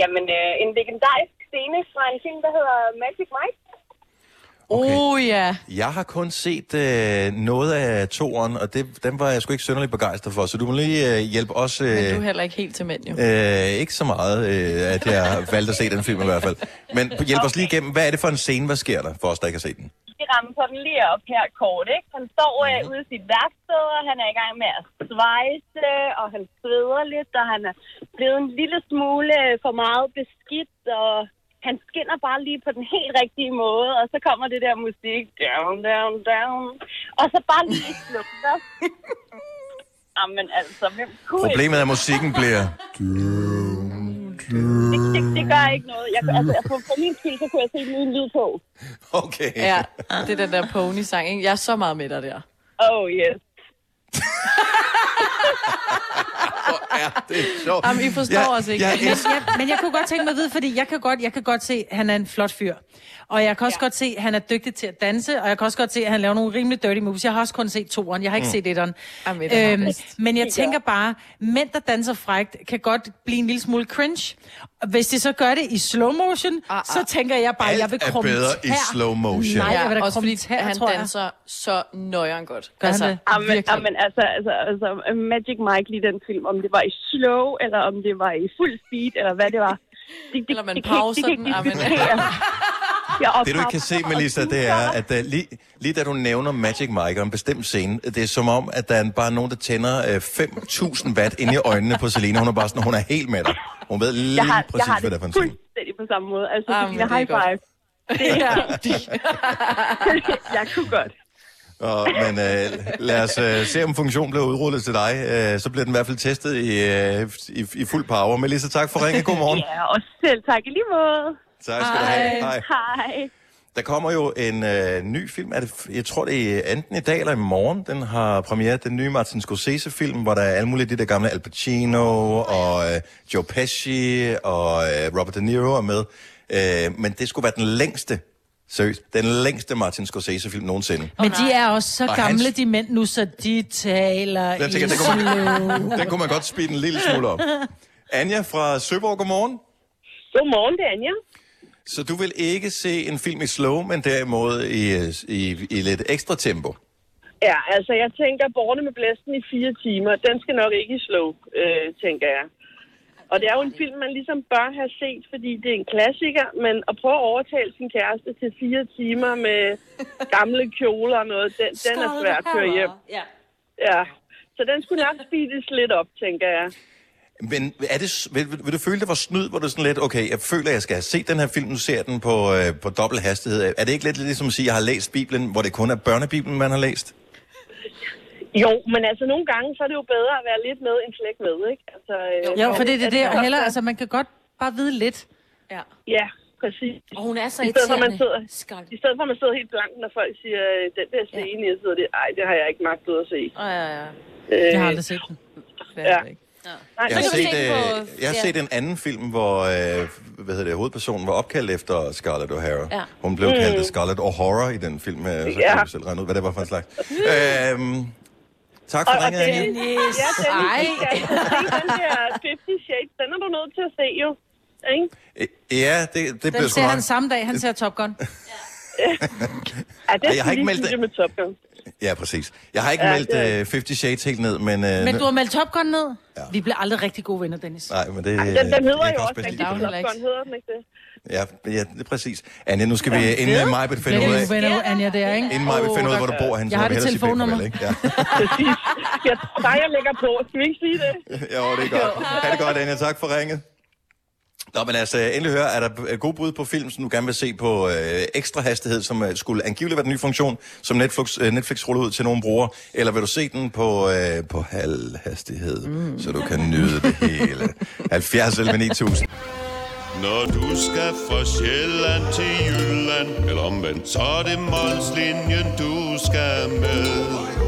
Speaker 16: Jamen, øh, en legendarisk scene fra en film, der hedder Magic Mike.
Speaker 1: Okay.
Speaker 5: Oh ja.
Speaker 1: Jeg har kun set øh, noget af toeren, og det, den var jeg sgu ikke synderligt begejstret for, så du må lige øh, hjælpe os... Øh,
Speaker 5: Men du er heller ikke helt til mænd, jo.
Speaker 1: øh, ikke så meget, øh, at jeg valgte at se den film i hvert fald. Men hjælp os lige igennem, hvad er det for en scene, hvad sker der for os, der ikke har set den?
Speaker 16: Det ramme på den lige op her kort, ikke? Han står øh, ude i sit værksted, og han er i gang med at svejse, og han sveder lidt, og han er blevet en lille smule øh, for meget beskidt, og han skinner bare lige på den helt rigtige måde, og så kommer det der musik, down, down, down, og så bare lige slukker. Jamen altså, hvem kunne?
Speaker 1: Problemet er, at musikken bliver...
Speaker 16: Det, det, det gør ikke noget. Jeg, altså, for, for min skyld, så kunne jeg se den uden lyd på.
Speaker 1: Okay.
Speaker 5: Ja, det er den der pony-sang, ikke? Jeg er så meget med dig der.
Speaker 16: Oh, yes.
Speaker 1: Det er sjovt.
Speaker 3: Jamen, I forstår
Speaker 1: Ja,
Speaker 3: os ikke.
Speaker 1: jeg
Speaker 3: men, jeg, men jeg kunne godt tænke mig at vide, fordi jeg kan godt, jeg kan godt se, at han er en flot fyr. Og jeg kan også ja. godt se, at han er dygtig til at danse, og jeg kan også godt se, at han laver nogle rimelig dirty moves. Jeg har også kun set toeren, jeg har ikke
Speaker 5: Mm.
Speaker 3: set etteren.
Speaker 5: Jamen, det
Speaker 3: Øhm, men jeg tænker bare, mænd, der danser frægt, kan godt blive en lille smule cringe. Og hvis de så gør det i slow motion, ah, ah. så tænker jeg bare, at jeg vil
Speaker 1: Alt er
Speaker 3: krumme
Speaker 1: bedre i slow motion.
Speaker 3: Nej, jeg vil da
Speaker 5: også
Speaker 3: krumme
Speaker 5: fordi
Speaker 3: tær,
Speaker 5: han
Speaker 3: tror jeg.
Speaker 5: danser så nøjeren godt.
Speaker 3: Gør han det?
Speaker 16: Amen, amen, altså, altså, altså, Magic Mike lige den film, om det var i slow, eller om det var i fuld speed, eller hvad det var. Det, det,
Speaker 5: Eller man
Speaker 16: det
Speaker 5: pauser
Speaker 16: det kan
Speaker 5: den,
Speaker 16: ikke
Speaker 5: amen.
Speaker 16: Jeg
Speaker 1: Det du ikke kan se, Melissa, det er, at uh, lige, lige da du nævner Magic Mike og en bestemt scene, det er som om, at der er bare nogen, der tænder uh, 5.000 watt ind i øjnene på Selina. Hun er bare sådan, hun er helt med dig. Hun ved lige
Speaker 16: jeg har,
Speaker 1: præcis,
Speaker 16: jeg har
Speaker 1: hvad det er for en scene.
Speaker 16: fuldstændig på samme måde. Altså,
Speaker 5: Ah,
Speaker 16: ah, er
Speaker 5: er
Speaker 16: high
Speaker 5: godt.
Speaker 16: five. Det er, jeg kunne godt.
Speaker 1: Og, men uh, lad os uh, se, om funktionen bliver udrullet til dig. Uh, så bliver den i hvert fald testet i, uh, i, i fuld power. Melissa, tak for ringen. Godmorgen.
Speaker 16: Ja, og selv tak i lige måde.
Speaker 1: Tak skal du have. Hej.
Speaker 16: Hej.
Speaker 1: Der kommer jo en øh, ny film, er det, jeg tror det er enten i dag eller i morgen, den har premiere, den nye Martin Scorsese-film, hvor der er alle mulige de der gamle Al Pacino og øh, Joe Pesci og øh, Robert De Niro er med. Øh, men det skulle være den længste, seriøst, den længste Martin Scorsese-film nogensinde.
Speaker 3: Men de er også så
Speaker 1: Og
Speaker 3: gamle,
Speaker 1: hans-
Speaker 3: de mænd nu, så de taler
Speaker 1: Jeg tænker,
Speaker 3: i
Speaker 1: den kunne, man, den kunne man godt speede en lille smule op. Anja fra Søborg, godmorgen.
Speaker 16: Godmorgen, det er Anja.
Speaker 1: Så du vil ikke se en film i slow, men derimod i, i, i lidt ekstra tempo?
Speaker 12: Ja, altså jeg tænker, Borne med blæsten i fire timer, den skal nok ikke i slow, øh, tænker jeg. Og det er jo en film, man ligesom bør have set, fordi det er en klassiker, men at prøve at overtale sin kæreste til fire timer med gamle kjoler og noget, den, den er svær at køre hjem.
Speaker 2: Ja.
Speaker 12: Ja, så den skulle nok speedes lidt op, tænker jeg.
Speaker 1: Men er det, vil, vil, vil du føle, det var snyd, hvor du sådan lidt, okay, jeg føler, jeg skal have set den her film, nu ser jeg den på, øh, på dobbelt hastighed. Er det ikke lidt ligesom at sige, at jeg har læst Bibelen, hvor det kun er børnebibelen, man har læst?
Speaker 12: Jo, men altså nogle gange, så er det jo bedre at være lidt med end slet ikke med, ikke? Altså, øh,
Speaker 3: Jo, for det er det, det og heller, altså man kan godt bare vide lidt.
Speaker 5: Ja.
Speaker 12: Ja, præcis.
Speaker 2: Og hun er så
Speaker 12: I stedet for, man sidder,
Speaker 2: irriterende.
Speaker 12: I stedet for, at man sidder helt blank, når folk siger, øh, den der scene, jeg sidder det, ej, det har jeg ikke magtet at se.
Speaker 5: Ja, ja, ja.
Speaker 12: Øh,
Speaker 3: Jeg har aldrig set den.
Speaker 12: Ja.
Speaker 1: Jeg
Speaker 12: Nej,
Speaker 1: har,
Speaker 12: så kan
Speaker 1: set,
Speaker 12: den
Speaker 1: øh, jeg har set en anden film, hvor øh, hvad hedder det, hovedpersonen var opkaldt efter Scarlett O'Hara.
Speaker 2: Ja.
Speaker 1: Hun blev
Speaker 12: Mm.
Speaker 1: kaldt Scarlett O'Hara i den film, øh, så
Speaker 12: Ja.
Speaker 1: kan du selv regne ud, hvad det var for en slags. øhm, tak for ringet, Anja.
Speaker 12: Dennis, ja, Dennis, den der 50 Shades, den er du nødt til at se jo. Ikke?
Speaker 1: Øh, Ja, det, det
Speaker 3: Den
Speaker 1: bliver sgu
Speaker 3: ser
Speaker 1: nok.
Speaker 3: han samme dag, han ser Top Gun.
Speaker 12: Ja, det
Speaker 1: Ej, jeg har ikke meldt
Speaker 12: det. med Top Gun.
Speaker 1: Ja, præcis. Jeg har ikke
Speaker 12: Ja,
Speaker 1: meldt
Speaker 12: det er
Speaker 1: øh, 50 Shades helt ned, men... Øh,
Speaker 3: Men du har meldt Top Gun ned? Ja. Vi bliver aldrig rigtig gode venner, Dennis.
Speaker 1: Nej, men det...
Speaker 12: Ej, den, den hedder jo også
Speaker 1: bedst
Speaker 12: rigtig Top. Gun, hedder den ikke det?
Speaker 1: Ja, ja, det er præcis. Anja, nu skal vi inden
Speaker 3: Ved?
Speaker 1: uh, mig finder
Speaker 3: Bliver
Speaker 1: ud af...
Speaker 3: uvenner, Anja, der, ikke?
Speaker 1: Inden mig finder ud af, hvor du bor, han
Speaker 3: Jeg har dit telefonnummer.
Speaker 1: Ikke? Ja.
Speaker 12: Præcis. Jeg tror bare, jeg lægger på. Skal vi ikke sige det?
Speaker 1: jo, det er godt. Ha' det godt, Anja. Tak for ringet. Nå, men altså, endelig høre, er der øh, gode bud på film, som du gerne vil se på øh, ekstra hastighed, som øh, skulle angiveligt være den nye funktion, som Netflix, øh, Netflix ruller ud til nogle brugere, eller vil du se den på, øh, på halv hastighed, mm. så du kan nyde det hele? 70 11 9000.
Speaker 15: Når du skal fra Sjælland til Jylland Eller omvendt, så er det Molslinjen, du skal med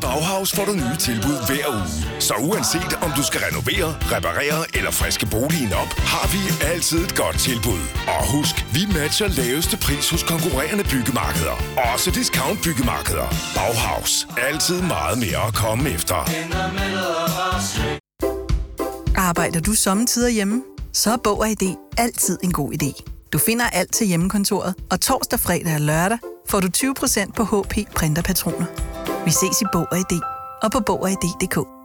Speaker 6: Bauhaus får du nye tilbud hver uge. Så uanset om du skal renovere, reparere eller friske boligen op, har vi altid et godt tilbud. Og husk, vi matcher laveste pris hos konkurrerende byggemarkeder. Også discount byggemarkeder. Bauhaus. Altid meget mere at komme efter.
Speaker 17: Arbejder du sommetider hjemme? Så er Bog og ID altid en god idé. Du finder alt til hjemmekontoret, og torsdag, fredag og lørdag får du 20% på HP printerpatroner. Vi ses i Bog og ID og på Bog og ID.dk.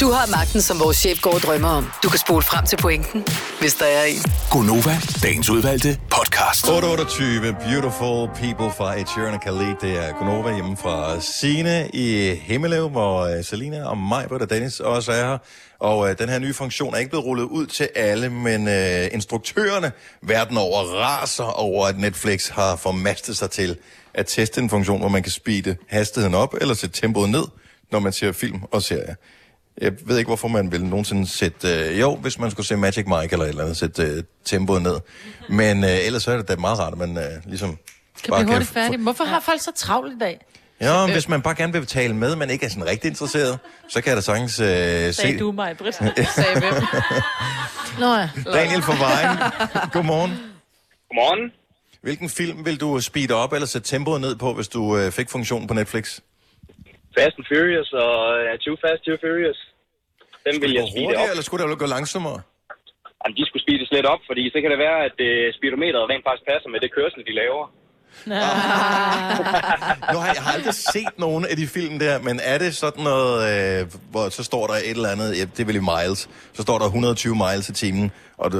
Speaker 18: Du har magten, som vores chef går og drømmer om. Du kan spole frem til pointen, hvis der er en.
Speaker 6: Gonova, dagens udvalgte podcast.
Speaker 1: 828 Beautiful People fra Ed Sheeran og Khalid. Det er Gunova hjemme fra Sine i Himmelev, hvor uh, Selina og mig, og Dennis også er her. Og uh, den her nye funktion er ikke blevet rullet ud til alle, men uh, instruktørerne verden over raser over, at Netflix har formastet sig til at teste en funktion, hvor man kan speede hastigheden op eller sætte tempoet ned, når man ser film og serier. Jeg ved ikke, hvorfor man vil nogensinde sætte... Øh, jo, hvis man skulle se Magic Mike eller et eller andet, sætte øh, tempoet ned. Men øh, ellers så er det da meget rart, at man øh, ligesom...
Speaker 3: Kan blive hurtigt færdig. Hvorfor har folk så travlt i dag?
Speaker 1: Ja, men hvis man bare gerne vil tale med, men ikke er sådan rigtig interesseret, så kan jeg da sagtens øh, se...
Speaker 5: Sagde du mig, Britt? Sagde hvem?
Speaker 3: Nå ja.
Speaker 1: Daniel fra Vejen, godmorgen.
Speaker 19: Godmorgen.
Speaker 1: Hvilken film vil du speede op eller sætte tempoet ned på, hvis du øh, fik funktionen på Netflix?
Speaker 19: Fast and Furious og uh, Too Fast, Too Furious. Dem vil jeg speede op.
Speaker 1: eller skulle det jo gå langsommere?
Speaker 19: Jamen, de skulle speedes lidt op, fordi så kan det være, at uh, speedometeret rent faktisk passer med det kørsel, de laver.
Speaker 1: Nu har jeg, jeg har aldrig set nogen af de film der, men er det sådan noget, øh, hvor så står der et eller andet, ja, det er vel i miles, så står der 120 miles i timen, og du,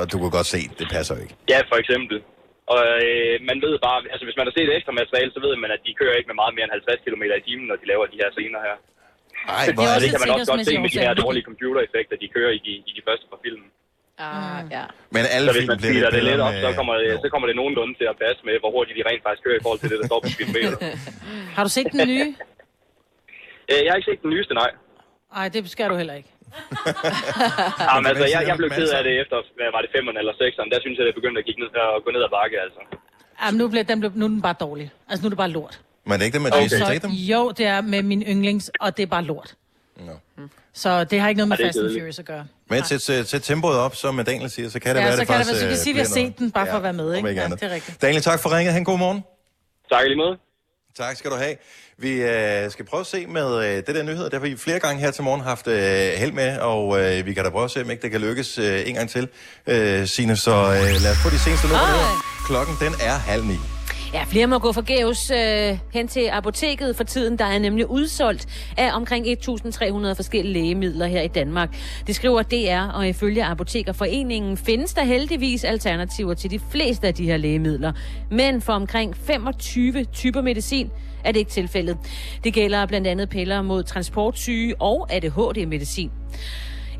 Speaker 1: og du kan godt se, det passer ikke.
Speaker 19: Ja, for eksempel. Og øh, man ved bare, altså hvis man har set ekstra materiale, så ved man, at de kører ikke med meget mere end 50 km i timen, når de laver de her scener her.
Speaker 1: Ej,
Speaker 19: det,
Speaker 1: er
Speaker 19: det
Speaker 1: det
Speaker 19: kan man også godt se med de her dårlige computereffekter, de kører i de, i de første par film.
Speaker 5: Ah, ja.
Speaker 1: Men alle
Speaker 19: så hvis
Speaker 1: film
Speaker 19: man
Speaker 1: bliver lidt
Speaker 19: det lidt op,
Speaker 1: med-
Speaker 19: så kommer, det, så kommer det nogenlunde til at passe med, hvor hurtigt de rent faktisk kører i forhold til det, der står på speedometeret.
Speaker 3: Har du set den nye?
Speaker 19: Øh, jeg har ikke set den nyeste, nej.
Speaker 3: Nej, det skal du heller ikke.
Speaker 19: Jamen, altså, jeg, jeg blev ked af det efter, hvad var det, 5'eren eller 6'eren, der synes jeg, det begyndte at, kigge ned, at gå ned ad bakke, altså.
Speaker 3: Jamen, nu, blev, den blev, nu er den bare dårlig. Altså, nu er det bare lort.
Speaker 1: Men er det ikke det med
Speaker 19: Okay.
Speaker 1: Jason Statham?
Speaker 3: jo, det er med min yndlings, og det er bare lort.
Speaker 1: No.
Speaker 3: Så det har ikke noget med
Speaker 1: det
Speaker 3: Fast and. Furious at gøre.
Speaker 1: Men sæt, sæt, sæt tempoet op, som Daniel siger, så kan det
Speaker 3: ja,
Speaker 1: være,
Speaker 3: så
Speaker 1: det
Speaker 3: kan det
Speaker 1: faktisk
Speaker 3: være, så vi kan
Speaker 1: øh,
Speaker 3: sige, at vi har set den, bare for at være med, ikke?
Speaker 1: ikke
Speaker 3: Ja, det er rigtigt.
Speaker 1: Daniel, tak for ringet. Han god morgen.
Speaker 19: Tak lige måde.
Speaker 1: Tak skal du have. Vi øh, skal prøve at se med øh, det der nyheder. Der har vi flere gange her til morgen haft øh, held med, og øh, vi kan da prøve at se, om ikke det kan lykkes øh, en gang til, øh, Signe. Så øh, lad os få de seneste numre. Klokken, den er halv ni.
Speaker 2: Ja, flere må gå forgæves øh, hen til apoteket for tiden. Der er nemlig udsolgt af omkring 1.300 forskellige lægemidler her i Danmark. Det skriver DR, og ifølge Apotekerforeningen findes der heldigvis alternativer til de fleste af de her lægemidler. Men for omkring 25 typer medicin er det ikke tilfældet. Det gælder blandt andet piller mod transportsyge og ADHD-medicin.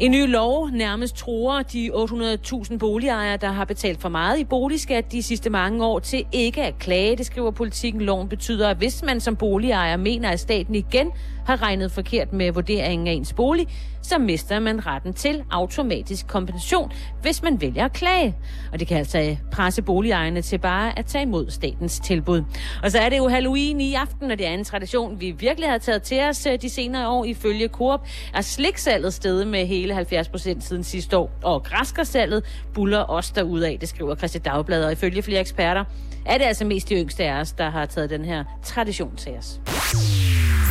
Speaker 2: En ny lov nærmest tror de 800.000 boligejere, der har betalt for meget i boligskat de sidste mange år, til ikke at klage. Det skriver politikken. Loven betyder, at hvis man som boligejer mener, at staten igen har regnet forkert med vurderingen af ens bolig, så mister man retten til automatisk kompensation, hvis man vælger at klage. Og det kan altså øh, presse boligejerne til bare at tage imod statens tilbud. Og så er det jo Halloween i aften, og det er en tradition, vi virkelig har taget til os øh, de senere år. Ifølge Coop er sliksalget steget med hele 70 procent siden sidste år. Og græskarsalget buller også derudad, det skriver Christian Dagblad. Og ifølge flere eksperter er det altså mest de yngste af os, der har taget den her tradition til os.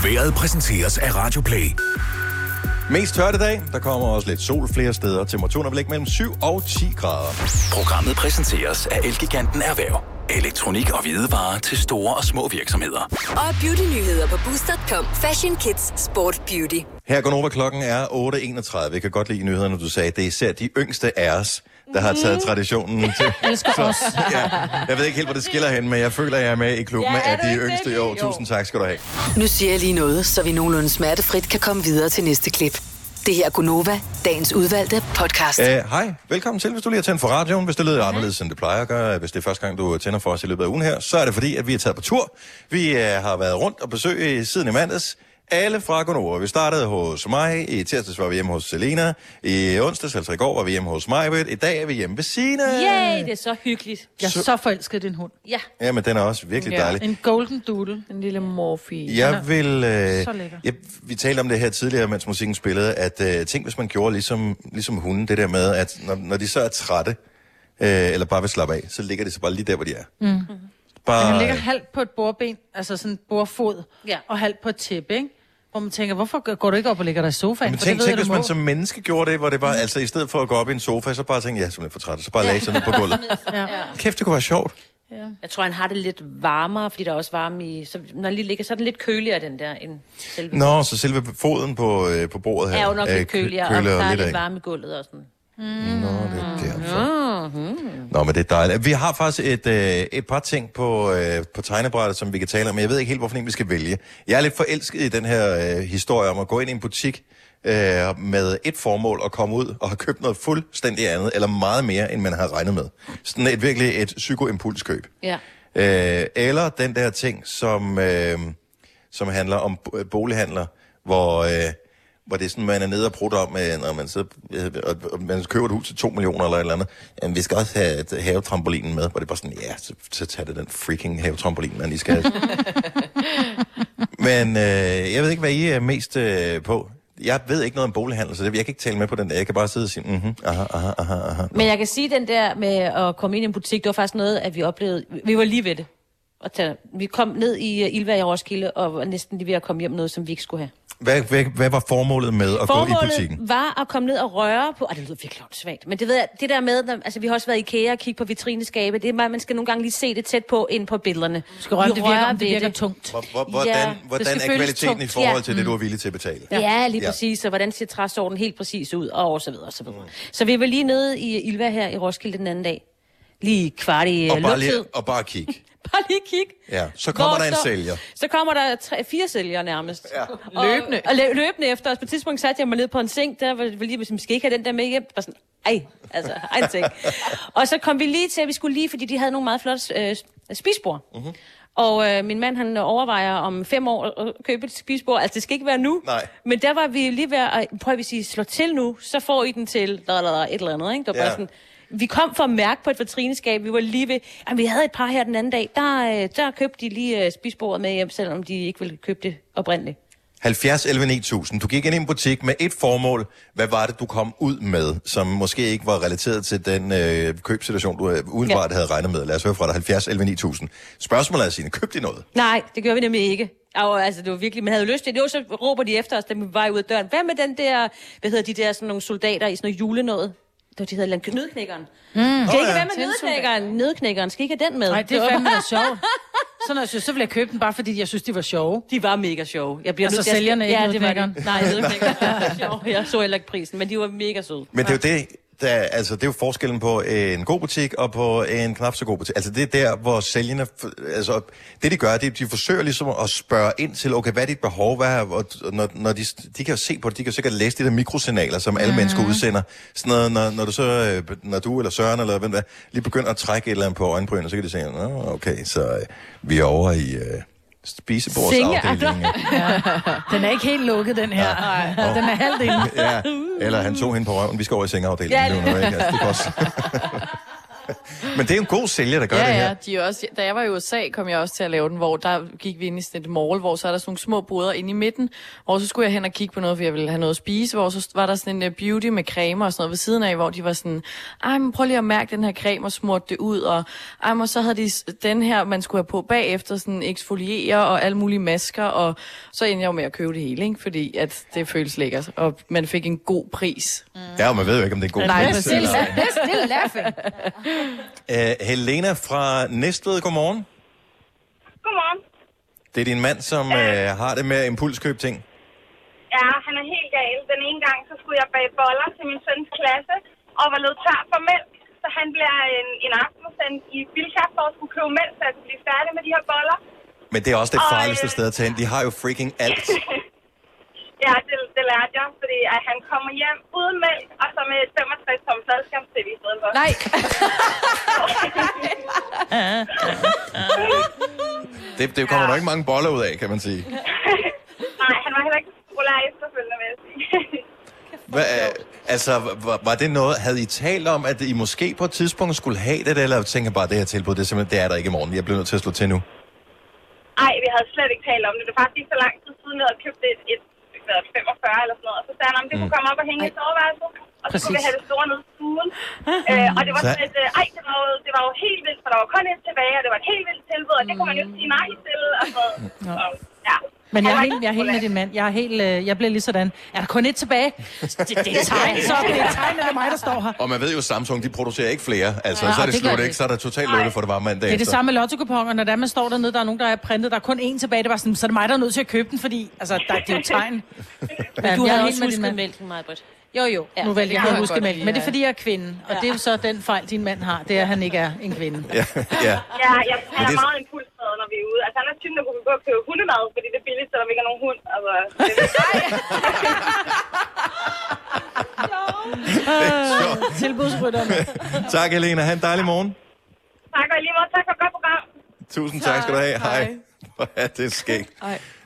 Speaker 6: Været præsenteres af Radio Play.
Speaker 1: Mest tørt i dag. Der kommer også lidt sol flere steder. Temperaturen er vel ikke mellem 7 og 10 grader.
Speaker 6: Programmet præsenteres af Elgiganten Erhverv. Elektronik og hvidevarer til store og små virksomheder.
Speaker 20: Og beautynyheder på Boost.com. Fashion, kids, sport, beauty.
Speaker 1: Her går Nova klokken er 8.31. Jeg kan godt lide nyhederne, du sagde. Det er især de yngste af os, der har taget traditionen til.
Speaker 3: Elsker os.
Speaker 1: Ja, jeg ved ikke helt, hvor det skiller hen, men jeg føler, at jeg er med i klubben
Speaker 20: Ja,
Speaker 1: af de yngste i år. Tusind tak skal du have.
Speaker 20: Nu siger jeg lige noget, så vi nogenlunde smertefrit kan komme videre til næste klip. Det her er Gunova, dagens udvalgte podcast.
Speaker 1: Uh, Hej, velkommen til, hvis du lige har tændt for radioen. Hvis det lyder anderledes, end det plejer at gøre, hvis det er første gang, du tænder for os i løbet af ugen her, så er det fordi, at vi er taget på tur. Vi uh, har været rundt og besøgt siden i mandags. Alle fra Gonova. Vi startede hos mig. I tirsdags var vi hjemme hos Selena. I onsdags, altså i går, var vi hjemme hos mig. I dag er vi hjemme ved Sina.
Speaker 2: Yay, det er så hyggeligt.
Speaker 3: Jeg er så forelsket i din hund.
Speaker 2: Ja.
Speaker 1: Ja, men den er også virkelig dejlig.
Speaker 3: En golden doodle.
Speaker 5: En lille morfi.
Speaker 1: Jeg vil... Øh,
Speaker 3: Så lækker.
Speaker 1: jeg, vi talte om det her tidligere, mens musikken spillede, at øh, tænk, hvis man gjorde ligesom, ligesom hunden, det der med, at når, når de så er trætte, øh, eller bare vil slappe af, så ligger de så bare lige der, hvor de er.
Speaker 3: Mm.
Speaker 1: Bare,
Speaker 3: Han ligger halvt på et bordben, altså sådan et bordfod,
Speaker 2: ja.
Speaker 3: og halvt på et tæppe, ikke? Hvor man tænker, hvorfor går du ikke op og ligger dig i sofaen?
Speaker 1: men tænk, tænk hvis man som menneske gjorde det, hvor det var, altså i stedet for at gå op i en sofa, så bare tænkte, jeg er simpelthen for træt, så bare lagde sig ned på gulvet.
Speaker 3: Ja.
Speaker 1: Kæft, det kunne være sjovt.
Speaker 3: Ja.
Speaker 2: Jeg tror, han har det lidt varmere, fordi der er også varme i... Så når den lige ligger, så er den lidt køligere, den der, end selve...
Speaker 1: Nå, så selve foden på, øh, på bordet her
Speaker 2: er jo nok lidt
Speaker 1: kø-
Speaker 2: køligere, og der er
Speaker 1: lidt
Speaker 2: varme i gulvet og sådan.
Speaker 3: Mm.
Speaker 1: Nå, det er derfor.
Speaker 2: Mm-hmm.
Speaker 1: Nå, men det er dejligt. Vi har faktisk et, øh, et par ting på, øh, på tegnebrættet, som vi kan tale om, men jeg ved ikke helt, hvorfor en vi skal vælge. Jeg er lidt forelsket i den her øh, historie om at gå ind i en butik øh, med et formål og komme ud og have købt noget fuldstændig andet, eller meget mere, end man har regnet med. Sådan et virkelig et psykoimpulskøb.
Speaker 2: Ja.
Speaker 1: Øh, eller den der ting, som, øh, som handler om bo- bolighandler, hvor, øh, hvor det er sådan, man er nede og prutter om, øh, når man, så, øh, og, og man køber et hus til 2 millioner eller et eller andet. Jamen, vi skal også have et havetrampolinen med, hvor det er bare sådan, ja, så, så tag det den freaking havetrampolin, man lige skal have. Men øh, jeg ved ikke, hvad I er mest øh, på. Jeg ved ikke noget om bolighandel, så det, jeg kan ikke tale med på den der. Jeg kan bare sidde og sige, mhm, aha, aha, aha, aha.
Speaker 2: Men jeg kan sige, den der med at komme ind i en butik, det var faktisk noget, at vi oplevede. Vi var lige ved det. Og tage, vi kom ned i uh, Ilva i Roskilde, og var næsten lige ved at komme hjem med noget, som vi ikke skulle have.
Speaker 1: Hvad, hvad, hvad var formålet med at gå i butikken?
Speaker 2: Formålet var at komme ned og røre på... Ej, det lyder virkelig svagt. Men det, ved jeg, det der med... Altså, vi har også været i IKEA og kigge på vitrineskabe. Det er bare, man skal nogle gange lige se det tæt på ind på billederne. Du
Speaker 3: skal røre, om det virker- om det virker tungt.
Speaker 1: Hvor, hvor, hvordan
Speaker 2: Ja,
Speaker 1: ja,
Speaker 2: det
Speaker 1: hvordan er kvaliteten
Speaker 2: tungt.
Speaker 1: i forhold
Speaker 2: Ja.
Speaker 1: til det, du er villig til at betale?
Speaker 2: Ja, ja lige
Speaker 1: Ja.
Speaker 2: præcis. Og hvordan ser træsorten helt præcis ud, og så videre, og så videre. Så vi var lige nede i Ilva her i Roskilde den anden dag. Lige kvart i
Speaker 1: Og
Speaker 2: øh,
Speaker 1: bare, lige, og bare kig.
Speaker 2: Bare lige kig.
Speaker 1: Ja. Så kommer
Speaker 2: Hvor
Speaker 1: der en
Speaker 2: står-
Speaker 1: sælger.
Speaker 2: Så kommer der tre, fire sælgere nærmest. Ja. Og,
Speaker 5: Løbende.
Speaker 2: Og lø- løbende efter. Og på et tidspunkt satte jeg mig ned på en seng. Der var var lige, hvis vi skal ikke have den der med hjem. Bare sådan, ej, altså, ej en ting. og så kom vi lige til, at vi skulle lige, fordi de havde nogle meget flotte øh, spisbord.
Speaker 1: Mhm.
Speaker 2: Og øh, min mand, han overvejer om fem år at købe et spisbord. Altså, det skal ikke være nu.
Speaker 1: Nej.
Speaker 2: Men der var vi lige ved at, prøv hvis I slår til nu, så får I den til et eller andet. Ikke? Det var
Speaker 1: Ja.
Speaker 2: bare sådan, vi kom for at mærke på et vitrineskab, vi var lige ved, jamen, vi havde et par her den anden dag, der, øh, der købte de lige øh, spisbordet med hjem, selvom de ikke ville købe det oprindeligt.
Speaker 1: 70 11 9000. Du gik ind i en butik med et formål. Hvad var det, du kom ud med, som måske ikke var relateret til den øh, købsituation, du øh, udenbart
Speaker 2: Ja.
Speaker 1: havde regnet med? Lad os høre fra dig. 70 11 9000. Spørgsmålet er, Signe, købte de noget?
Speaker 2: Nej, det gjorde vi nemlig ikke. Og, altså, det var virkelig, man havde jo lyst til det. Jo, så råber de efter os, da vi var ud af døren. Hvad med den der, hvad hedder de der, sådan nogle soldater i sådan noget julenåde? Det var, de hedder nødknækkeren. Mm.
Speaker 3: Åh,
Speaker 2: ikke
Speaker 3: ja.
Speaker 2: være med nødknækkeren? Nødknækkeren, skal I ikke have den med?
Speaker 3: Nej, det er
Speaker 2: var
Speaker 3: fandme sjovt. Så når jeg synes, så ville jeg købe den, bare fordi jeg synes, de var sjove.
Speaker 2: De var mega sjove. Jeg bliver
Speaker 3: Altså
Speaker 2: nødt
Speaker 3: sælgerne, ikke
Speaker 2: ja, det var det. Nej, nødknækkeren. var sjov. Jeg så heller ikke prisen, men de var mega søde.
Speaker 1: Men det er jo det, der, altså, det er jo forskellen på en god butik og på en knap så god butik. Altså det er der, hvor sælgerne, altså det de gør, det er, de forsøger ligesom at spørge ind til, okay, hvad er dit behov, hvad er, og når, når de, de kan jo se på det, de kan jo sikkert læse de der mikrosignaler, som alle
Speaker 2: Mhm.
Speaker 1: mennesker udsender. Sådan noget, når, når du så, øh, når du eller Søren eller hvem der, lige begynder at trække et eller andet på øjenbrynene, så kan de sige, okay, så øh, vi er over i øh, spisebordsafdelingen.
Speaker 3: Ja. Den er ikke helt lukket, den her. Nej. Den er halvt inde.
Speaker 1: ja, eller han tog hende på røven, vi skal over i sengeafdelingen.
Speaker 5: Ja,
Speaker 1: Ja, det, ikke? Altså, det. Men det er jo en god sælger, der gør
Speaker 5: ja,
Speaker 1: det her.
Speaker 5: Ja, de er også, da jeg var i USA, kom jeg også til at lave den, hvor der gik vi ind i sådan et mall, hvor så er der sådan nogle små boder inde i midten, hvor så skulle jeg hen og kigge på noget, for jeg ville have noget at spise, hvor så var der sådan en uh, beauty med cremer og sådan noget ved siden af, hvor de var sådan, ej, men prøv lige at mærke den her creme og smurte det ud, og, ej, men så havde de den her, man skulle have på bagefter, sådan eksfoliere og alle mulige masker, og så endte jeg jo med at købe det hele, ikke? fordi at det føles lækkert, og man fik en god pris. Mm.
Speaker 1: Ja, og man ved jo ikke, om det er en god
Speaker 5: Nej,
Speaker 1: pris.
Speaker 5: præcis.
Speaker 1: eller ej.
Speaker 5: They're still laughing.
Speaker 1: Uh, Helena fra Næstved, godmorgen.
Speaker 7: Godmorgen.
Speaker 1: Det er din mand, som uh, har det med at impulskøbe ting.
Speaker 7: Ja, han er helt gal. Den ene gang, så skulle jeg bage boller til min søns klasse, og var løbet tør for mælk. Så han bliver en, en aften sendt i Bilka for at skulle købe mælk, så jeg kunne blive færdig med de her boller.
Speaker 1: Men det er også det
Speaker 7: Og,
Speaker 1: farligste
Speaker 7: øh,
Speaker 1: sted at tage hen. De har jo freaking alt.
Speaker 7: Ja, det, det lærte jeg, fordi at han kommer hjem uden mælk, og så med 65 tom fladskærmstv i stedet for.
Speaker 5: Nej!
Speaker 1: Det, det kommer ja. nok ikke mange boller ud af, kan man sige.
Speaker 7: Nej, han var heller ikke så populær efterfølgende, vil jeg sige.
Speaker 1: Hva, altså, var, var det noget, havde I talt om, at I måske på et tidspunkt skulle have det, eller tænker bare, det her tilbud, det er simpelthen, det er der ikke i morgen. Jeg bliver nødt til at slå til nu.
Speaker 7: Ej, vi havde slet ikke talt om det. Det var faktisk ikke så lang tid siden, jeg havde købt et, et, et 45 eller sådan noget. Og så sagde han, om det kunne
Speaker 1: Mm.
Speaker 7: komme op og hænge i soveværelset. Og så kunne vi
Speaker 1: Præcis.
Speaker 7: have det store nede i stuen. øh, og det var
Speaker 1: Så-
Speaker 7: sådan et, øh, ej, det var, jo, det var jo helt vildt, for der var kun et tilbage, og det var et helt vildt tilbud, og det kunne man jo ikke sige nej til. Og så, så, ja.
Speaker 3: Men jeg er helt, jeg er helt med din mand. Jeg, er helt, øh, jeg bliver lige sådan. Er der kun et tilbage? Det, det er tegn, så det er tegn, det er mig, der står her.
Speaker 1: Og man ved jo, Samsung, de producerer ikke flere. Altså,
Speaker 3: Ja,
Speaker 1: så er det,
Speaker 3: det
Speaker 1: slut, ikke? Så er der totalt lukket for det var mandag
Speaker 3: Det er det samme med lotto når der man står dernede, der er nogen, der er printet, der er kun én tilbage, det var sådan, så er det mig, der er nødt til at købe den, fordi altså, der, det er jo et tegn.
Speaker 2: Men du
Speaker 3: jeg
Speaker 2: har også
Speaker 3: helt med din
Speaker 2: husket
Speaker 3: mand.
Speaker 2: mælken, Majbrit.
Speaker 3: Jo, jo. Ja, nu vælger
Speaker 2: det
Speaker 3: jeg at
Speaker 2: jeg
Speaker 3: huske mælken. Men det er,
Speaker 2: ja.
Speaker 3: fordi jeg er kvinde. Og det er jo så den fejl, din mand har. Det er, at han ikke er en kvinde.
Speaker 1: Ja, ja.
Speaker 7: Ja, jeg, han er meget når vi er ude. Altså, han er typen, der kunne gå og købe hundemad, fordi det er billigt, selvom vi ikke har nogen hund. Altså,
Speaker 3: Øh, Tilbudsrytterne.
Speaker 1: tak, Helena. Ha' en dejlig morgen.
Speaker 7: tak, og lige måde, tak for et godt program.
Speaker 1: Tusind tak skal du have. Hej. Hvor er det skægt.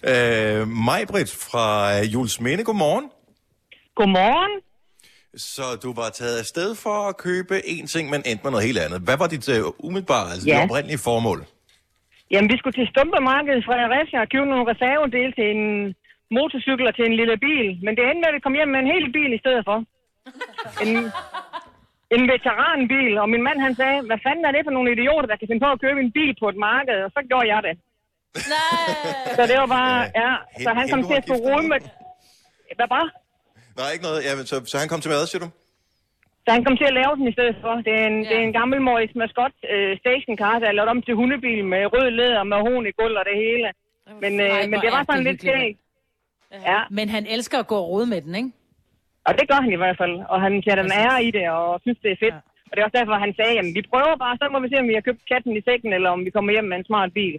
Speaker 1: Øh, Majbrit fra Jules Minde, godmorgen.
Speaker 21: Godmorgen.
Speaker 1: Så du var taget afsted for at købe én ting, men endte med noget helt andet. Hvad var dit uh, umiddelbare, altså
Speaker 21: Ja.
Speaker 1: ja. oprindelige formål?
Speaker 21: Jamen, vi skulle til Stumpemarkedet fra Fredericia og købe nogle reservedele til en motorcykel og til en lille bil. Men det endte med, at vi kom hjem med en hel bil i stedet for. En, en veteranbil, og min mand han sagde, hvad fanden er det for nogle idioter, der kan finde på at købe en bil på et marked? Og så gjorde jeg det. Så det var bare, ja, så han kom til at få rode med... Hvad bare?
Speaker 1: Nej, ikke noget. Ja, men så, så han kom til hvad, siger du?
Speaker 21: Så han kom til at lave den i stedet for. Det er en, ja. det er en gammel Morris Mascot øh, stationcar, der er lavet om til hundebil med rød læder, med hon i gulv og det hele. Men, øh,
Speaker 3: Ej,
Speaker 21: men det var
Speaker 3: er
Speaker 21: sådan
Speaker 3: det
Speaker 21: lidt skægt. Ja.
Speaker 3: Men han elsker at gå og rode med den, ikke?
Speaker 21: Og det gør han i hvert fald. Og han sætter en ære i det, og synes, det er fedt. Ja. Og det er også derfor, han sagde, jamen vi prøver bare, så må vi se, om vi har købt katten i sækken, eller om vi kommer hjem med en smart bil.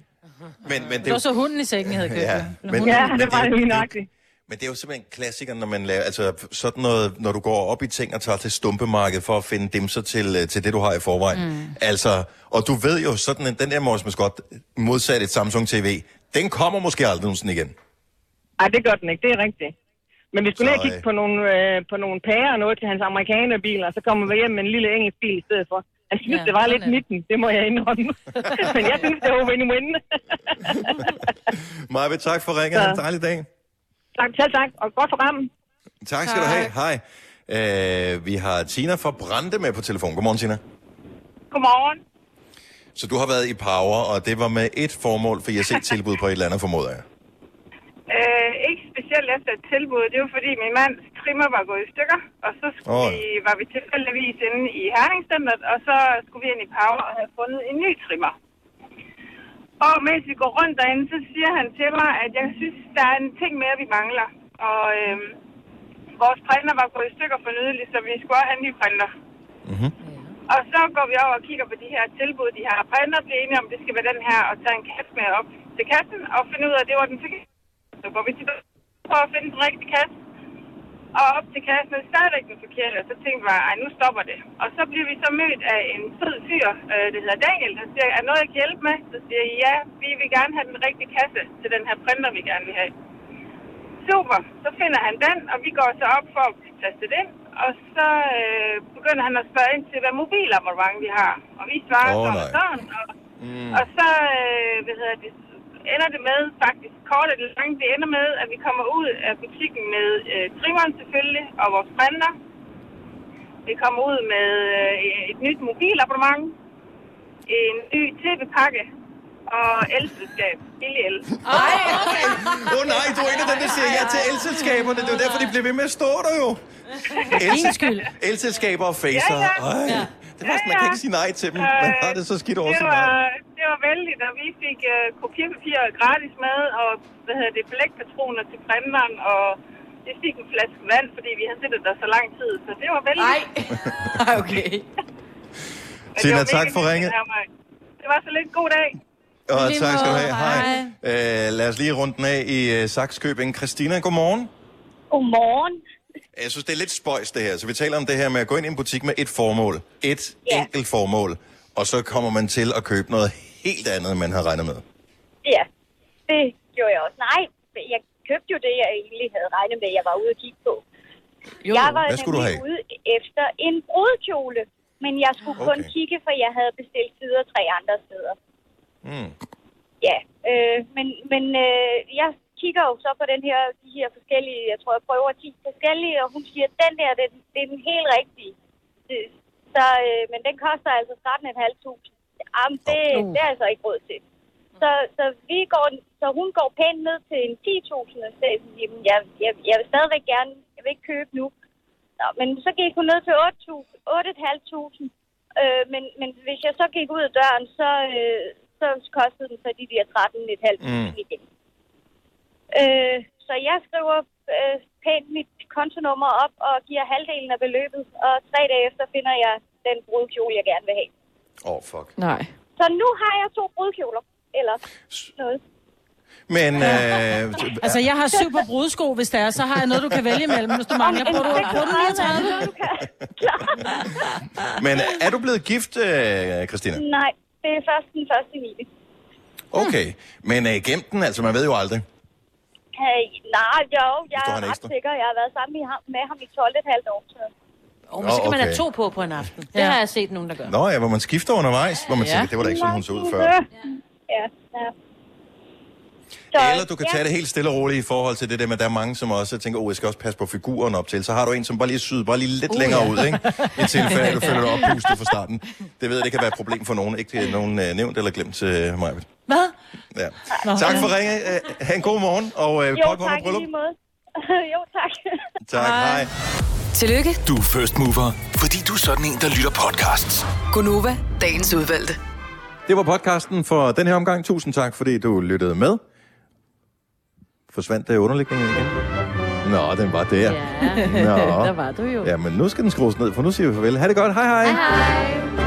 Speaker 1: Men, men
Speaker 3: Det var så hunden i sækken, jeg havde købt.
Speaker 1: Ja, men-.
Speaker 21: Ja, det var
Speaker 1: det-
Speaker 21: jo
Speaker 1: det-
Speaker 21: nøjagtigt.
Speaker 1: Men det er jo simpelthen en klassiker, når man laver, altså sådan noget, når du går op i ting og tager til stumpemarkedet for at finde dimser til, øh, til det, du har i forvejen. Mm. Altså, og du ved jo sådan, en, den der Morris Mascot, modsat et Samsung TV, den kommer måske aldrig nogensinde igen.
Speaker 21: Nej, det gør den ikke, det er rigtigt. Men vi skulle
Speaker 1: Så,
Speaker 21: og kigge
Speaker 1: øh,
Speaker 21: på nogle, øh, på nogle pærer og noget til hans amerikanerbiler, og så kommer vi hjem med en lille engelsk bil i stedet for. Jeg synes,
Speaker 3: Ja,
Speaker 21: det var lidt
Speaker 3: det.
Speaker 21: nitten, det må jeg indrømme. Men jeg synes, det var win-win.
Speaker 1: Maja, tak for ringen. Ha' en dejlig dag.
Speaker 21: Tak, selv tak, og godt program.
Speaker 1: Tak skal du have. Hej. Øh, vi har Tina fra Brande med på telefon. Godmorgen, Tina.
Speaker 7: Godmorgen.
Speaker 1: Så du har været i Power, og det var med et formål, for jeg har set tilbud på et eller andet, formoder jeg.
Speaker 7: Øh, ikke specielt efter et tilbud. Det var fordi min mands trimmer var gået i stykker, og så skulle oh. vi, var vi tilfældigvis inde i Herningscenteret, og så skulle vi ind i Power og have fundet en ny trimmer. Og mens vi går rundt derinde, så siger han til mig, at jeg synes, der er en ting mere, vi mangler. Og øhm, vores printer var gået i stykker for nylig, så vi skulle også have en ny printer.
Speaker 1: Mm-hmm.
Speaker 7: Og så går vi over og kigger på de her tilbud, de har. Printer bliver enige om, det skal være den her, og tage en kasse med op til kassen, og finde ud af, at det var den forkerte. Så går vi tilbage for at finde den rigtige kasse. Og op til kassen er det stadigvæk den forkerte, og så tænkte bare, ej, nu stopper det. Og så bliver vi så mødt af en sød fyr, øh, det hedder Daniel, der siger, er noget, jeg kan hjælpe med? Så siger jeg, ja, vi vil gerne have den rigtige kasse til den her printer, vi gerne vil have. Super, så finder han den, og vi går så op for at blive tastet ind. Og så øh, begynder han at spørge ind til, hvad mobilabonnement vi har. Og vi svarer
Speaker 1: Åh,
Speaker 7: sådan og sådan. Og,
Speaker 1: Mm.
Speaker 7: og så øh, hvad hedder det, ender det med, faktisk kort og langt, det ender med, at vi kommer ud af butikken med øh, trimmeren selvfølgelig, og vores printer. Vi kommer ud med øh, et nyt mobilabonnement, en ny tv-pakke og elselskab. Billig el.
Speaker 1: Ej, okay. Åh oh, nej, du er en af dem, der siger ja til elselskaberne. Det er jo derfor, de bliver ved med at stå der jo.
Speaker 3: Skyld.
Speaker 1: Elselskaber og facer.
Speaker 7: Ja, ja.
Speaker 1: Ej, det var, man kan ikke sige nej til dem. Man har det så skidt over
Speaker 7: det var, det var vældigt, og vi fik øh, kopierpapir gratis med, og hvad hedder det, blækpatroner til printeren, og vi fik en flaske vand, fordi vi har siddet der så lang tid, så det var vældigt.
Speaker 5: Ej, okay.
Speaker 1: Tina,
Speaker 7: var
Speaker 1: tak for ringet.
Speaker 7: Det var så lidt god dag.
Speaker 1: Og
Speaker 7: lige
Speaker 1: tak skal du have. Hej. Øh, lad os lige runde den af i uh, Saxkøbing. Christina, godmorgen.
Speaker 16: Godmorgen.
Speaker 1: Jeg synes, det er lidt spøjs det her. Så vi taler om det her med at gå ind i en butik med et formål. Et
Speaker 16: Ja.
Speaker 1: enkelt formål. Og så kommer man til at købe noget helt andet, end man har regnet med.
Speaker 16: Ja, det gjorde jeg også. Nej, jeg købte jo det, jeg egentlig havde regnet med, jeg var ude at kigge på.
Speaker 1: Jo,
Speaker 16: jeg var
Speaker 1: hvad skulle du have?
Speaker 16: ude efter en brudkjole, men jeg skulle kun
Speaker 1: Okay.
Speaker 16: kigge, for jeg havde bestilt sider tre andre steder.
Speaker 1: Mm.
Speaker 16: Ja, øh, men, men øh, jeg kigger jo så på den her, de her forskellige, jeg tror, jeg prøver 10 forskellige, og hun siger, den der, det, det er den helt rigtige. Det- Så, øh, men den koster altså 13.500. Jamen, det,
Speaker 22: Uh.
Speaker 16: det er altså ikke råd til. Så, så vi går så hun går pænt ned til en 10.000, og så sagde jamen, jeg, jeg, jeg vil stadigvæk gerne, jeg vil ikke købe nu. Nå, men så gik hun ned til 8.000, 8.500. Øh, men, men hvis jeg så gik ud af døren, så, øh, så kostede den så de der 13.500
Speaker 1: Mm.
Speaker 16: mm. igen. Øh, så jeg skriver øh, pænt mit kontonummer op og giver halvdelen af beløbet, og tre dage efter finder jeg den brudkjole, jeg gerne vil have.
Speaker 1: Åh, oh, fuck.
Speaker 5: Nej.
Speaker 16: Så nu har jeg to brudkjoler, eller noget.
Speaker 1: Men, øh,
Speaker 3: Altså, jeg har syv på brudsko, hvis det er, så har jeg noget, du kan vælge imellem. Hvis du mangler, bruger du, bruger du 39.
Speaker 1: men er du blevet gift, øh, Christina?
Speaker 16: Nej, det er først den første i 9.
Speaker 1: Okay, men øh, gem den, altså man ved jo aldrig.
Speaker 16: Hey, nej, jo, jeg er ret
Speaker 1: ekstra.
Speaker 16: sikker. Jeg har været sammen med ham, i 12,5 år. Så.
Speaker 2: Oh, men så kan man
Speaker 1: okay.
Speaker 2: have to på på en aften. Det har jeg set nogen, der gør.
Speaker 1: Nå ja, hvor man skifter undervejs, hvor man
Speaker 2: Ja.
Speaker 1: tænker, det var da ikke sådan, hun så ud før.
Speaker 16: Ja, ja.
Speaker 1: Eller du kan tage det helt stille og roligt i forhold til det der med, at der er mange, som også tænker, oh, jeg skal også passe på figuren op til. Så har du en, som bare lige syder bare lige lidt
Speaker 2: Uh,
Speaker 1: længere
Speaker 2: ja.
Speaker 1: ud, ikke? I tilfælde, at du føler dig oppustet fra starten. Det ved jeg, det kan være et problem for nogen. Ikke til nogen øh, nævnt eller glemt til uh, mig.
Speaker 3: Hvad?
Speaker 1: Ja.
Speaker 3: Nå.
Speaker 1: Tak for ringe. Uh, ha' en god morgen, og uh,
Speaker 16: Jo, tak
Speaker 1: bryllup.
Speaker 16: jo, tak.
Speaker 1: Tak, hej.
Speaker 20: Tillykke,
Speaker 6: Du er first mover, fordi du er sådan en, der lytter podcasts.
Speaker 20: Gunova, dagens udvalgte.
Speaker 1: Det var podcasten for den her omgang. Tusind tak, fordi du lyttede med. Forsvandt der underlægningen igen? Nå, den var der.
Speaker 2: Ja,
Speaker 1: Nå.
Speaker 2: der var du jo.
Speaker 1: Ja, men nu skal den skrues ned, for nu siger vi farvel. Ha' det godt. Hej hej.
Speaker 2: Hej hej.